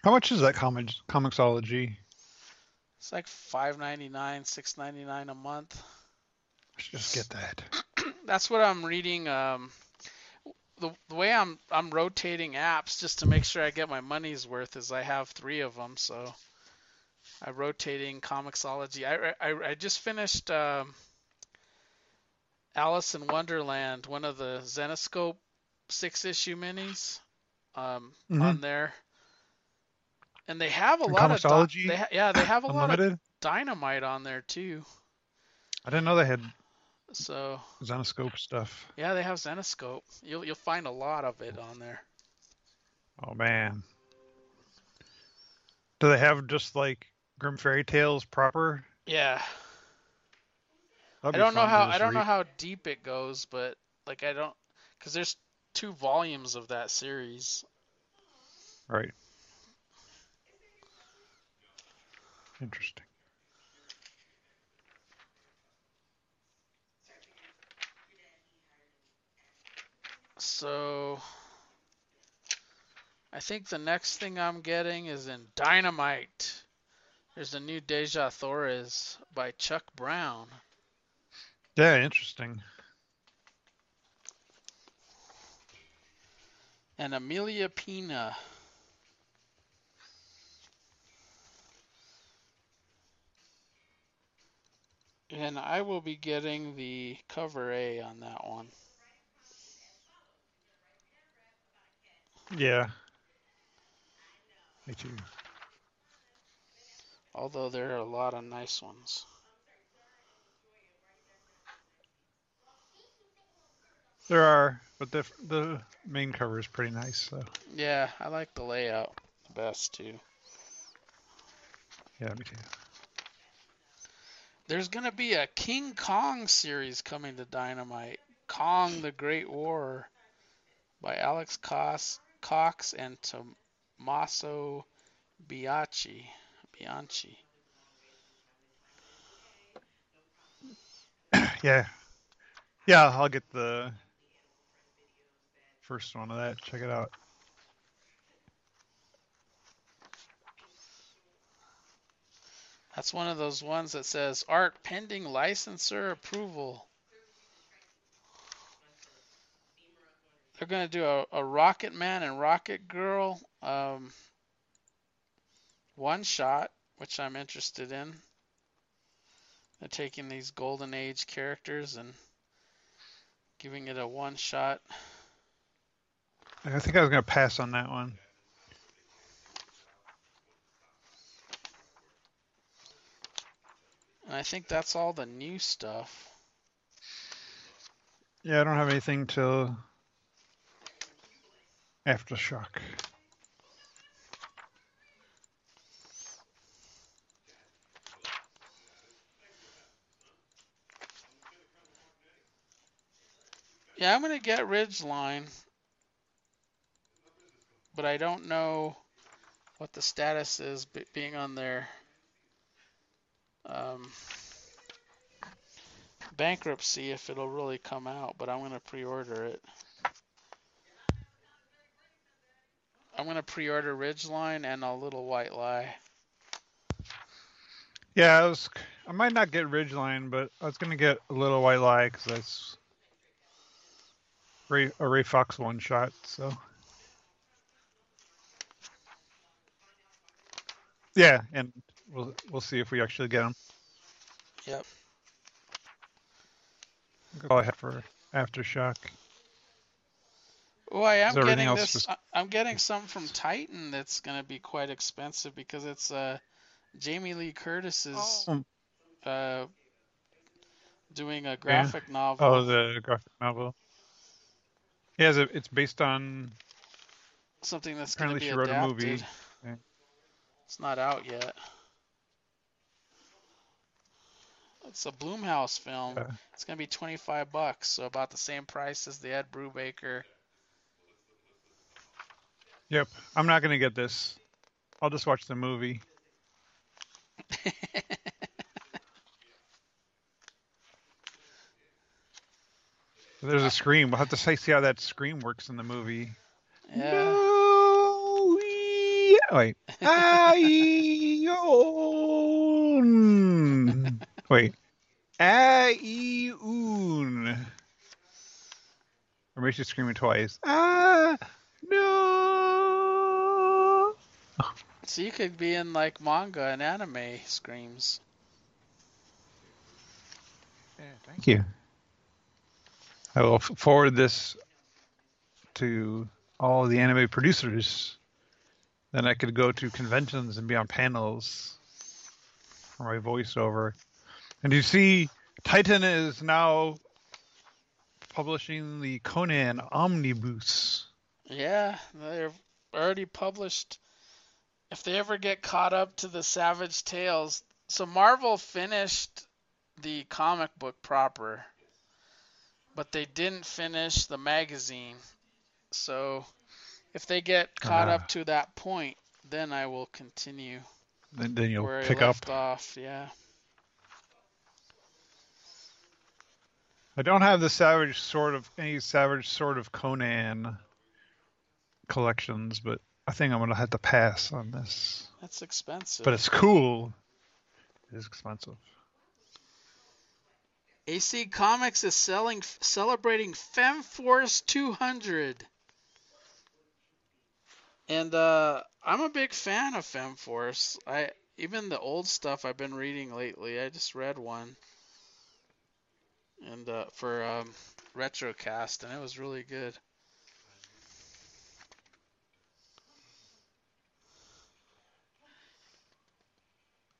How much is that comic Comixology? It's like $5.99, $6.99 a month. Should just get that. [clears throat] That's what I'm reading. Um, the, the way I'm I'm rotating apps just to make sure I get my money's worth is I have three of them. So I'm rotating Comixology. I I, I just finished um, Alice in Wonderland, one of the Zenescope six issue minis um, Mhm. on there. And they have a And lot of di- they ha- yeah they have a lot of dynamite on there too. I didn't know they had So Zenescope stuff. yeah, they have Zenescope. You'll you'll find a lot of it on there. Oh man. Do they have just like Grimm Fairy Tales proper? Yeah. I don't know how I don't know how deep it goes, but like I don't because there's two volumes of that series. Right. Interesting. So I think the next thing I'm getting is in Dynamite. There's a new Dejah Thoris by Chuck Brown. Yeah, interesting. and Amelia Pina. And I will be getting the cover A on that one. Yeah. Me too. Although there are a lot of nice ones. There are, but the the main cover is pretty nice. So Yeah, I like the layout the best too. yeah, me too. There's gonna be a King Kong series coming to Dynamite. Kong the Great War by Alex Cox, Cox and Tommaso Bianchi. Bianchi. [coughs] Yeah, yeah. I'll get the first one of that. Check it out. That's one of those ones that says art pending licensor approval. They're going to do a, a Rocket Man and Rocket Girl um, one shot, which I'm interested in. They're taking these Golden Age characters and giving it a one shot. I think I was gonna pass on that one. And I think that's all the new stuff. Yeah, I don't have anything till aftershock. Yeah, I'm gonna get Ridgeline, but I don't know what the status is being on their um, bankruptcy if it'll really come out. But I'm gonna pre-order it. I'm gonna pre-order Ridgeline and a Little White Lie. Yeah, I was. I might not get Ridgeline, but I was gonna get a little White Lie because that's Ray, a Ray Fawkes one shot. So yeah, and we'll we'll see if we actually get them. Yep. That's all I have for aftershock. Oh, I am getting this. just- I- I'm getting some from Titan that's gonna be quite expensive because it's uh, Jamie Lee Curtis's Oh, uh, doing a graphic novel. oh, the graphic novel. Yeah, it's, it's based on. something that's going to apparently be she wrote a movie. Yeah. It's not out yet. It's a Blumhouse film. It's going to be 25 bucks, so about the same price as the Ed Brubaker. Yep, I'm not gonna get this. I'll just watch the movie. [laughs] There's a scream. We'll have to say, see how that scream works in the movie. yeah. No, yeah. Wait. [laughs] Aeon. Wait. Aeon. Or maybe she's screaming twice. Ah, no. So you could be in like manga and anime screams. Yeah, thank you. I will forward this to all the anime producers. Then I could go to conventions and be on panels for my voiceover. And you see, Titan is now publishing the Conan Omnibus. Yeah, they're already published. If they ever get caught up to the Savage Tales, so Marvel finished the comic book proper, but they didn't finish the magazine. So if they get caught Ah. up to that point, then I will continue Then, then you'll pick up. off. Yeah. I don't have the Savage Sword of any Savage Sword of Conan collections, but I think I'm gonna have to pass on this. That's expensive. But it's cool. It is expensive. AC Comics is selling celebrating FemForce 200. And uh, I'm a big fan of FemForce. I even the old stuff I've been reading lately. I just read one, and uh, for um, RetroCast, and it was really good.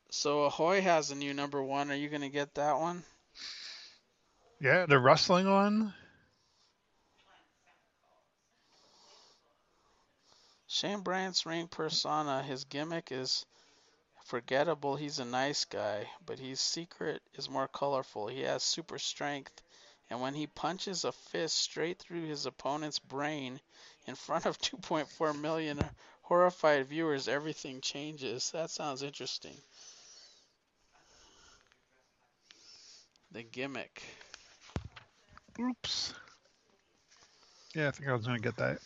So Ahoy has a new number one. Are you gonna get that one? Yeah, the wrestling one. Shane Bryant's ring persona, his gimmick is forgettable. He's a nice guy, but his secret is more colorful. He has super strength, and when he punches a fist straight through his opponent's brain in front of [laughs] 2.4 million horrified viewers, everything changes. That sounds interesting. The gimmick. Oops. Yeah, I think I was gonna get that.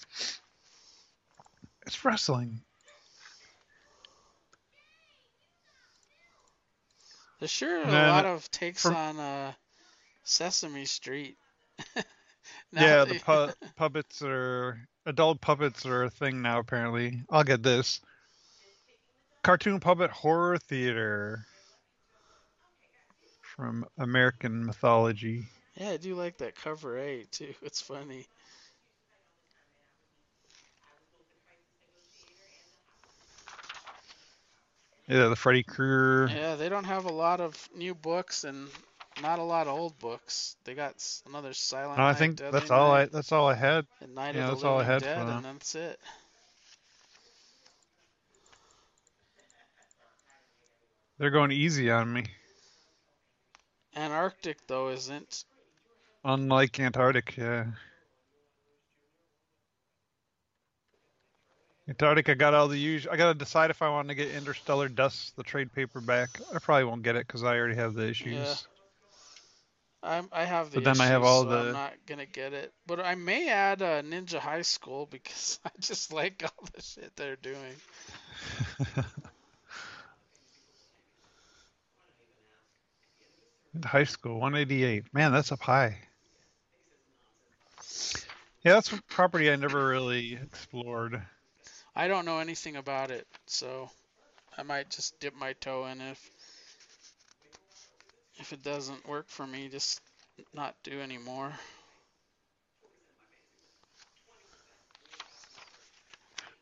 It's wrestling. There's sure a lot of takes from- on uh, Sesame Street. [laughs] yeah, the pu- [laughs] puppets are adult puppets are a thing now. Apparently, I'll get this. Cartoon puppet horror theater from American mythology. Yeah, I do like that cover A too. [laughs] It's funny. Yeah, the Freddy Krueger. Yeah, they don't have a lot of new books and not a lot of old books. They got another Silent No, I Night, think Deadly that's all I. That's all I had. and Night yeah, of that's the all I Living had Dead, and that's it. They're going easy on me. Antarctic though isn't. Unlike Antarctic, yeah. Antarctic, I got all the usual. I gotta decide if I want to get Interstellar Dust, the trade paperback. I probably won't get it because I already have the issues. Yeah. I'm, I have the But then I have issues, all so the- I'm not gonna get it. But I may add uh, Ninja High School [laughs] because I just like all the shit they're doing. [laughs] High school, 188. Man, that's up high. Yeah, that's a property I never really explored. I don't know anything about it, so I might just dip my toe in if if it doesn't work for me, just not do anymore.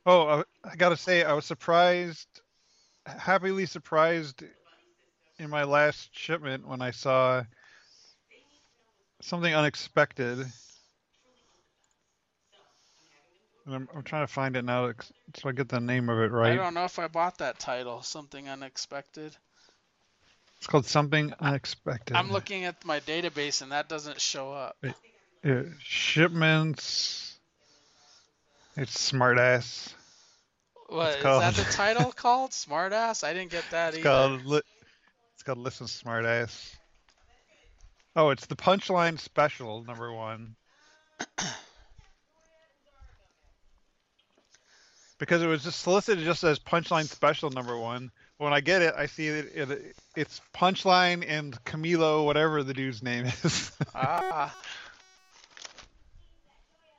Oh, I, I gotta say, I was surprised, happily surprised in my last shipment when I saw something unexpected. And I'm, I'm trying to find it now so I get the name of it right. I don't know if I bought that title, something unexpected. It's called Something Unexpected. I'm looking at my database and that doesn't show up. Yeah, shipments. It's smartass. What is called- that the [laughs] title called? Smartass? I didn't get that It's either. called li- It's called Listen Smartass. Oh, it's the Punchline Special number one. [clears throat] because it was just solicited just as Punchline Special number one. When I get it, I see that it, it's Punchline and Camilo, whatever the dude's name [laughs] is. Ah,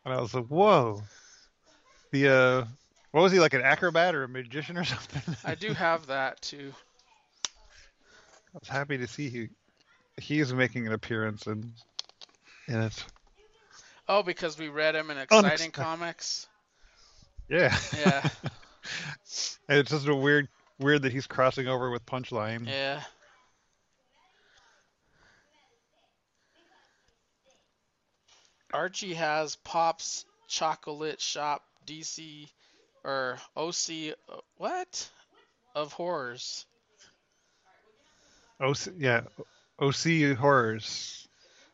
and I was like, whoa. The uh, What was he like, an acrobat or a magician or [laughs] something? I do have that too. I was happy to see he he is making an appearance in in it. Oh, because we read him in Exciting Unexpected. Comics. Yeah. Yeah, [laughs] And it's just a weird weird that he's crossing over with Punchline. yeah. Archie has Pop's Chocolate Shop DC or OC uh, what of horrors. OC, yeah, OC horrors.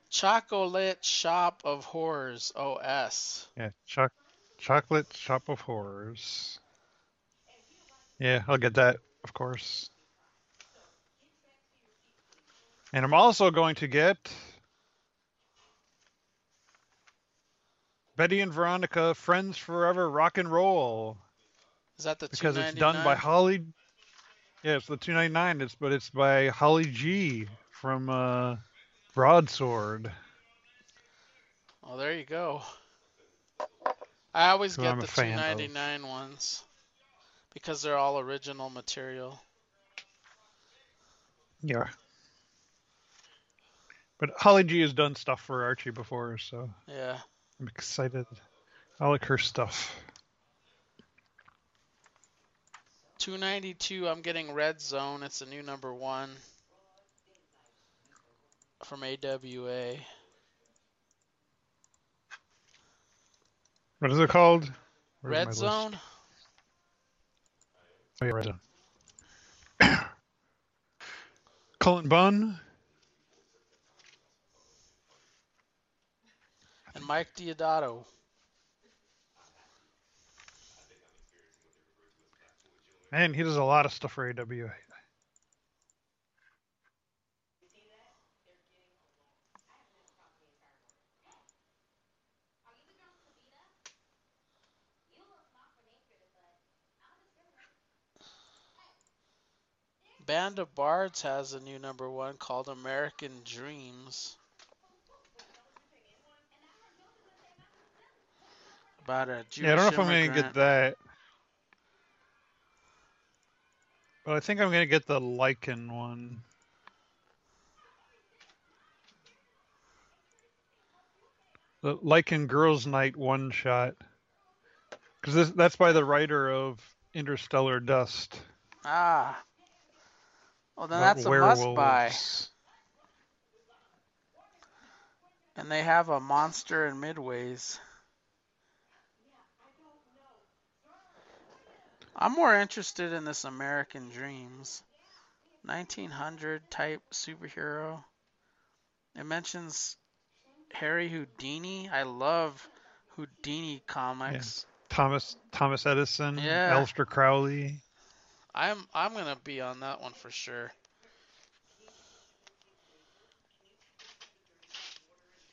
Chocolate Shop of Horrors OS. Yeah, choc chocolate shop of horrors. Yeah, I'll get that, of course. And I'm also going to get Betty and Veronica, Friends Forever, Rock and Roll, Is that the because it's done by Holly. Yeah, it's the 299. It's but it's by Holly G from uh, Broadsword. Oh, there you go. I always get I'm the fan of. 299 ones because they're all original material. Yeah. But Holly G has done stuff for Archie before, so Yeah. I'm excited. I like her stuff. 292, I'm getting Red Zone. It's a new number one from AWA. What is it called? Where's Red list? Zone? Oh, yeah, Red Zone. Cullen Bunn. And Mike Deodato. Man, he does a lot of stuff for AWA. Band of Bards has a new number one called American Dreams. About a Jewish yeah, I don't know if I'm going to get that. But I think I'm going to get the Lycan one. The Lycan Girls Night one shot. Because that's by the writer of Interstellar Dust. Ah. Well, then that's a must buy. And they have a monster in Midways. I'm more interested in this American Dreams. 1900 type superhero. It mentions Harry Houdini. I love Houdini comics. Thomas Thomas Edison, Yeah. Aleister Crowley. I'm I'm gonna be on that one for sure.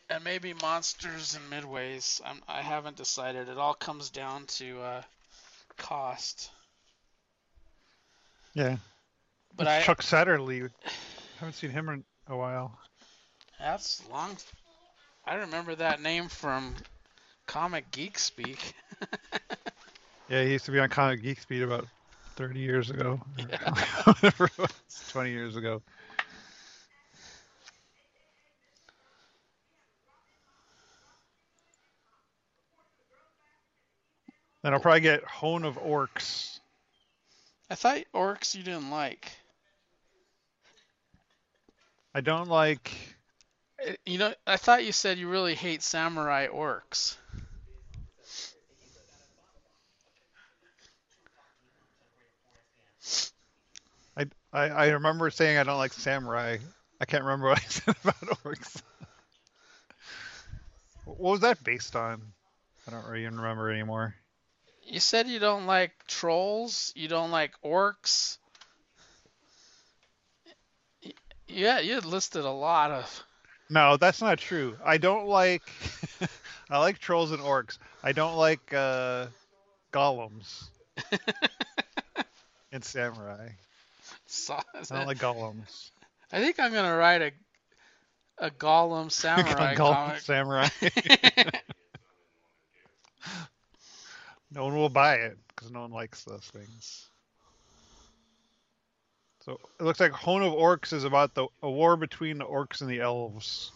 And maybe monsters and midways. I'm I haven't decided. It all comes down to uh, cost. Yeah. But I Chuck Satterlee. Haven't seen him in a while. that's long. I remember that name from Comic Geek Speak. [laughs] Yeah, he used to be on Comic Geek Speak about 30 years ago. Yeah. Whatever it was, [laughs] 20 years ago. Then I'll probably get Hone of Orcs. I thought orcs you didn't like. I don't like. Uh, You know, I thought you said you really hate samurai orcs. I, I remember saying I don't like samurai. I can't remember what I said [laughs] about orcs. what was that based on? I don't really even remember anymore. You said you don't like trolls, you don't like orcs. Yeah, you had listed a lot of. No, that's not true. I don't like. [laughs] I like trolls and orcs. I don't like uh, golems [laughs] and samurai. I don't like golems. I think I'm gonna write a a Gollum samurai [laughs] Golem samurai. [laughs] [laughs] no one will buy it because no one likes those things. So it looks like Hone of Orcs is about the a war between the orcs and the elves,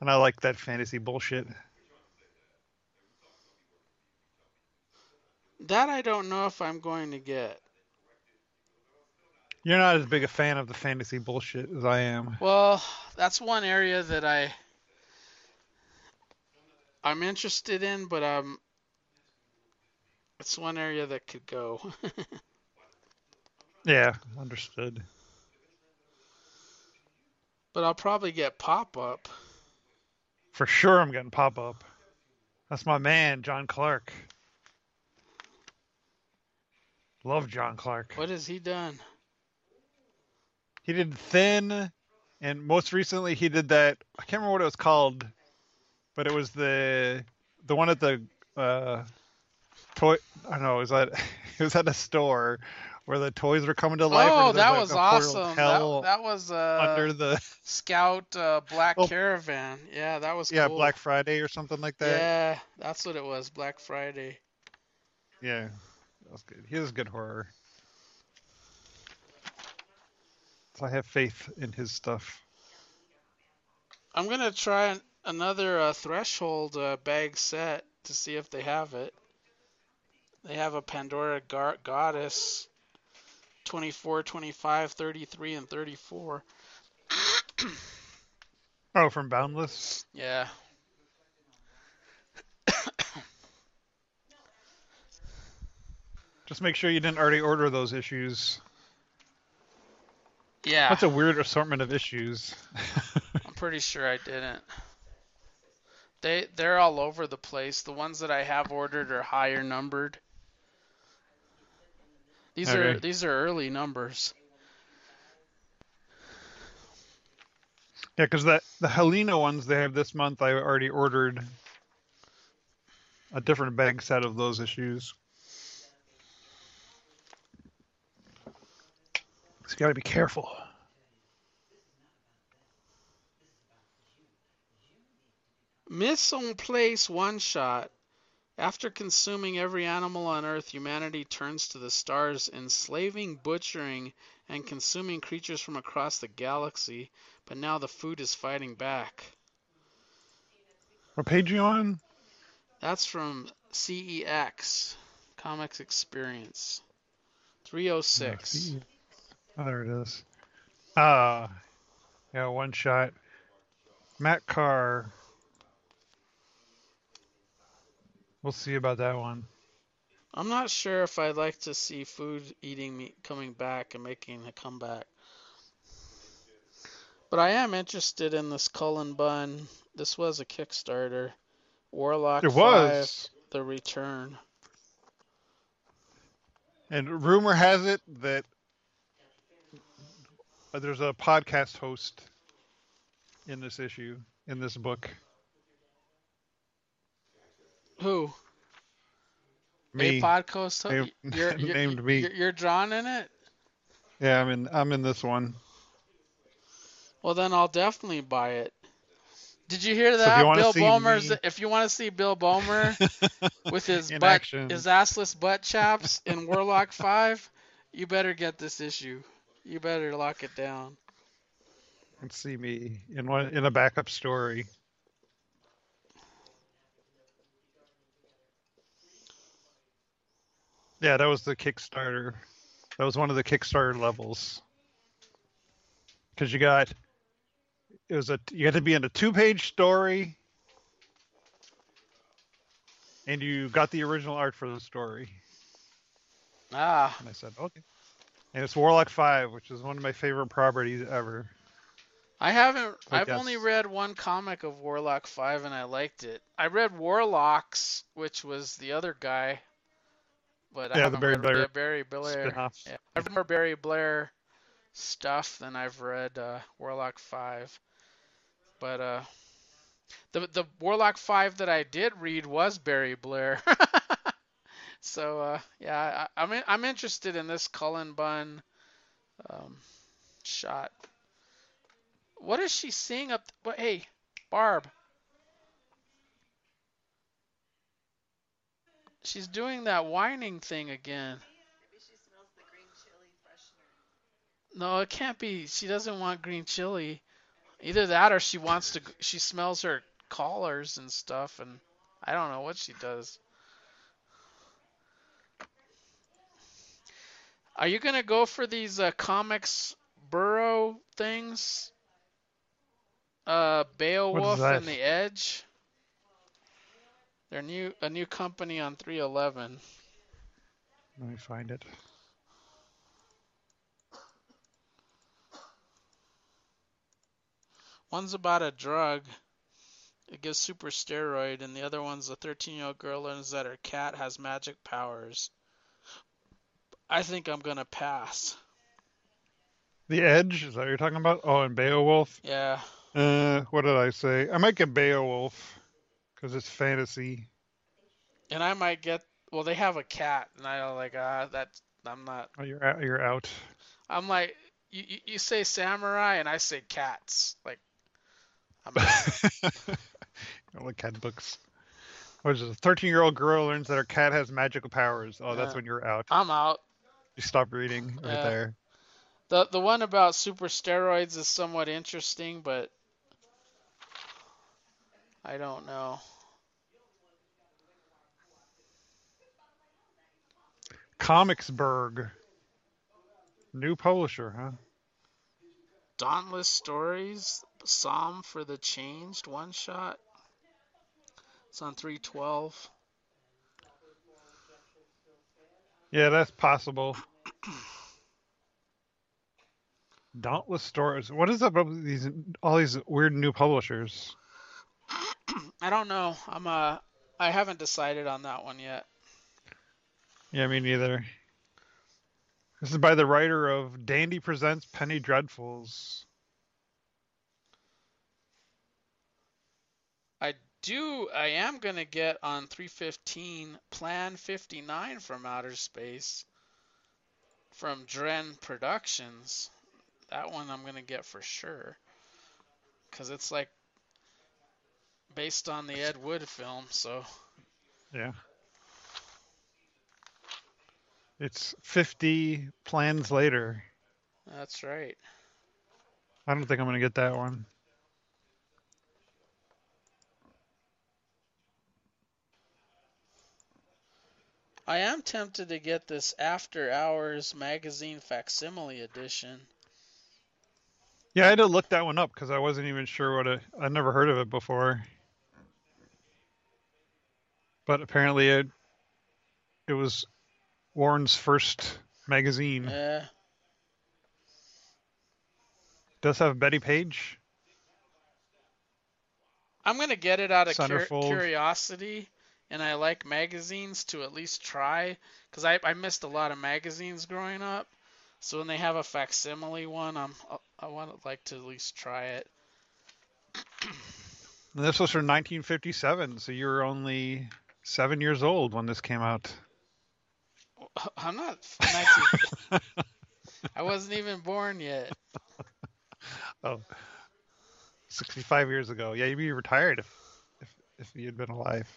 and I like that fantasy bullshit. That I don't know if I'm going to get. You're not as big a fan of the fantasy bullshit as I am. Well, that's one area that I I'm interested in, but um it's one area that could go. [laughs] Yeah, understood. but I'll probably get pop up. For sure, I'm getting pop up. That's my man, John Clark. Love John Clark. What has he done? He did Thin, and most recently he did that. I can't remember what it was called, but it was the the one at the uh, toy. I don't know. It was at [laughs] it was at a store where the toys were coming to life. Oh, that like, was awesome. That, that was uh under the [laughs] Scout uh, Black Oh. Caravan. Yeah, that was yeah cool. Black Friday or something like that. Yeah, that's what it was. Black Friday. Yeah, that was good. He was good horror. So I have faith in his stuff. I'm gonna try an, another uh, threshold uh, bag set to see if they have it. They have a Pandora Gar- Goddess 24, 25, 33, and 34. [clears throat] Oh, from Boundless. Yeah. [coughs] Just make sure you didn't already order those issues. Yeah. That's a weird assortment of issues. [laughs] I'm pretty sure I didn't. They they're all over the place. The ones that I have ordered are higher numbered. These are these are early numbers. yeah, because the the Helena ones they have this month, I already ordered a different bag set of those issues. So you gotta be careful. Myths on place one shot. After consuming every animal on Earth, humanity turns to the stars, enslaving, butchering, and consuming creatures from across the galaxy. But now the food is fighting back. What page you on? That's from CEX, Comics Experience. Ah, 306. Oh, there it is. Ah, yeah, one shot. Matt Carr. We'll see about that one. I'm not sure if I'd like to see food eating meat coming back and making a comeback. But I am interested in this Cullen Bunn. This was a Kickstarter. Warlock It 5, was. The Return. And rumor has it that uh, Uh, there's a podcast host in this issue, in this book. Who? Me. A podcast. Named- You're, you're, [laughs] named me. You're, you're drawn in it? Yeah, I'm in. I'm in this one. Well, then I'll definitely buy it. Did you hear that? you Bill Bomer's. me- If you want to see Bill Bomer [laughs] with his butt, action. his assless butt chaps in Warlock Five, you better get this issue. You better lock it down. And see me in one in a backup story. Yeah, that was the Kickstarter. That was one of the Kickstarter levels. Because you got it was a you had to be in a two-page story, and you got the original art for the story. Ah, And I said, okay. And it's Warlock Five, which is one of my favorite properties ever. I haven't. I I've only read one comic of Warlock Five, and I liked it. I read Warlocks, which was the other guy, but I Yeah, the Barry read Blair Barry Blair. Spin-off. Yeah, I've read more Barry Blair stuff than I've read uh, Warlock Five. But uh, the the Warlock Five that I did read was Barry Blair. [laughs] so uh, yeah, I, I'm in, I'm interested in this Cullen Bunn um, shot. What is she seeing up? What? Hey, Barb. She's doing that whining thing again. Maybe she smells the green chili freshener. No, it can't be. She doesn't want green chili. Either that or she wants to. She smells her collars and stuff, and I don't know what she does. Are you gonna go for these uh, comics burrow things? Uh, Beowulf and the Edge. They're new, a new company on 311. Let me find it. One's about a drug. It gives super steroid, and the other one's a 13 year old girl learns that her cat has magic powers. I think I'm gonna pass. The Edge, is that what you're talking about? Oh, and Beowulf. Yeah. Uh, what did I say? I might get Beowulf because it's fantasy. And I might get well, they have a cat, and I'm like ah that I'm not. Oh, you're out. You're out. I'm like you, you, you say samurai, and I say cats. Like I'm All [laughs] the cat books. What is it? A 13 year old girl learns that her cat has magical powers. Oh, that's when you're out. I'm out. You stop reading right Yeah. there. The the one about super steroids is somewhat interesting, but I don't know. Comicsburg. New publisher, huh? Dauntless Stories, Psalm for the Changed, one shot. It's on 312. Yeah, that's possible. Dauntless Stories. What is up with these all these weird new publishers? [clears throat] I don't know. I'm uh I haven't decided on that one yet. Yeah, me neither. This is by the writer of Dandy Presents Penny Dreadfuls. Do I am gonna get on 315 Plan 59 from Outer Space from Dren Productions. That one I'm gonna get for sure. Cause it's like based on the Ed Wood film, so Yeah. It's 50 plans later. that's right. I don't think I'm going to get that one. I am tempted to get this After Hours magazine facsimile edition. Yeah, I had to look that one up because I wasn't even sure what it. I never heard of it before. But apparently, it it was Warren's first magazine. Yeah. Does have Bettie Page. I'm gonna get it out of cur- curiosity, and I like magazines to at least try, because I, I missed a lot of magazines growing up. So when they have a facsimile one, I'm I want to like to at least try it. [clears throat] And this was from 1957, so you were only seven years old when this came out. [laughs] I'm not 19. [laughs] I wasn't even born yet. [laughs] Oh, 65 years ago. Yeah, you'd be retired if if if you had been alive.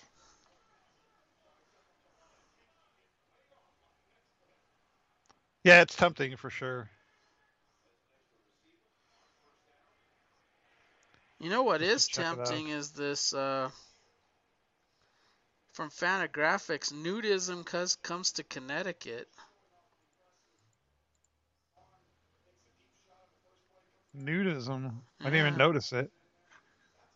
Yeah, it's tempting for sure. You know what Let's is check it out. tempting is this uh, from Fantagraphics. Nudism cause, comes to Connecticut. Nudism. I didn't even notice it.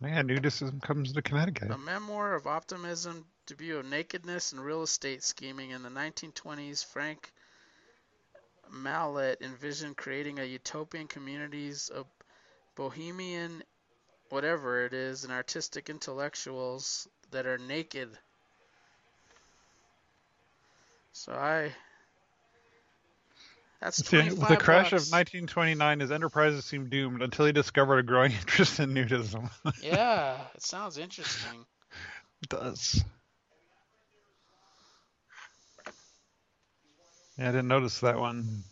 Yeah, nudism comes to Connecticut. A memoir of optimism, debut of nakedness and real estate scheming in the 1920s. Frank Mallet envisioned creating a utopian communities of bohemian, whatever it is, and artistic intellectuals that are naked. So I. That's See, with the crash bucks. of 1929, his enterprises seemed doomed until he discovered a growing [laughs] interest in nudism. Yeah, it sounds interesting. [laughs] it does. Yeah, I didn't notice that one.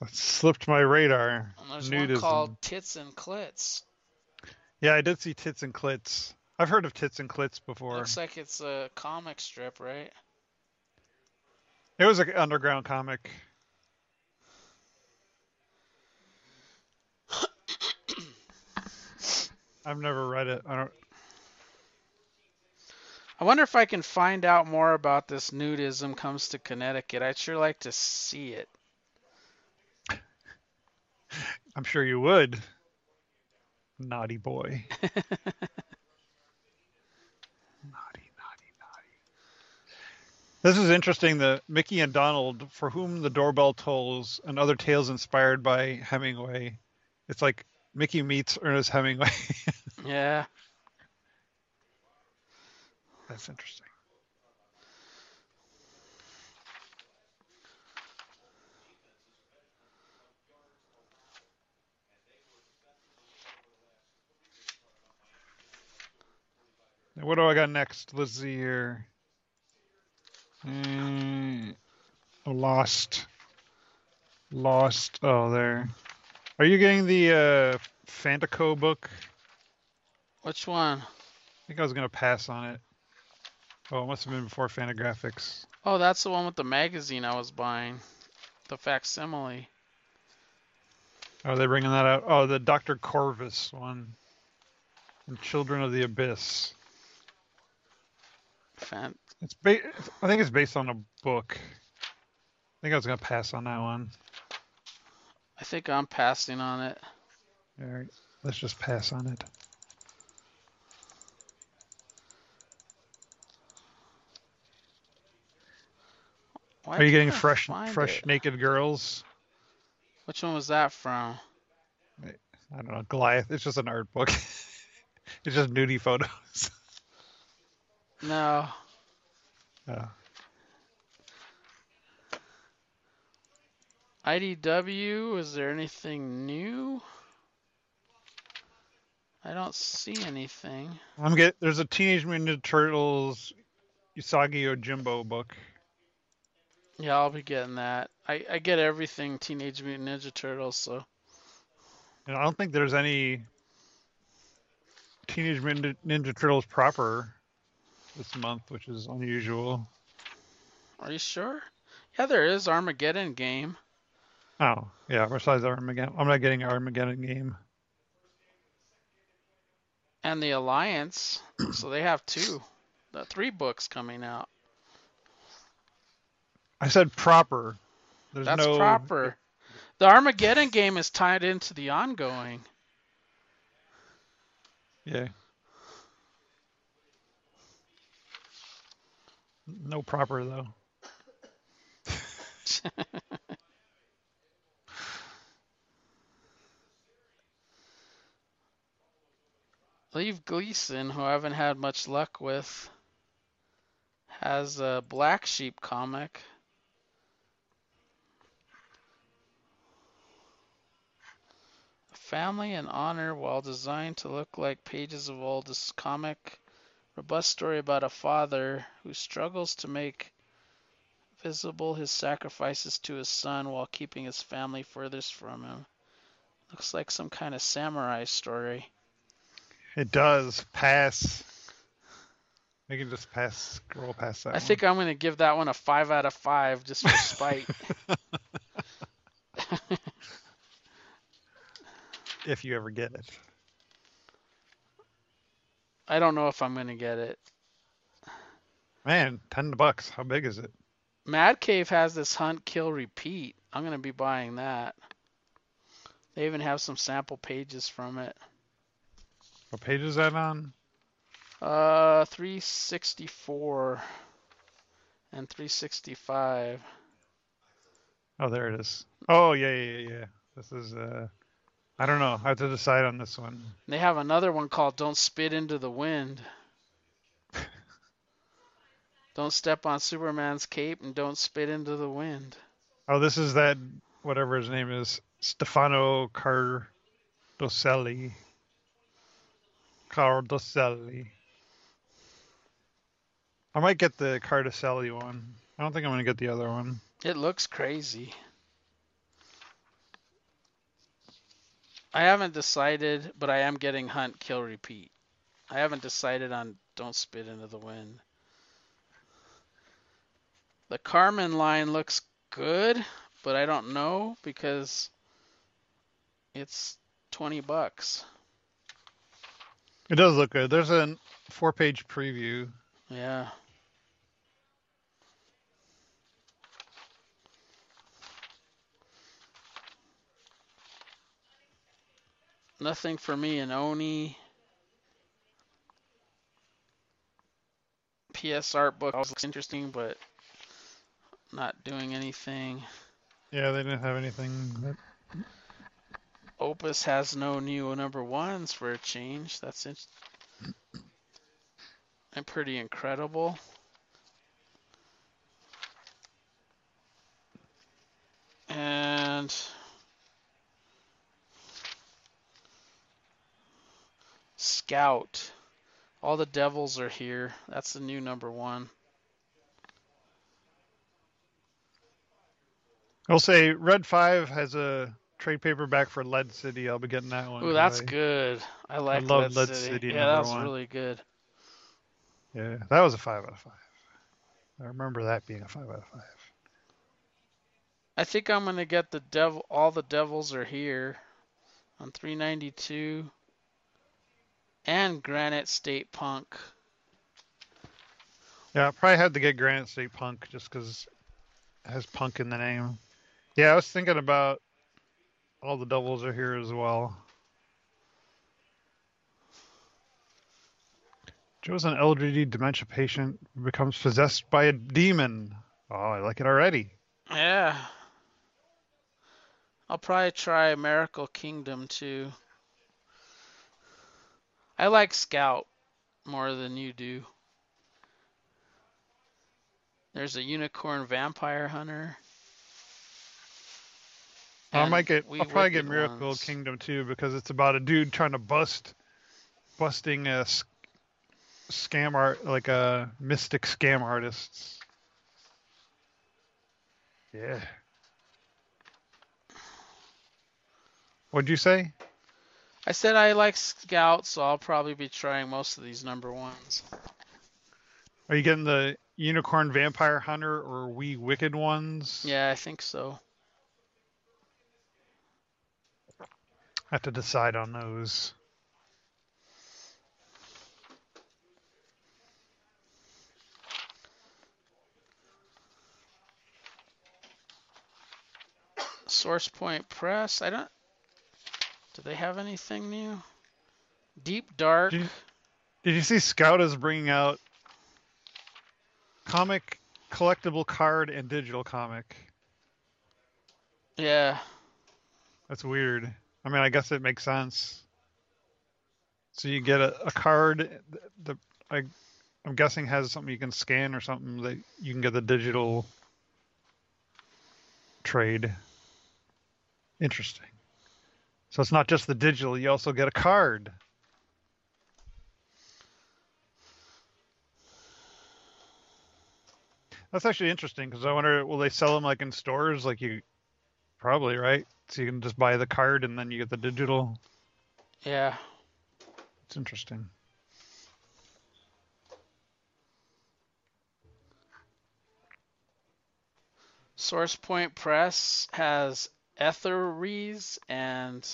That slipped my radar. And there's Nudism. one called Tits and Clits. Yeah, I did see tits and clits. I've heard of Tits and Clits before. Looks like it's a comic strip, right? It was an underground comic. [coughs] I've never read it. I don't. I wonder if I can find out more about this nudism comes to Connecticut. I'd sure like to see it. [laughs] I'm sure you would. Naughty boy. [laughs] naughty, naughty, naughty. This is interesting. The Mickey and Donald, for whom the doorbell tolls, and other tales inspired by Hemingway. It's like Mickey meets Ernest Hemingway. [laughs] yeah. That's interesting. Now, What do I got next? Let's see here. Mm, lost. Lost. Oh, there. Are you getting the uh, Fantaco book? Which one? I think I was gonna pass on it. Oh, it must have been before Fantagraphics. Oh, that's the one with the magazine I was buying. The facsimile. Oh, they're bringing that out. Oh, the Dr. Corvus one. And Children of the Abyss. Fan- It's ba- I think it's based on a book. I think I was gonna pass on that one. I think I'm passing on it. All right, let's just pass on it. Why Are you getting I fresh, fresh it? naked girls? Which one was that from? I don't know, Goliath. It's just an art book. [laughs] it's just nudie photos. [laughs] No. Uh, IDW, is there anything new? I don't see anything. I'm get. There's a Teenage Mutant Ninja Turtles Usagi Yojimbo book. Yeah, I'll be getting that. I, I get everything Teenage Mutant Ninja Turtles, so And I don't think there's any Teenage Mutant Ninja Turtles proper this month, which is unusual. are you sure? Yeah, there is Armageddon game. Oh, yeah. Besides Armageddon, I'm not getting Armageddon game. and the Alliance. so they have two, the three books coming out. I said proper. There's That's no proper. The Armageddon game is tied into the ongoing. Yeah. No proper though. [laughs] Lev Gleason, who I haven't had much luck with, has a Black Sheep comic. Family and honor, while designed to look like pages of old, this comic, robust story about a father who struggles to make visible his sacrifices to his son while keeping his family furthest from him. Looks like some kind of samurai story. It does pass. We can just pass, scroll past that. I one. think I'm going to give that one a 5 out of 5 just for [laughs] spite. [laughs] if you ever get it. I don't know if I'm going to get it. Man, ten bucks. How big is it? Mad Cave has this hunt, kill, repeat. I'm going to be buying that. They even have some sample pages from it. What page is that on? Uh, 364 and 365. Oh, there it is. Oh, yeah, yeah, yeah, yeah. This is uh, I don't know. I have to decide on this one. They have another one called Don't Spit into the Wind. [laughs] don't step on Superman's cape and don't spit into the wind. Oh, this is that whatever his name is, Stefano Cardoselli. Cardoselli. I might get the Cardoselli one. I don't think I'm gonna get the other one. It looks crazy. I haven't decided, but I am getting Hunt, Kill, Repeat. I haven't decided on Don't Spit into the Wind. The Carmen line looks good, but I don't know because it's 20 bucks. It does look good. There's a four-page preview. Yeah. Nothing for me in Oni. PS art book also looks interesting, but not doing anything. Yeah, they didn't have anything. That... Opus has no new number ones for a change. That's it. And pretty incredible. And Scout. All the devils are here. That's the new number one. I'll say Red Five has a trade paperback for Lead City. I'll be getting that one. Ooh, that's I, good. I like I love Lead, Lead City. City Yeah, that was one. really good. Yeah, that was a five out of five. I remember that being a five out of five. I think I'm gonna get the devil. All the devils are here on 392 and Granite State Punk. Yeah, I probably had to get Granite State Punk just because it has punk in the name. Yeah, I was thinking about all the doubles are here as well. Joe's an elderly dementia patient who becomes possessed by a demon. Oh, I like it already. Yeah. I'll probably try Miracle Kingdom too. I like Scout more than you do. There's a unicorn vampire hunter. I might get. I'll probably get Miracle ones. Kingdom too because it's about a dude trying to bust, busting a scam art like a mystic scam artists. Yeah. What'd you say? I said I like Scout, so I'll probably be trying most of these number ones. Are you getting the Unicorn Vampire Hunter or We Wicked ones? Yeah, I think so. I have to decide on those. Source Point Press. I don't. Do they have anything new? Deep Dark. Did you, did you see Scout is bringing out comic, collectible card, and digital comic? Yeah. That's weird. I mean, I guess it makes sense. So you get a, a card. The I, I'm guessing has something you can scan or something that you can get the digital trade. Interesting. So it's not just the digital; you also get a card. That's actually interesting because I wonder, will they sell them like in stores? Like you, probably right. So you can just buy the card and then you get the digital. Yeah. It's interesting. Source Point Press has Etheries and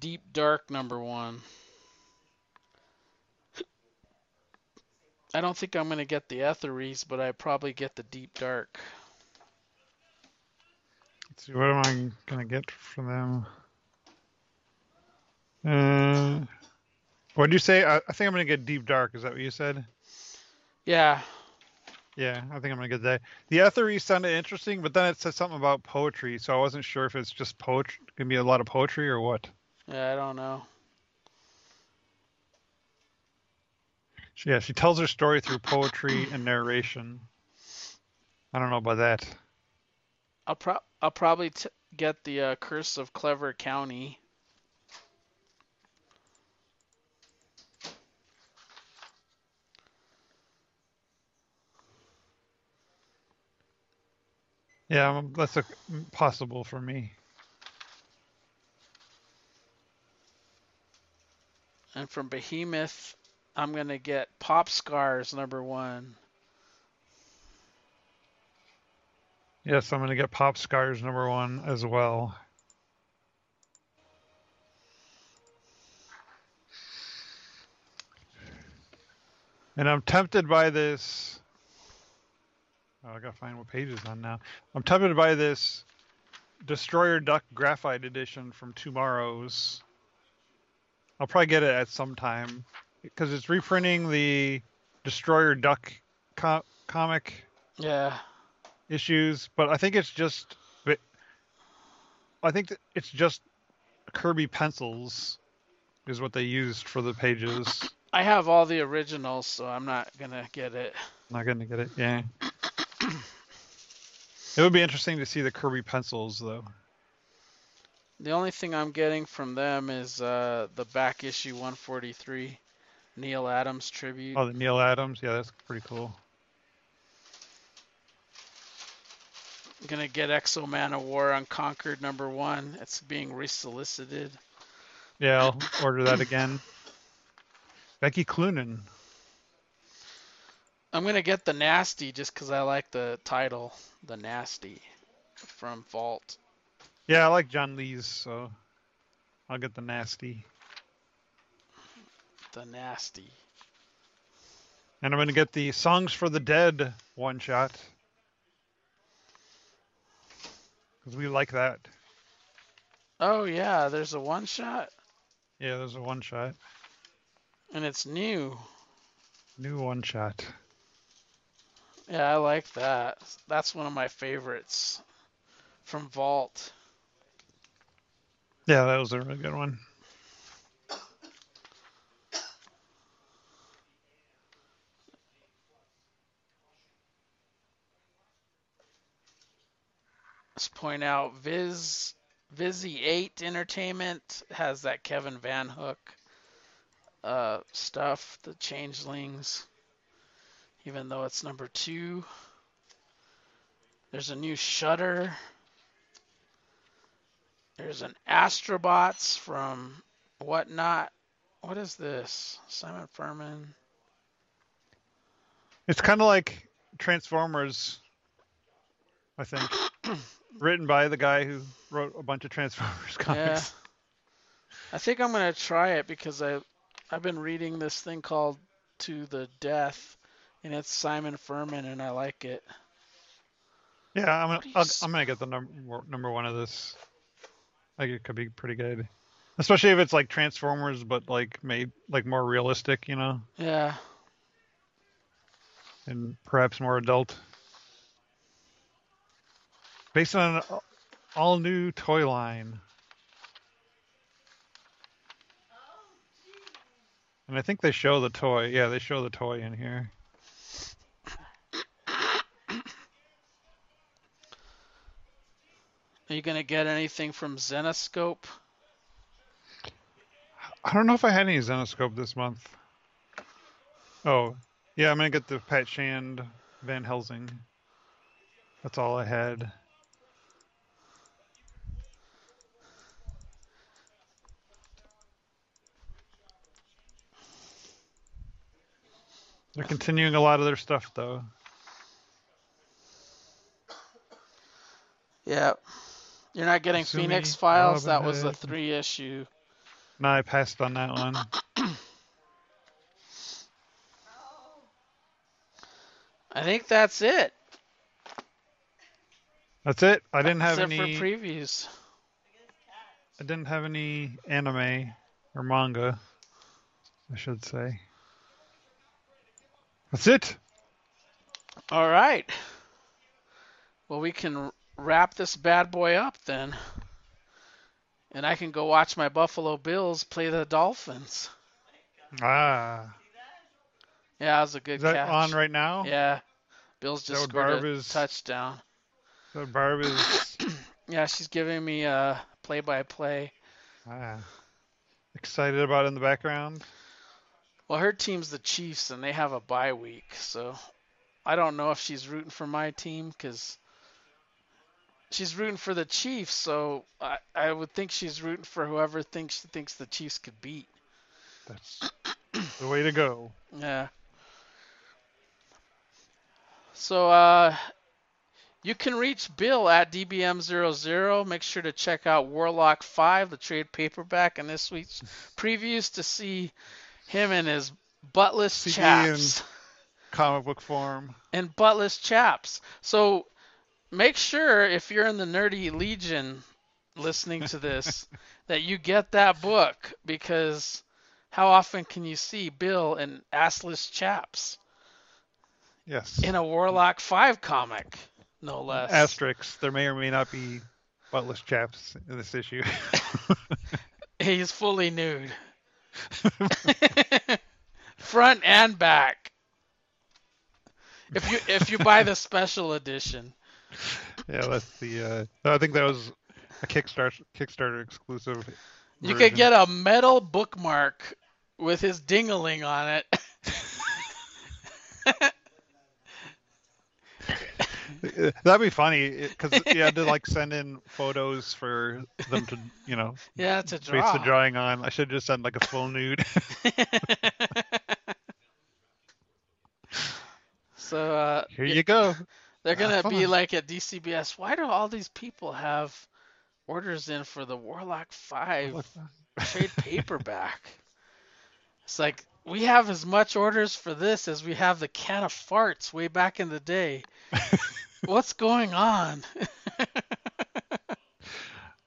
Deep Dark number one. I don't think I'm going to get the Etheries, but I probably get the Deep Dark. Let's see, what am I gonna get from them? Uh, what did you say? I, I think I'm gonna get Deep Dark. Is that what you said? Yeah. Yeah, I think I'm gonna get that. The Ethery sounded interesting, but then it said something about poetry, so I wasn't sure if it's just poetry, gonna be a lot of poetry or what. Yeah, I don't know. Yeah, she tells her story through poetry and narration. I don't know about that. I'll pro- I'll probably t- get the uh, Curse of Clever County. Yeah, um, that's a, possible for me. And from Behemoth, I'm gonna get Pop Scars number one. Yes, I'm gonna get Pop Scars number one as well. And I'm tempted by this. Oh, I gotta find what page it's on now. I'm tempted by this Destroyer Duck Graphite Edition from TwoMorrows. I'll probably get it at some time because it's reprinting the Destroyer Duck co- comic Yeah. issues, but I think it's just. I think it's just Kirby pencils is what they used for the pages. I have all the originals, so I'm not gonna get it. Not gonna get it. Yeah. It would be interesting to see the Kirby pencils though. The only thing I'm getting from them is uh, the back issue 143, Neal Adams tribute. Oh, the Neal Adams. Yeah, that's pretty cool. I'm gonna get X-O Manowar Unconquered number one. It's being resolicited. Yeah, I'll order that again. Becky Cloonan. I'm gonna get the Nasty just because I like the title, the Nasty, from Vault. Yeah, I like John Lee's, so I'll get the nasty. The Nasty. And I'm gonna get the Songs for the Dead one shot. Because we like that. Oh yeah, there's a one shot Yeah, there's a one shot. and it's new. New one shot. Yeah, I like that. That's one of my favorites from Vault. Yeah, that was a really good one. Let's point out Viz Vizzy 8 Entertainment has that Kevin VanHook uh, stuff, the Changelings, even though it's number two. There's a new Shutter. There's an Astrobots from Whatnot. What is this? Simon Furman. It's kind of like Transformers, I think. [coughs] Written by the guy who wrote a bunch of Transformers Yeah. comics. I think I'm gonna try it because I I've been reading this thing called To the Death, and it's Simon Furman, and I like it. Yeah, I'm gonna I'll, s- I'm gonna get the number number one of this. I think it could be pretty good, especially if it's like Transformers, but like made like more realistic, you know, Yeah, and perhaps more adult. Based on an all new toy line, and I think they show the toy. Yeah, they show the toy in here. Are you gonna get anything from Zenescope? I don't know if I had any Zenescope this month. Oh, yeah, I'm gonna get the Pat Shand Van Helsing. That's all I had. They're continuing a lot of their stuff though. Yeah. You're not getting Kasumi, Phoenix Files. Robin That was a three issue. No, I passed on that one. [clears throat] I think that's it. That's it. I didn't have any. for previews. I didn't have any anime or manga, I should say. That's it. All right. Well, we can wrap this bad boy up then. And I can go watch my Buffalo Bills play the Dolphins. Ah, Yeah, that was a good is that catch. on right now? Yeah. Bills just what scored Barb a is- touchdown. So Barb is [clears throat] Yeah, she's giving me a play-by-play. ah, excited about in the background. Well, her team's the Chiefs, and they have a bye week, so I don't know if she's rooting for my team because she's rooting for the Chiefs. So I, I would think she's rooting for whoever thinks thinks the Chiefs could beat. That's the way to go. Yeah. So uh, you can reach Bill at DBM00. Make sure to check out Warlock 5, the trade paperback, and this week's previews to see him in his buttless CD chaps. Comic book form. And buttless chaps. So make sure if you're in the Nerdy Legion listening to this [laughs] that you get that book because how often can you see Bill in assless chaps Yes. in a Warlock 5 comic, no less? Asterisks. There may or may not be buttless chaps in this issue. [laughs] He's fully nude. [laughs] Front and back. If you if you buy the special edition. Yeah, that's the. Uh, I think that was a Kickstarter Kickstarter exclusive. You could get a metal bookmark with his dingaling on it. [laughs] [laughs] That'd be funny because you had to like send in photos for them to, you know, yeah, to base draw. the drawing on. I should just send like a full nude. [laughs] so uh, Here you go. They're gonna Have be like at DCBS. Why do all these people have orders in for the Warlock Five [laughs] trade paperback? It's like we have as much orders for this as we have the can of farts way back in the day. [laughs] What's going on? [laughs]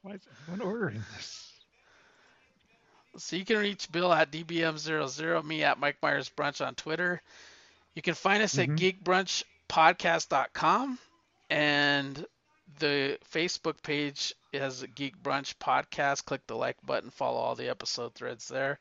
Why is everyone ordering this? So you can reach Bill at DBM00, me at Mike Myers Brunch on Twitter. You can find us Mhm. at geekbrunchpodcast.com and the Facebook page is Geek Brunch Podcast. Click the like button, follow all the episode threads there.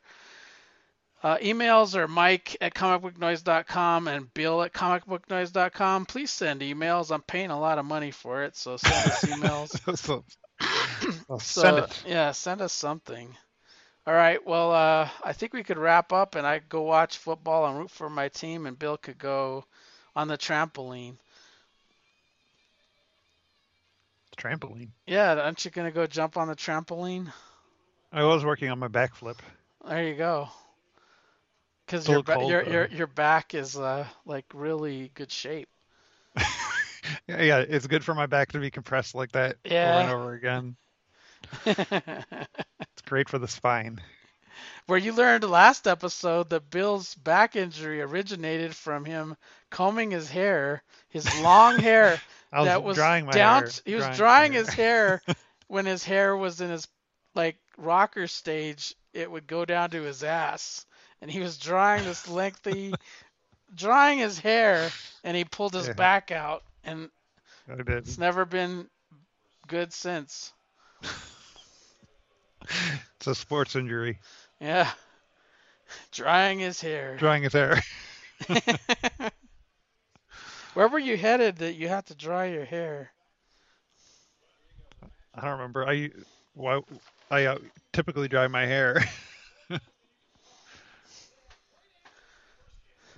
Uh, emails are mike at comicbooknoise.com and bill at comicbooknoise.com. Please send emails. I'm paying a lot of money for it, so send us emails. [laughs] so, [coughs] well, So, send it. Yeah, send us something. All right. Well, uh, I think we could wrap up, and I go watch football and root for my team, and Bill could go on the trampoline. Trampoline. Yeah, aren't you gonna go jump on the trampoline? I was working on my backflip. There you go. Because your ba- cold, your your your back is uh like really good shape. [laughs] Yeah, yeah, it's good for my back to be compressed like that yeah. over and over again. [laughs] It's great for the spine. Where you learned last episode that Bill's back injury originated from him combing his hair, his long hair [laughs] I was, that was drying my down. hair. He was my drying his hair [laughs] when his hair was in his like rocker stage. It would go down to his ass, and he was drying this [laughs] lengthy, drying his hair, and he pulled his Yeah. back out, and it's never been good since. It's a sports injury. Yeah, drying his hair. Drying his hair. [laughs] Where were you headed that you had to dry your hair? I don't remember. I why I uh, typically dry my hair [laughs] with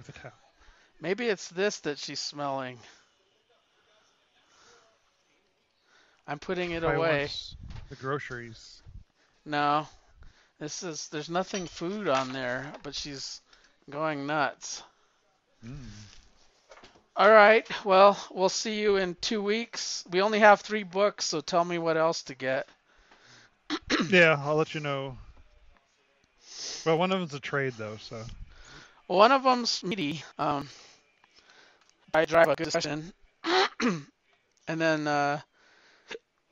a towel. Maybe it's this that she's smelling. I'm putting it Probably away. The groceries. No. This is there's nothing food on there, but she's going nuts. Mm. All right. Well, we'll see you in 2 weeks. We only have 3 books, so tell me what else to get. [clears throat] Yeah, I'll let you know. Well, one of them's a trade though, so One of them's meaty. Um I drive a good discussion. [clears throat] and then uh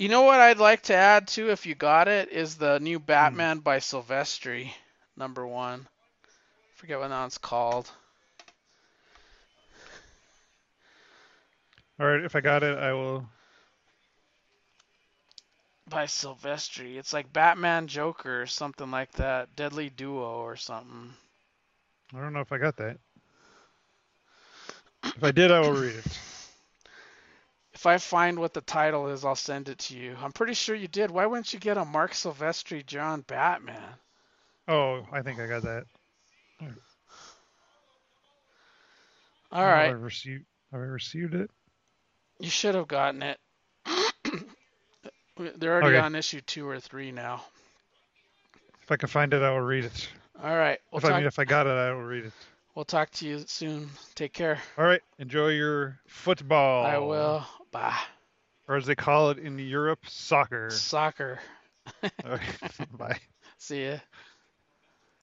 you know what I'd like to add too if you got it is the new hmm. Batman by Silvestri, number 1. Forget what that one's called. all right. If I got it, I will. by Silvestri. It's like Batman Joker or something like that. Deadly Duo or something. I don't know if I got that. If I did, I will read it. [laughs] If I find what the title is, I'll send it to you. I'm pretty sure you did. Why wouldn't you get a Marc Silvestri John Batman? Oh, I think I got that. All right. Have I, received, have I received it? You should have gotten it. [clears throat] They're already okay. on issue two or three now. If I can find it, I will read it. All right. We'll if talk... I mean, if I got it, I will read it. We'll talk to you soon. Take care. All right. Enjoy your football. I will. Bah. Or as they call it in Europe, soccer. Soccer. okay. [laughs] Bye. [laughs] See ya.